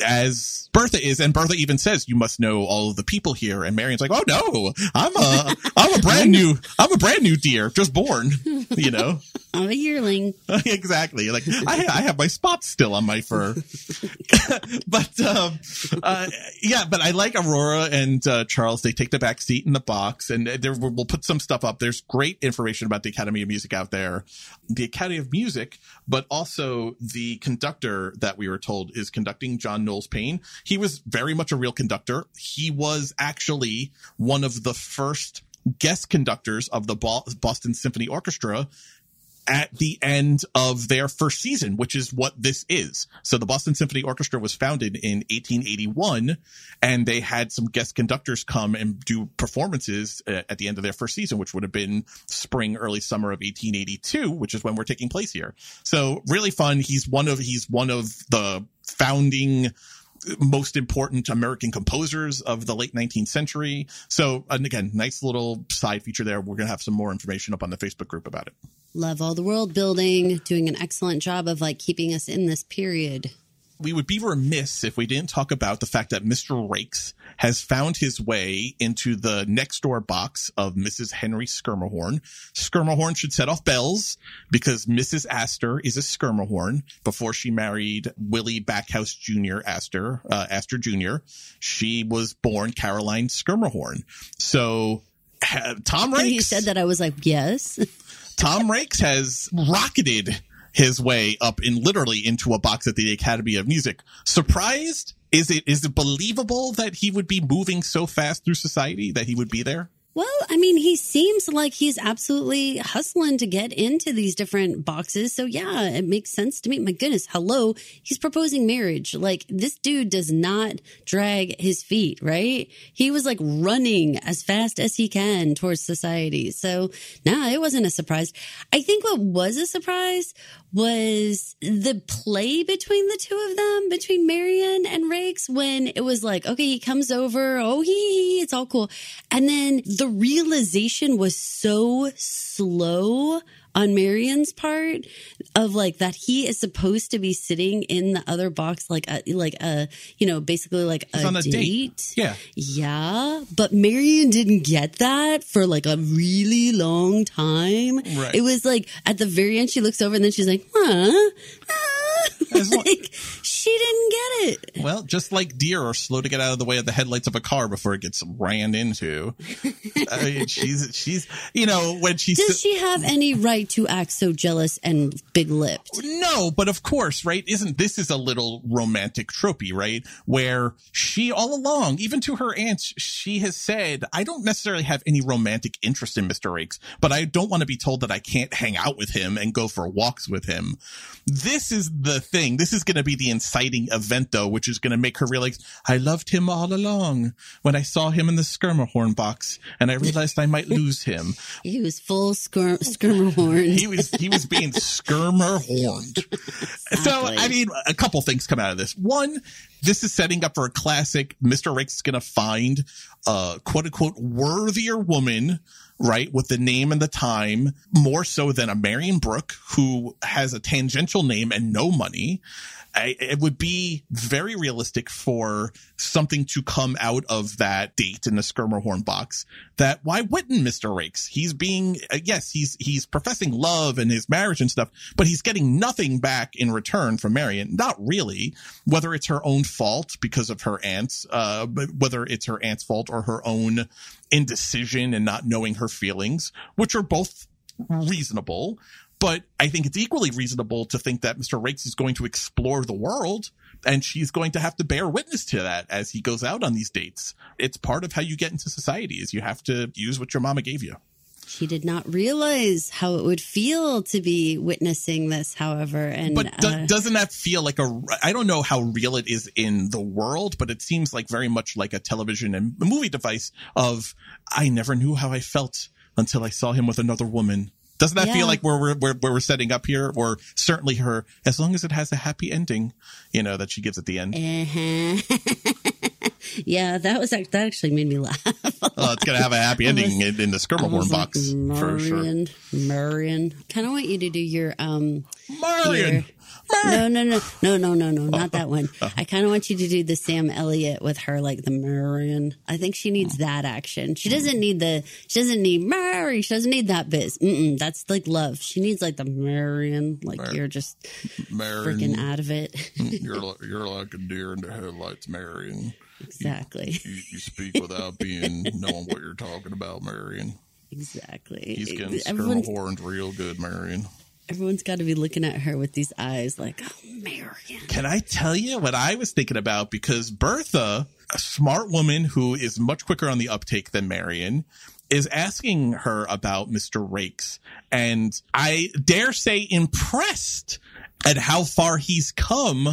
as Bertha is, and Bertha even says, "You must know all of the people here." And Marian's like, "Oh no, I'm a I'm a brand new I'm a brand new deer, just born." You know, I'm a yearling. exactly. Like I, I have my spots still on my fur, but um, uh, yeah. But I like Aurora and uh, Charles. They take the back seat in the box, and there we'll put some stuff up. There's great information about the Academy of Music out there, the Academy of Music, but also the conductor that we were told is conducting John Knowles Paine. He was very much a real conductor. He was actually one of the first guest conductors of the Boston Symphony Orchestra at the end of their first season, which is what this is. So the Boston Symphony Orchestra was founded in 1881 and they had some guest conductors come and do performances uh, at the end of their first season, which would have been spring, early summer of 1882, which is when we're taking place here. So really fun. He's one of, he's one of the founding most important American composers of the late 19th century. So, and again, nice little side feature there. We're going to have some more information up on the Facebook group about it. Love all the world building, doing an excellent job of like keeping us in this period. We would be remiss if we didn't talk about the fact that Mr. Raikes has found his way into the next door box of Mrs. Henry Schermerhorn. Schermerhorn should set off bells because Mrs. Astor is a Schermerhorn. Before she married Willie Backhouse Jr. Astor, uh, Astor Jr., she was born Caroline Schermerhorn. So, ha- Tom When Raikes. you said that, I was like, yes. Tom Raikes has rocketed his way up in literally into a box at the Academy of Music. Surprised? Is it is it believable that he would be moving so fast through society that he would be there? Well, I mean, he seems like he's absolutely hustling to get into these different boxes. So yeah, it makes sense to me. My goodness, hello. He's proposing marriage. Like this dude does not drag his feet, right? He was like running as fast as he can towards society. So nah, it wasn't a surprise. I think what was a surprise was the play between the two of them, between Marian and Raikes, when it was like, okay, he comes over, oh, he, he, it's all cool. And then the realization was so slow on Marian's part of like that he is supposed to be sitting in the other box like a like a you know basically like He's a, on a date. date. Yeah. Yeah, but Marian didn't get that for like a really long time. Right. It was like at the very end, she looks over and then she's like, huh? like, she didn't get it. Well, just like deer are slow to get out of the way of the headlights of a car before it gets ran into. I mean, she's she's you know when she's Does she have any right to act so jealous and big lipped? No, but of course, right? Isn't this is a little romantic tropey, right? Where she all along, even to her aunts, she has said, I don't necessarily have any romantic interest in Mr. Raikes, but I don't want to be told that I can't hang out with him and go for walks with him. This is the thing. This is going to be the inciting event though, which is going to make her realize I loved him all along when I saw him in the Schermerhorn box and I realized I might lose him. He was full skir- Schermerhorn. He was he was being skirmer horned. So I mean, a couple things come out of this. One, this is setting up for a classic. Mr. Rick's is going to find a quote unquote worthier woman, right, with the name and the time, more so than a Marian Brook who has a tangential name and no money. I, it would be very realistic for something to come out of that date in the Schermerhorn box. That why wouldn't Mr. Raikes? He's being uh, yes, he's he's professing love and his marriage and stuff, but he's getting nothing back in return from Marian. Not really. Whether it's her own fault because of her aunt's, uh, whether it's her aunt's fault or her own indecision and not knowing her feelings, which are both reasonable. But I think it's equally reasonable to think that Mr. Raikes is going to explore the world and she's going to have to bear witness to that as he goes out on these dates. It's part of how you get into society is you have to use what your mama gave you. She did not realize how it would feel to be witnessing this, however. And But do- uh, doesn't that feel like a? I don't know how real it is in the world, but it seems like very much like a television and movie device. Of I never knew how I felt until I saw him with another woman. Doesn't that Yeah. feel like where we're, where, where we're setting up here? Or certainly her, as long as it has a happy ending, you know, that she gives at the end. Uh-huh. yeah, that was that actually made me laugh. Oh, it's going to have a happy ending was- in, in the like, box for sure. Marian, Marian. Kind of want you to do your um. Marian. No, no, no, no, no, no, no, not that one. I kind of want you to do the Sam Elliott with her, like the Marian. I think she needs oh. that action. She doesn't need the. She doesn't need Mary. She doesn't need that biz. Mm-mm, that's like love. She needs like the Marian. Like Mar- you're just Marian. freaking out of it. Mm, you're like, you're like a deer in the headlights, Marian. Exactly. You, you speak without being knowing what you're talking about, Marian. Exactly. He's getting Everyone's- Skirmahorned real good, Marian. Everyone's got to be looking at her with these eyes, like, oh, Marian. Can I tell you what I was thinking about? Because Bertha, a smart woman who is much quicker on the uptake than Marian, is asking her about Mr. Raikes. And I dare say impressed at how far he's come.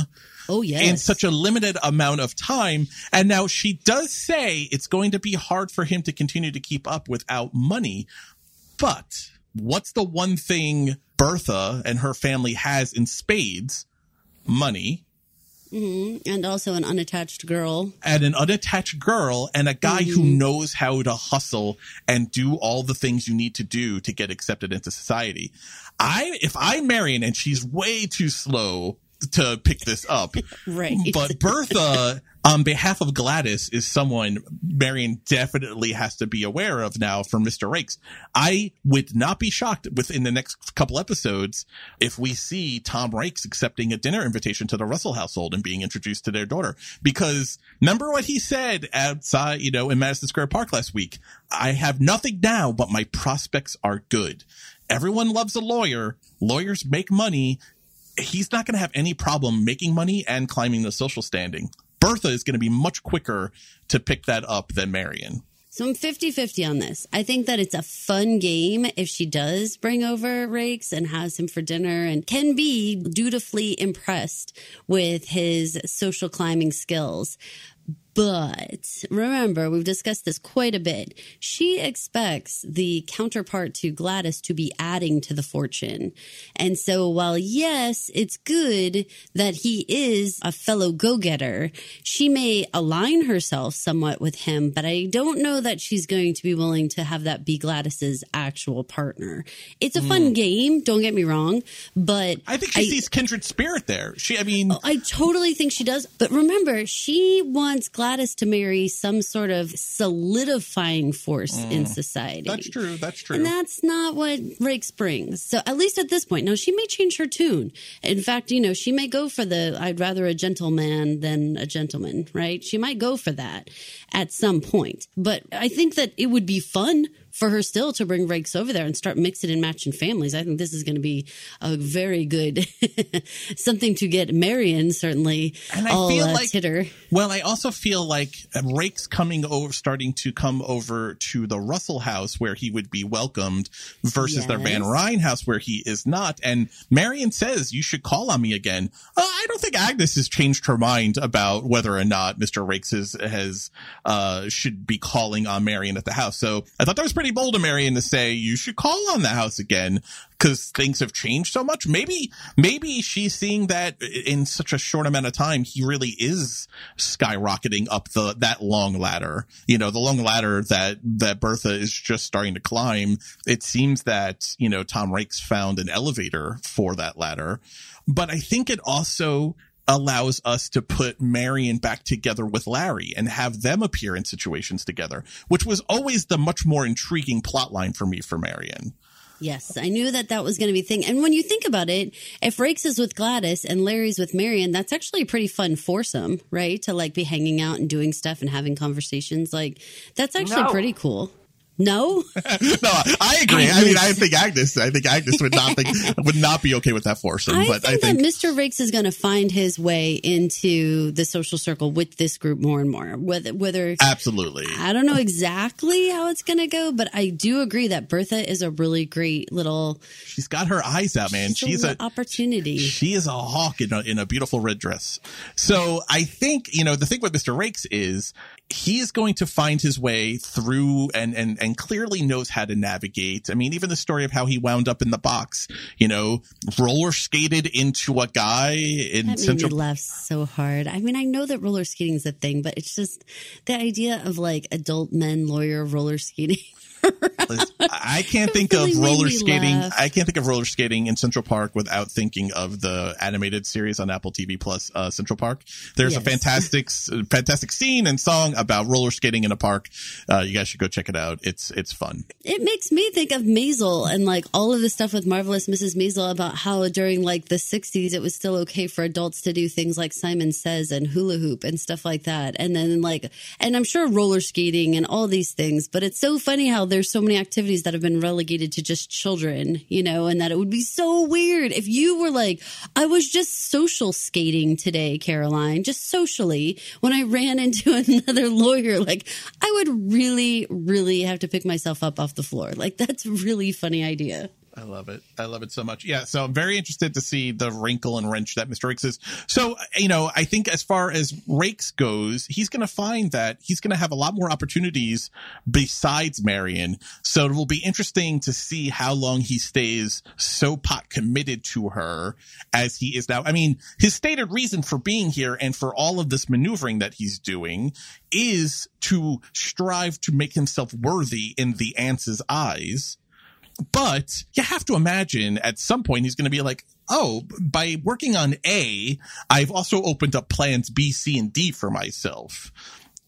Oh, yes. In such a limited amount of time. And now she does say it's going to be hard for him to continue to keep up without money. But what's the one thing Bertha and her family has in spades? Money hmm And also an unattached girl. and an unattached girl and a guy who knows how to hustle and do all the things you need to do to get accepted into society. I, if I'm Marian and she's way too slow to pick this up, Right. but Bertha, on behalf of Gladys, is someone Marian definitely has to be aware of now for Mr. Raikes. I would not be shocked within the next couple episodes if we see Tom Raikes accepting a dinner invitation to the Russell household and being introduced to their daughter. Because remember what he said outside, you know, in Madison Square Park last week? I have nothing now, but my prospects are good. Everyone loves a lawyer. Lawyers make money he's not going to have any problem making money and climbing the social standing. Bertha is going to be much quicker to pick that up than Marian. So I'm 50 50 on this. I think that it's a fun game if she does bring over Raikes and has him for dinner and can be dutifully impressed with his social climbing skills. But remember, we've discussed this quite a bit. She expects the counterpart to Gladys to be adding to the fortune. And so while yes, it's good that he is a fellow go-getter, she may align herself somewhat with him, but I don't know that she's going to be willing to have that be Gladys's actual partner. It's a fun hmm. game, don't get me wrong, but I think she sees kindred spirit there. She, I mean, I totally think she does. But remember, she wants Gladys to marry some sort of solidifying force in Mm. society. that's true. That's true. And that's not what Raikes brings. So at least at this point, now she may change her tune. In fact, you know, she may go for the I'd rather a gentleman than a gentleman, right? She might go for that at some point. But I think that it would be fun for her still to bring Raikes over there and start mixing and matching families. I think this is going to be a very good something to get Marian certainly And I all feel uh, like- titter. Well, I also feel like Rake's coming over, starting to come over to the Russell house where he would be welcomed versus the Van Yes. Ryn house where he is not. And Marian says, you should call on me again. Uh, I don't think Agnes has changed her mind about whether or not Mr. Raikes has, has, uh, should be calling on Marian at the house. So I thought that was pretty bold of Marian to say, you should call on the house again because things have changed so much. Maybe, maybe she's seeing that in such a short amount of time, he really is skyrocketing up the, that long ladder. You know, the long ladder that, that Bertha is just starting to climb. It seems that, you know, Tom Raikes found an elevator for that ladder. But I think it also allows us to put Marian back together with Larry and have them appear in situations together, which was always the much more intriguing plot line for me for Marian. Yes, I knew that that was going to be a thing. And when you think about it, if Raikes is with Gladys and Larry's with Marian, that's actually a pretty fun foursome, right? To like be hanging out and doing stuff and having conversations. Like that's actually No. pretty cool. No, no, I agree. I mean, I think Agnes, I think Agnes would not think, would not be okay with that foursome, I but think, I think that Mr. Raikes is going to find his way into the social circle with this group more and more. Whether, whether absolutely. I don't know exactly how it's going to go, but I do agree that Bertha is a really great little. She's got her eyes out, man. She's a She's a, little opportunity. She is a hawk in a, in a beautiful red dress. So I think, you know, the thing with Mr. Raikes is he is going to find his way through and, and, and clearly knows how to navigate. I mean, even the story of how he wound up in the box, you know, roller skated into a guy in That made Central. me laugh so hard. I mean, I know that roller skating is a thing, but it's just the idea of like adult men lawyer roller skating. I can't think really of roller skating. laugh. I can't think of roller skating in Central Park without thinking of the animated series on Apple TV Plus, uh, Central Park. There's a fantastic, fantastic scene and song about roller skating in a park. Uh, you guys should go check it out. It's it's fun. It makes me think of Maisel and like all of the stuff with Marvelous Mrs. Maisel about how during like the 60s it was still okay for adults to do things like Simon Says and hula hoop and stuff like that. And then like, and I'm sure roller skating and all these things, but it's so funny how there's so many activities that have been relegated to just children, you know, and that it would be so weird if you were like, I was just social skating today, Caroline, just socially when I ran into another lawyer, like I would really, really have to pick myself up off the floor. Like that's a really funny idea. I love it. I love it so much. Yeah. So I'm very interested to see the wrinkle and wrench that Mr. Raikes is. So, uh, you know, I think as far as Raikes goes, he's going to find that he's going to have a lot more opportunities besides Marian. So it will be interesting to see how long he stays so pot committed to her as he is now. I mean, his stated reason for being here and for all of this maneuvering that he's doing is to strive to make himself worthy in the aunt's eyes. But you have to imagine at some point he's going to be like, oh, by working on A, I've also opened up plans B, C, and D for myself.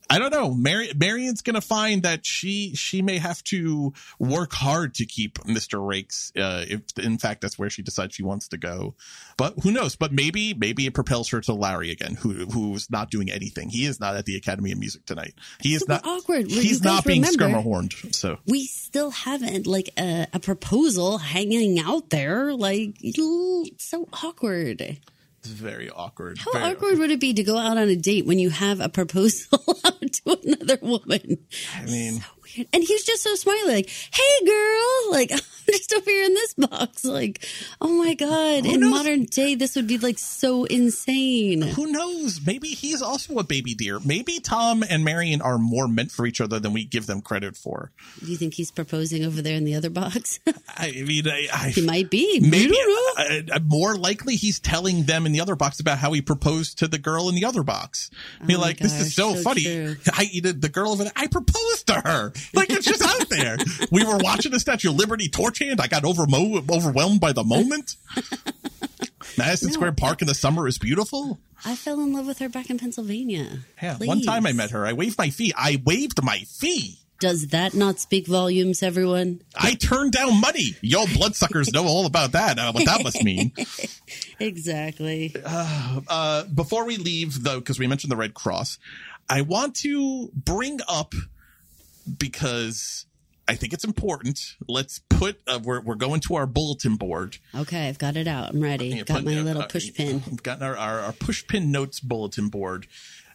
I don't know. Mary, Marian's going to find that she she may have to work hard to keep Mr. Raikes, uh, if in fact that's where she decides she wants to go. But who knows? But maybe maybe it propels her to Larry again, who who's not doing anything. He is not at the Academy of Music tonight. He is not awkward. Well, He's not being remember- skirmer So We still haven't like a, a proposal hanging out there. Like, so awkward. Very awkward. How Very awkward would it be to go out on a date when you have a proposal out to another woman? I mean, And he's just so smiley, like, "Hey, girl!" Like, I'm just over here in this box. Like, oh my god! Who in knows? modern day, this would be like so insane. who knows? Maybe he's also a baby deer. Maybe Tom and Marian are more meant for each other than we give them credit for. Do you think he's proposing over there in the other box? I mean, I, I he might be. maybe know. uh, uh, more likely he's telling them in the other box about how he proposed to the girl in the other box. Be Oh like, this is so, so funny. true. I the girl over there. I proposed to her. Like it's just out there. We were watching the Statue of Liberty torch hand. I got overmo- overwhelmed by the moment. Madison Square Park in the summer is beautiful. I fell in love with her back in Pennsylvania. Yeah, one time I met her. I waved my fee. I waved my fee. Does that not speak volumes, everyone? I turned down money. Y'all bloodsuckers know all about that. Uh, what that must mean. Exactly. uh, before we leave, though, because we mentioned the Red Cross, I want to bring up because I think it's important. Let's put uh, we're we're going to our bulletin board. Okay, I've got it out. I'm ready. Yeah, got put- my uh, little uh, push pin. We've got our, our, our push pin notes bulletin board.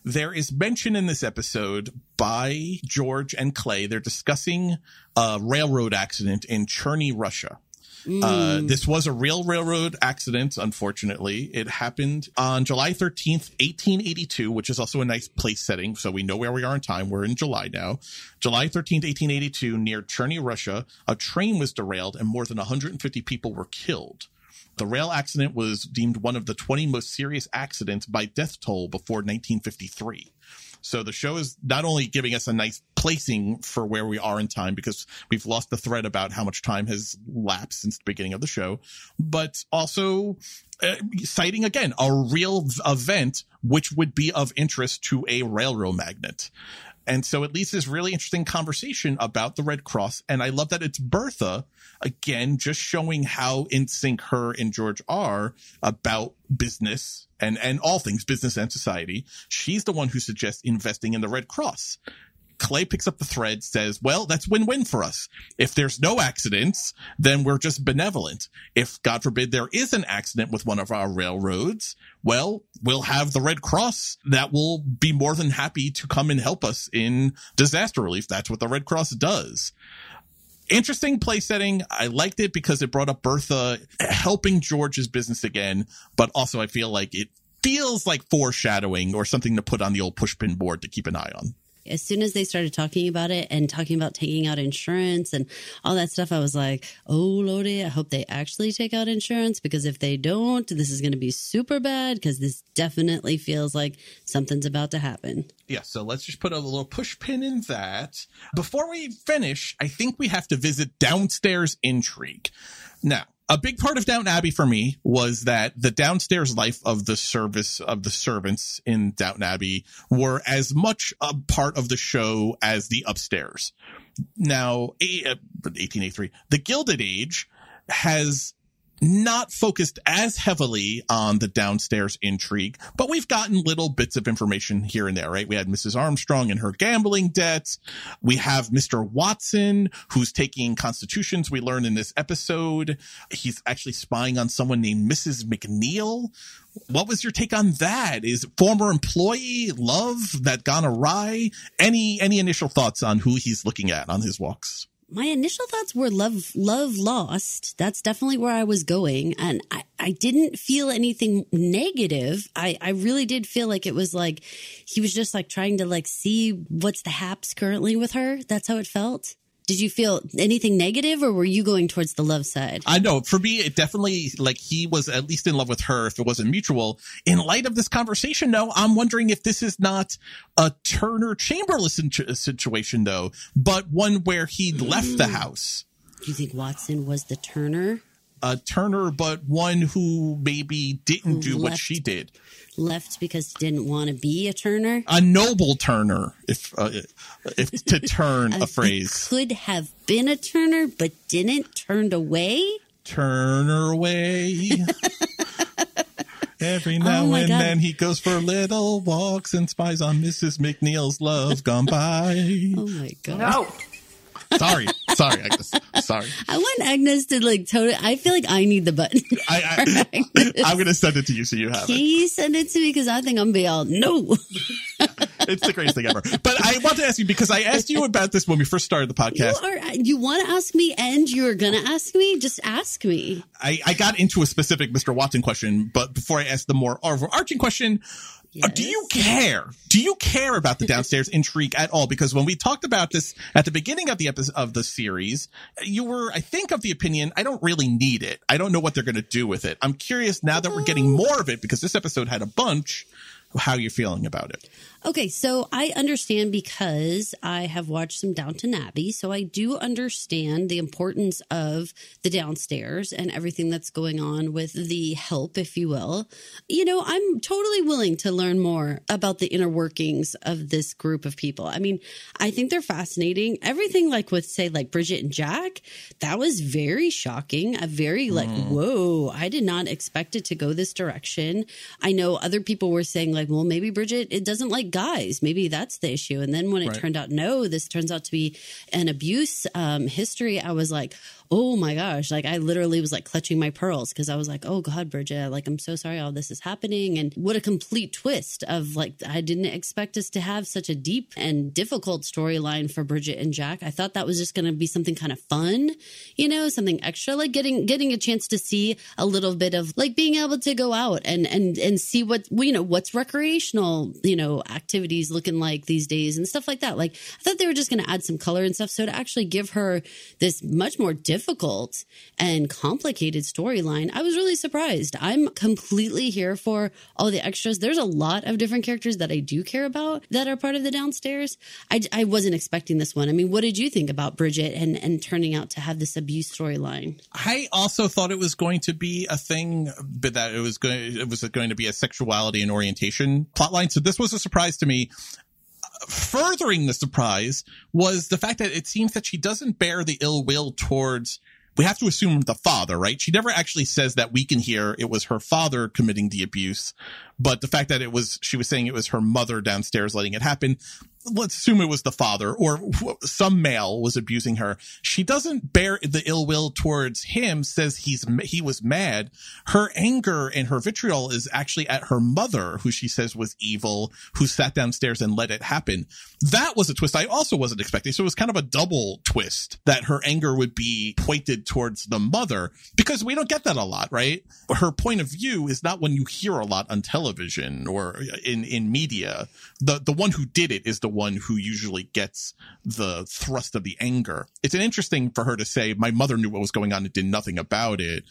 There is mention in this episode by George and Clay. They're discussing a railroad accident in Cherny, Russia. Uh, Mm. this was a real railroad accident, unfortunately. It happened on July 13th, 1882, which is also a nice place setting. So we know where we are in time. We're in July now. July 13th, 1882, near Cherny, Russia, a train was derailed and more than 150 people were killed. The rail accident was deemed one of the 20 most serious accidents by death toll before 1953. So the show is not only giving us a nice placing for where we are in time because we've lost the thread about how much time has lapsed since the beginning of the show, but also uh, citing again a real event which would be of interest to a railroad magnate. And so it leads this really interesting conversation about the Red Cross. And I love that it's Bertha, again, just showing how in sync her and George are about business and, and all things business and society. She's the one who suggests investing in the Red Cross. Clay picks up the thread, says, well, that's win-win for us. If there's no accidents, then we're just benevolent. If, God forbid, there is an accident with one of our railroads, well, we'll have the Red Cross that will be more than happy to come and help us in disaster relief. That's what the Red Cross does. Interesting play setting. I liked it because it brought up Bertha helping George's business again, but also I feel like it feels like foreshadowing or something to put on the old pushpin board to keep an eye on. As soon as they started talking about it and talking about taking out insurance and all that stuff, I was like, oh, Lordy, I hope they actually take out insurance because if they don't, this is going to be super bad because this definitely feels like something's about to happen. Yeah, so let's just put a little push pin in that. Before we finish, I think we have to visit downstairs intrigue. Now, a big part of Downton Abbey for me was that the downstairs life of the service of the servants in Downton Abbey were as much a part of the show as the upstairs. Now, eh, 1883, the Gilded Age has not focused as heavily on the downstairs intrigue, but we've gotten little bits of information here and there, right? We had Mrs. Armstrong and her gambling debts. We have Mr. Watson, who's taking constitutions. We learn in this episode. He's actually spying on someone named Mrs. McNeil. What was your take on that? Is former employee love that gone awry? Any, any initial thoughts on who he's looking at on his walks? My initial thoughts were love love lost. That's definitely where i was going. And i, I didn't feel anything negative. I, I really did feel like it was like he was just like trying to like see what's the haps currently with her. That's how it felt did you feel anything negative or were you going towards the love side? I know for me, it definitely like he was at least in love with her if it wasn't mutual. In light of this conversation, though, I'm wondering if this is not a Turner Chamberlain situation, though, but one where he left the mm. house. Do you think Watson was the Turner? A Turner, but one who maybe didn't who do left, what she did. Left because he didn't want to be a Turner. A noble Turner, if uh, if to turn a, a phrase. Could have been a Turner, but didn't turned away. Turner away. Every now oh and God. then he goes for little walks and spies on Mrs. McNeil's love gone by. Oh my God. No. Sorry, sorry, Agnes. Sorry. I want Agnes to like totally. I feel like I need the button. I, I am gonna send it to you so you have Can it. you send it to me because I think I'm be all no. it's the greatest thing ever. But I want to ask you because I asked you about this when we first started the podcast. You, are, you want to ask me, and you're gonna ask me. Just ask me. I, I got into a specific Mr. Watson question, but before I ask the more overarching question, Yes. Do you care? Do you care about the downstairs intrigue at all? Because when we talked about this at the beginning of the episode of the series, you were, I think, of the opinion I don't really need it. I don't know what they're going to do with it. I'm curious now that we're getting more of it because this episode had a bunch. How you're feeling about it? Okay, so I understand because I have watched some Downton Abbey, so I do understand the importance of the downstairs and everything that's going on with the help, if you will. You know, I'm totally willing to learn more about the inner workings of this group of people. I mean, I think they're fascinating. Everything like with say like Bridget and Jack, that was very shocking. A very like, mm. whoa, I did not expect it to go this direction. I know other people were saying like, well, maybe Bridget it doesn't like guys. Maybe that's the issue. And then when it right. turned out, no, this turns out to be an abuse um, history, I was like, oh my gosh, like I literally was like clutching my pearls because I was like, oh God, Bridget, like I'm so sorry all this is happening. And what a complete twist of like, I didn't expect us to have such a deep and difficult storyline for Bridget and Jack. I thought that was just going to be something kind of fun, you know, something extra, like getting, getting a chance to see a little bit of like being able to go out and, and, and see what, you know, what's recreational, you know, activities looking like these days and stuff like that. Like I thought they were just going to add some color and stuff. So to actually give her this much more difficult difficult and complicated storyline, I was really surprised. I'm completely here for all the extras. There's a lot of different characters that I do care about that are part of the downstairs. I, I wasn't expecting this one. I mean, what did you think about Bridget and, and turning out to have this abuse storyline? I also thought it was going to be a thing, but that it was going, it was going to be a sexuality and orientation plotline. So this was a surprise to me furthering the surprise was the fact that it seems that she doesn't bear the ill will towards we have to assume the father, right? She never actually says that we can hear it was her father committing the abuse, but the fact that it was, she was saying it was her mother downstairs letting it happen let's assume it was the father or some male was abusing her. She doesn't bear the ill will towards him, says he's, he was mad. Her anger and her vitriol is actually at her mother, who she says was evil, who sat downstairs and let it happen. That was a twist I also wasn't expecting. So it was kind of a double twist that her anger would be pointed towards the mother because we don't get that a lot, right? Her point of view is not one you hear a lot on television or in, in media. The, the one who did it is the one who usually gets the thrust of the anger. It's an interesting for her to say, my mother knew what was going on and did nothing about it.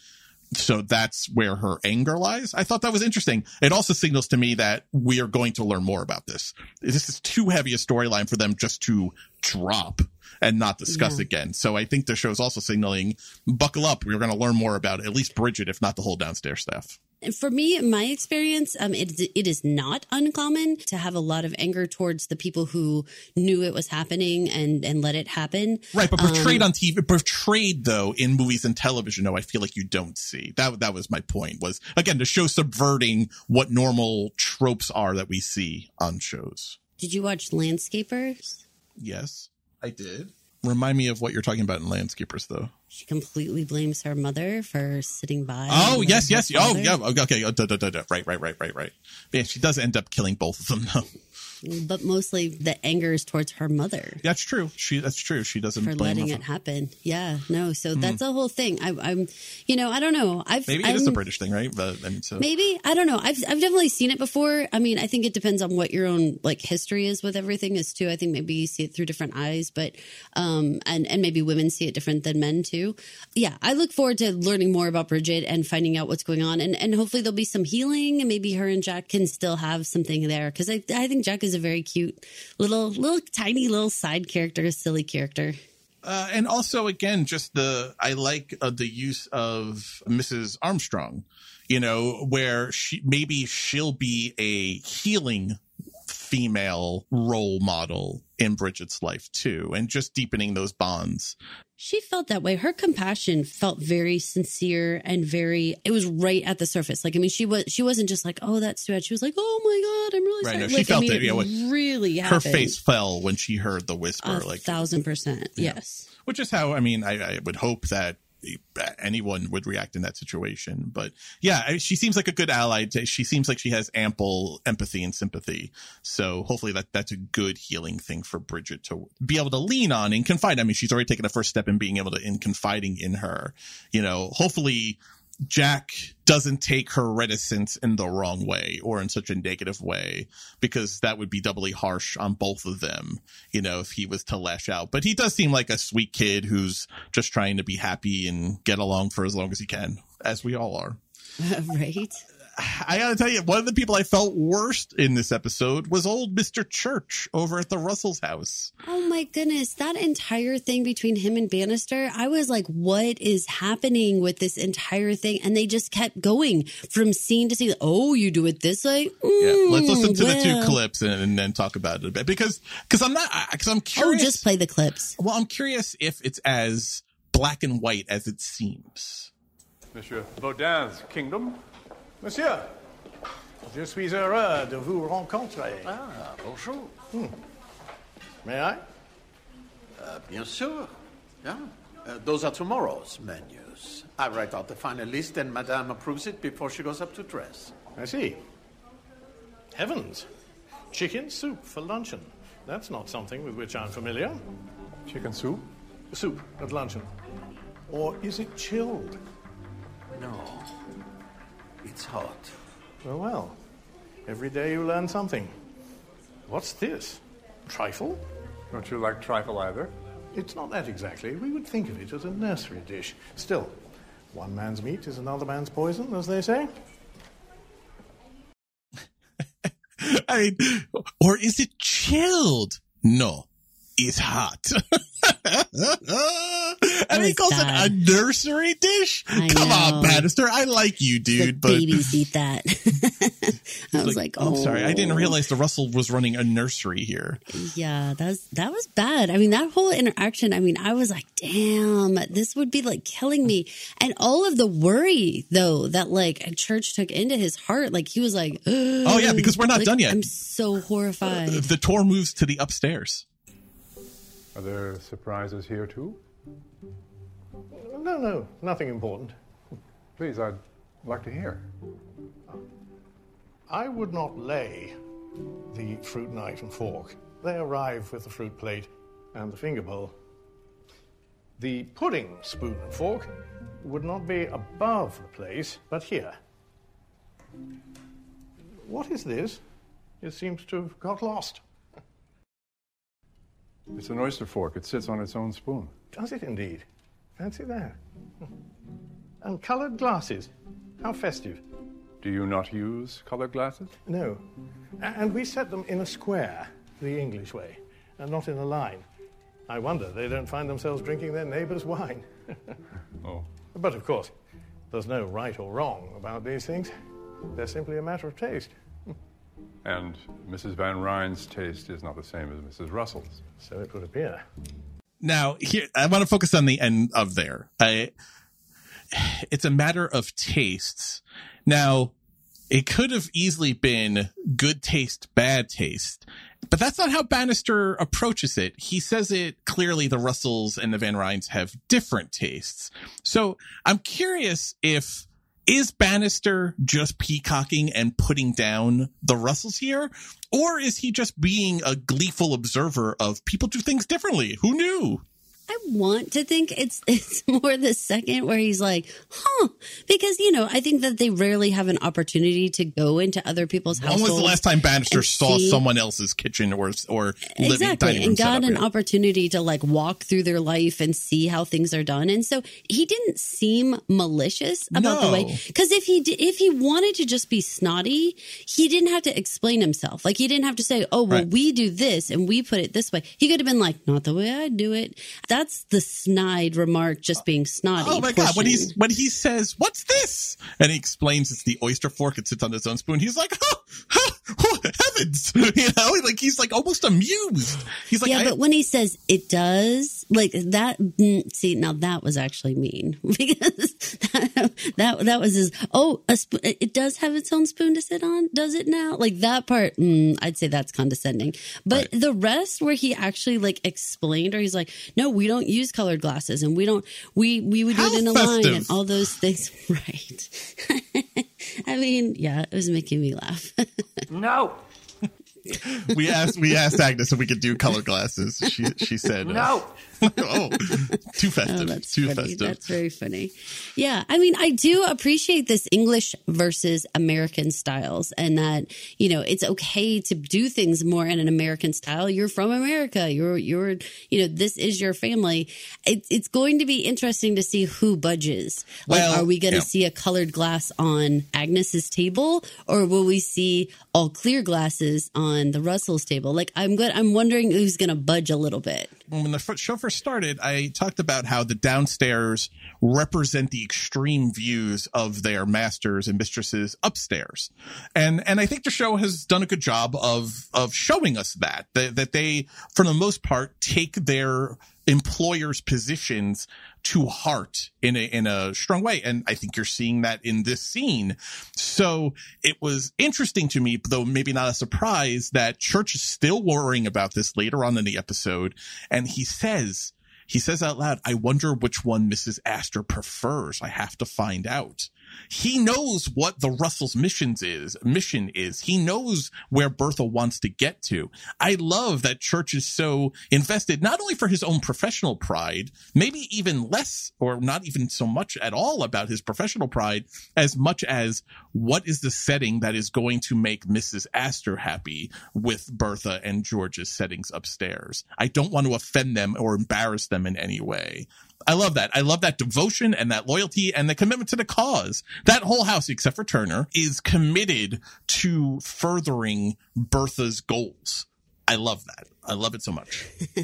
So that's where her anger lies. I thought that was interesting. It also signals to me that we are going to learn more about this. This is too heavy a storyline for them just to drop and not discuss Yeah. again. So I think the show is also signaling, buckle up. We're going to learn more about at least Bridget, if not the whole downstairs staff. For me, in my experience, um, it, it is not uncommon to have a lot of anger towards the people who knew it was happening and, and let it happen. Right, but portrayed Um, on TV, portrayed though in movies and television, no, I feel like you don't see that. That was my point. Was again to show subverting what normal tropes are that we see on shows. Did you watch Landscapers? Yes, I did. Remind me of what you're talking about in Landscapers, though. She completely blames her mother for sitting by. Oh yes, yes. Oh yeah. Okay. okay. Oh, duh, duh. Right, right, right, right, right. Yeah, she does end up killing both of them, though. But mostly the anger is towards her mother. That's true. She. That's true. She doesn't for blame letting it happen. Yeah, no. So Hmm. that's a whole thing. I, I'm, you know, I don't know. I've Maybe it is a British thing, right? But, I mean, so Maybe I don't know. I've I've definitely seen it before. I mean, I think it depends on what your own like history is with everything is too. I think maybe you see it through different eyes, but um, and and maybe women see it different than men too. Yeah, I look forward to learning more about Bridget and finding out what's going on, and and hopefully there'll be some healing, and maybe her and Jack can still have something there because I I think Jack is a very cute little little tiny little side character, silly character. Uh, and also, again, just the I like uh, the use of Mrs. Armstrong. You know, where she maybe she'll be a healing female role model in Bridget's life too, and just deepening those bonds. She felt that way. Her compassion felt very sincere and very. It was right at the surface. Like I mean, she was. She wasn't just like, "Oh, that's too bad." She was like, "Oh my god, I'm really Right, sorry." no, she like, felt I mean, it, what- really Her face fell when she heard the whisper, a like thousand percent. Yeah. Yes. which is how I mean I, I would hope that anyone would react in that situation. But yeah, she seems like a good ally. She seems like she has ample empathy and sympathy. So hopefully that that's a good healing thing for Bridget to be able to lean on and confide. I mean, she's already taken a first step in being able to in confiding in her. You know, hopefully. Jack doesn't take her reticence in the wrong way or in such a negative way because that would be doubly harsh on both of them, you know, if he was to lash out. But he does seem like a sweet kid who's just trying to be happy and get along for as long as he can, as we all are. right. I gotta tell you, one of the people I felt worst in this episode was old Mr. Church over at the Russell's house. Oh my goodness, that entire thing between him and Bannister, I was like, what is happening with this entire thing? And they just kept going from scene to scene. Oh, you do it this way? Yeah, let's listen to Mm, the two clips and, and then talk about it a bit because because I'm not because I'm curious. Oh, just play the clips. Well, I'm curious if it's as black and white as it seems. Monsieur Baudin's kingdom. Monsieur, je suis heureux de vous rencontrer. Ah, bonjour. Hmm. May I? Uh, bien sûr. Yeah. Uh, those are tomorrow's menus. I write out the final list and Madame approves it before she goes up to dress. I see. Heavens. Chicken soup for luncheon. That's not something with which I'm familiar. Chicken soup? Soup at luncheon. Or is it chilled? No. It's hot. Well, well. Every day you learn something. What's this? Trifle? Don't you like trifle either? It's not that exactly. We would think of it as a nursery dish. Still, one man's meat is another man's poison, as they say. I mean, or is it chilled? No, it's hot. and he calls bad. it a nursery dish. I Come know. on, Bannister. I like you, dude, but Babies eat that. I was like, oh, I'm sorry. I didn't oh. realize the Russell was running a nursery here. Yeah, that was that was bad. I mean, that whole interaction. I mean, I was like, damn, this would be like killing me. And all of the worry though that like a church took into his heart, like he was like, Oh yeah, because we're not like, done yet. I'm so horrified. The tour moves to the upstairs. Are there surprises here too? No, no, nothing important. Please, I'd like to hear. I would not lay the fruit knife and fork. They arrive with the fruit plate and the finger bowl. The pudding spoon and fork would not be above the place, but here. What is this? It seems to have got lost. It's an oyster fork. It sits on its own spoon. Does it indeed? Fancy that. Hmm. And coloured glasses. How festive. Do you not use colored glasses? No. And we set them in a square, the English way, and not in a line. I wonder they don't find themselves drinking their neighbour's wine. oh. But of course, there's no right or wrong about these things. They're simply a matter of taste. And Mrs. Van Rhijn's taste is not the same as Mrs. Russell's. So it would appear. Now, here I want to focus on the end of there. I, it's a matter of tastes. Now, it could have easily been good taste, bad taste, but that's not how Bannister approaches it. He says it clearly the Russells and the Van Rhijns have different tastes. So I'm curious if is Bannister just peacocking and putting down the Russells here? Or is he just being a gleeful observer of people do things differently? Who knew? I want to think it's it's more the second where he's like, huh? Because you know, I think that they rarely have an opportunity to go into other people's houses. When was the last time Bannister saw see- someone else's kitchen or or living exactly dining room and got an opportunity to like walk through their life and see how things are done and so he didn't seem malicious about the way because if he did, if he wanted to just be snotty he didn't have to explain himself like he didn't have to say oh well Right. we do this and we put it this way he could have been like not the way i do it that's the snide remark just being snotty Oh my god! When he's when he says, "What's this?" and he explains it's the oyster fork. It sits on its own spoon. He's like, "Huh, huh, oh, heavens!" You know, like he's like almost amused. He's like, yeah, but when he says it does, like that, mm, see, now that was actually mean because that, that, that was his, oh, a sp- it does have its own spoon to sit on. Does it now? Like that part, mm, I'd say that's condescending. But the rest where he actually like explained or he's like, no, we don't use colored glasses and we don't, we, we would do it in a line and all those things. Right. I mean, yeah, it was making me laugh. No. we asked we asked Agnes if we could do colored glasses. She she said, uh, No. oh, too oh, festive. Oh, that's too funny. festive. That's very funny. Yeah. I mean, I do appreciate this English versus American styles and that, you know, it's okay to do things more in an American style. You're from America. You're, you're, you know, this is your family. It, it's going to be interesting to see who budges. Like, Well, are we going to yeah. see a colored glass on Agnes's table or will we see all clear glasses on the Russell's table? Like, I'm good. I'm wondering who's going to budge a little bit. When the show first started, I talked about how the downstairs represent the extreme views of their masters and mistresses upstairs, and and I think the show has done a good job of of showing us that that, that they, for the most part, take their employers' positions to heart in a in a strong way, and I think you're seeing that in this scene. So it was interesting to me, though maybe not a surprise, that Church is still worrying about this later on in the episode, and he says. He says out loud, I wonder which one Mrs. Astor prefers. I have to find out. He knows what the Russell's missions is, mission is. He knows where Bertha wants to get to. I love that Church is so invested, not only for his own professional pride, maybe even less or not even so much at all about his professional pride, as much as what is the setting that is going to make Mrs. Astor happy with Bertha and George's settings upstairs. I don't want to offend them or embarrass them in any way. I love that. I love that devotion and that loyalty and the commitment to the cause. That whole house, except for Turner, is committed to furthering Bertha's goals. I love that. I love it so much.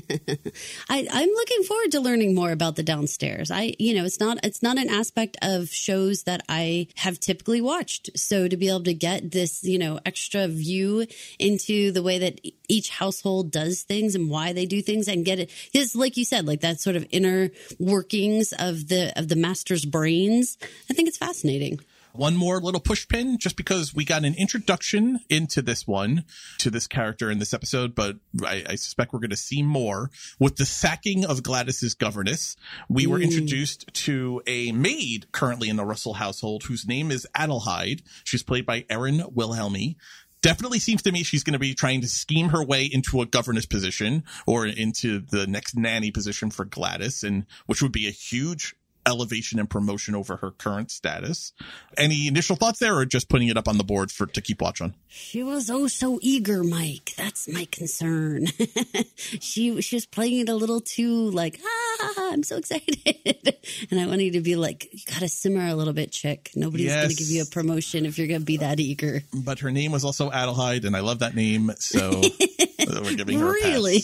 I, I'm looking forward to learning more about the downstairs. I, you know, it's not it's not an aspect of shows that I have typically watched. So to be able to get this, you know, extra view into the way that each household does things and why they do things, and get it, just like you said, like that sort of inner workings of the of the master's brains. I think it's fascinating. One more little push pin, just because we got an introduction into this one, to this character in this episode, but I, I suspect we're going to see more. With the sacking of Gladys's governess, we were Mm. introduced to a maid currently in the Russell household whose name is Adelheid. She's played by Erin Wilhelmi. Definitely seems to me she's going to be trying to scheme her way into a governess position or into the next nanny position for Gladys, and which would be a huge elevation and promotion over her current status. Any initial thoughts there, or just putting it up on the board for to keep watch on? She was oh so eager, Mike. That's my concern. she she was playing it a little too like ah, I'm so excited, and I wanted to be like, you gotta simmer a little bit, chick. Nobody's Yes. gonna give you a promotion if you're gonna be that eager. But her name was also Adelheid, and I love that name, so we're giving her. Really?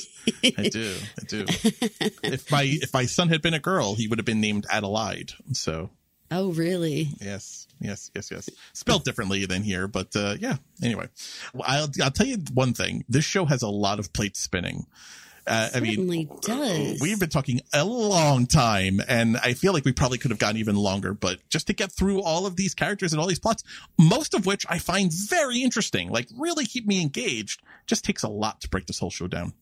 I do, I do. if my if my son had been a girl, he would have been named Adelaide. So Oh, really? yes, yes, yes, yes. Spelled differently than here, but uh, yeah. Anyway, Well, I'll I'll tell you one thing. This show has a lot of plates spinning. Uh, I mean, does. we've been talking a long time, and I feel like we probably could have gone even longer. But just to get through all of these characters and all these plots, most of which I find very interesting, like really keep me engaged, just takes a lot to break this whole show down.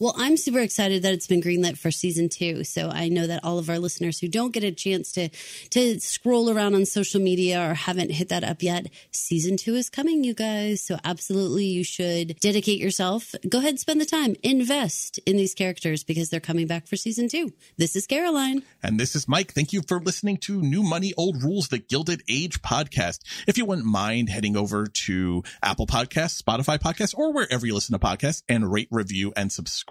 Well, I'm super excited that it's been greenlit for season two. So I know that all of our listeners who don't get a chance to to scroll around on social media or haven't hit that up yet, season two is coming, you guys. So absolutely, you should dedicate yourself. Go ahead, spend the time, invest in these characters because they're coming back for season two. This is Caroline. And this is Mike. Thank you for listening to New Money, Old Rules, the Gilded Age podcast. If you wouldn't mind heading over to Apple Podcasts, Spotify Podcasts, or wherever you listen to podcasts and rate, review, and subscribe.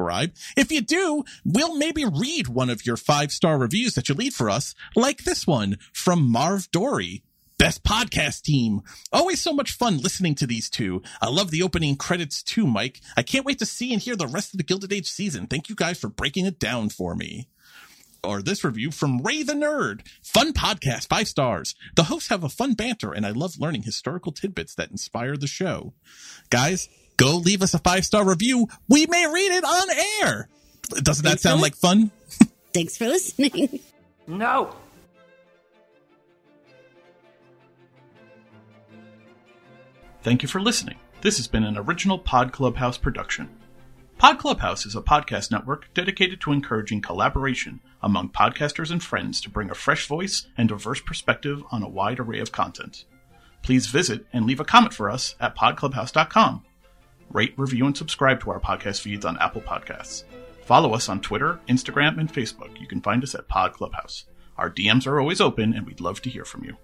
If you do, we'll maybe read one of your five star reviews that you leave for us, like this one from Marv Dory. Best podcast team. Always so much fun listening to these two. I love the opening credits too, Mike. I can't wait to see and hear the rest of the Gilded Age season. Thank you guys for breaking it down for me or this review from Ray the Nerd. Fun podcast, five stars. The hosts have a fun banter, and I love learning historical tidbits that inspire the show. Guys, go leave us a five star review. We may read it on air. Doesn't that Thanks for sound like fun? Thanks for listening. No. Thank you for listening. This has been an original Pod Clubhouse production. Pod Clubhouse is a podcast network dedicated to encouraging collaboration among podcasters and friends to bring a fresh voice and diverse perspective on a wide array of content. Please visit and leave a comment for us at podclubhouse.com. Rate, review, and subscribe to our podcast feeds on Apple Podcasts. Follow us on Twitter, Instagram, and Facebook. You can find us at Pod Clubhouse. Our DMs are always open, and we'd love to hear from you.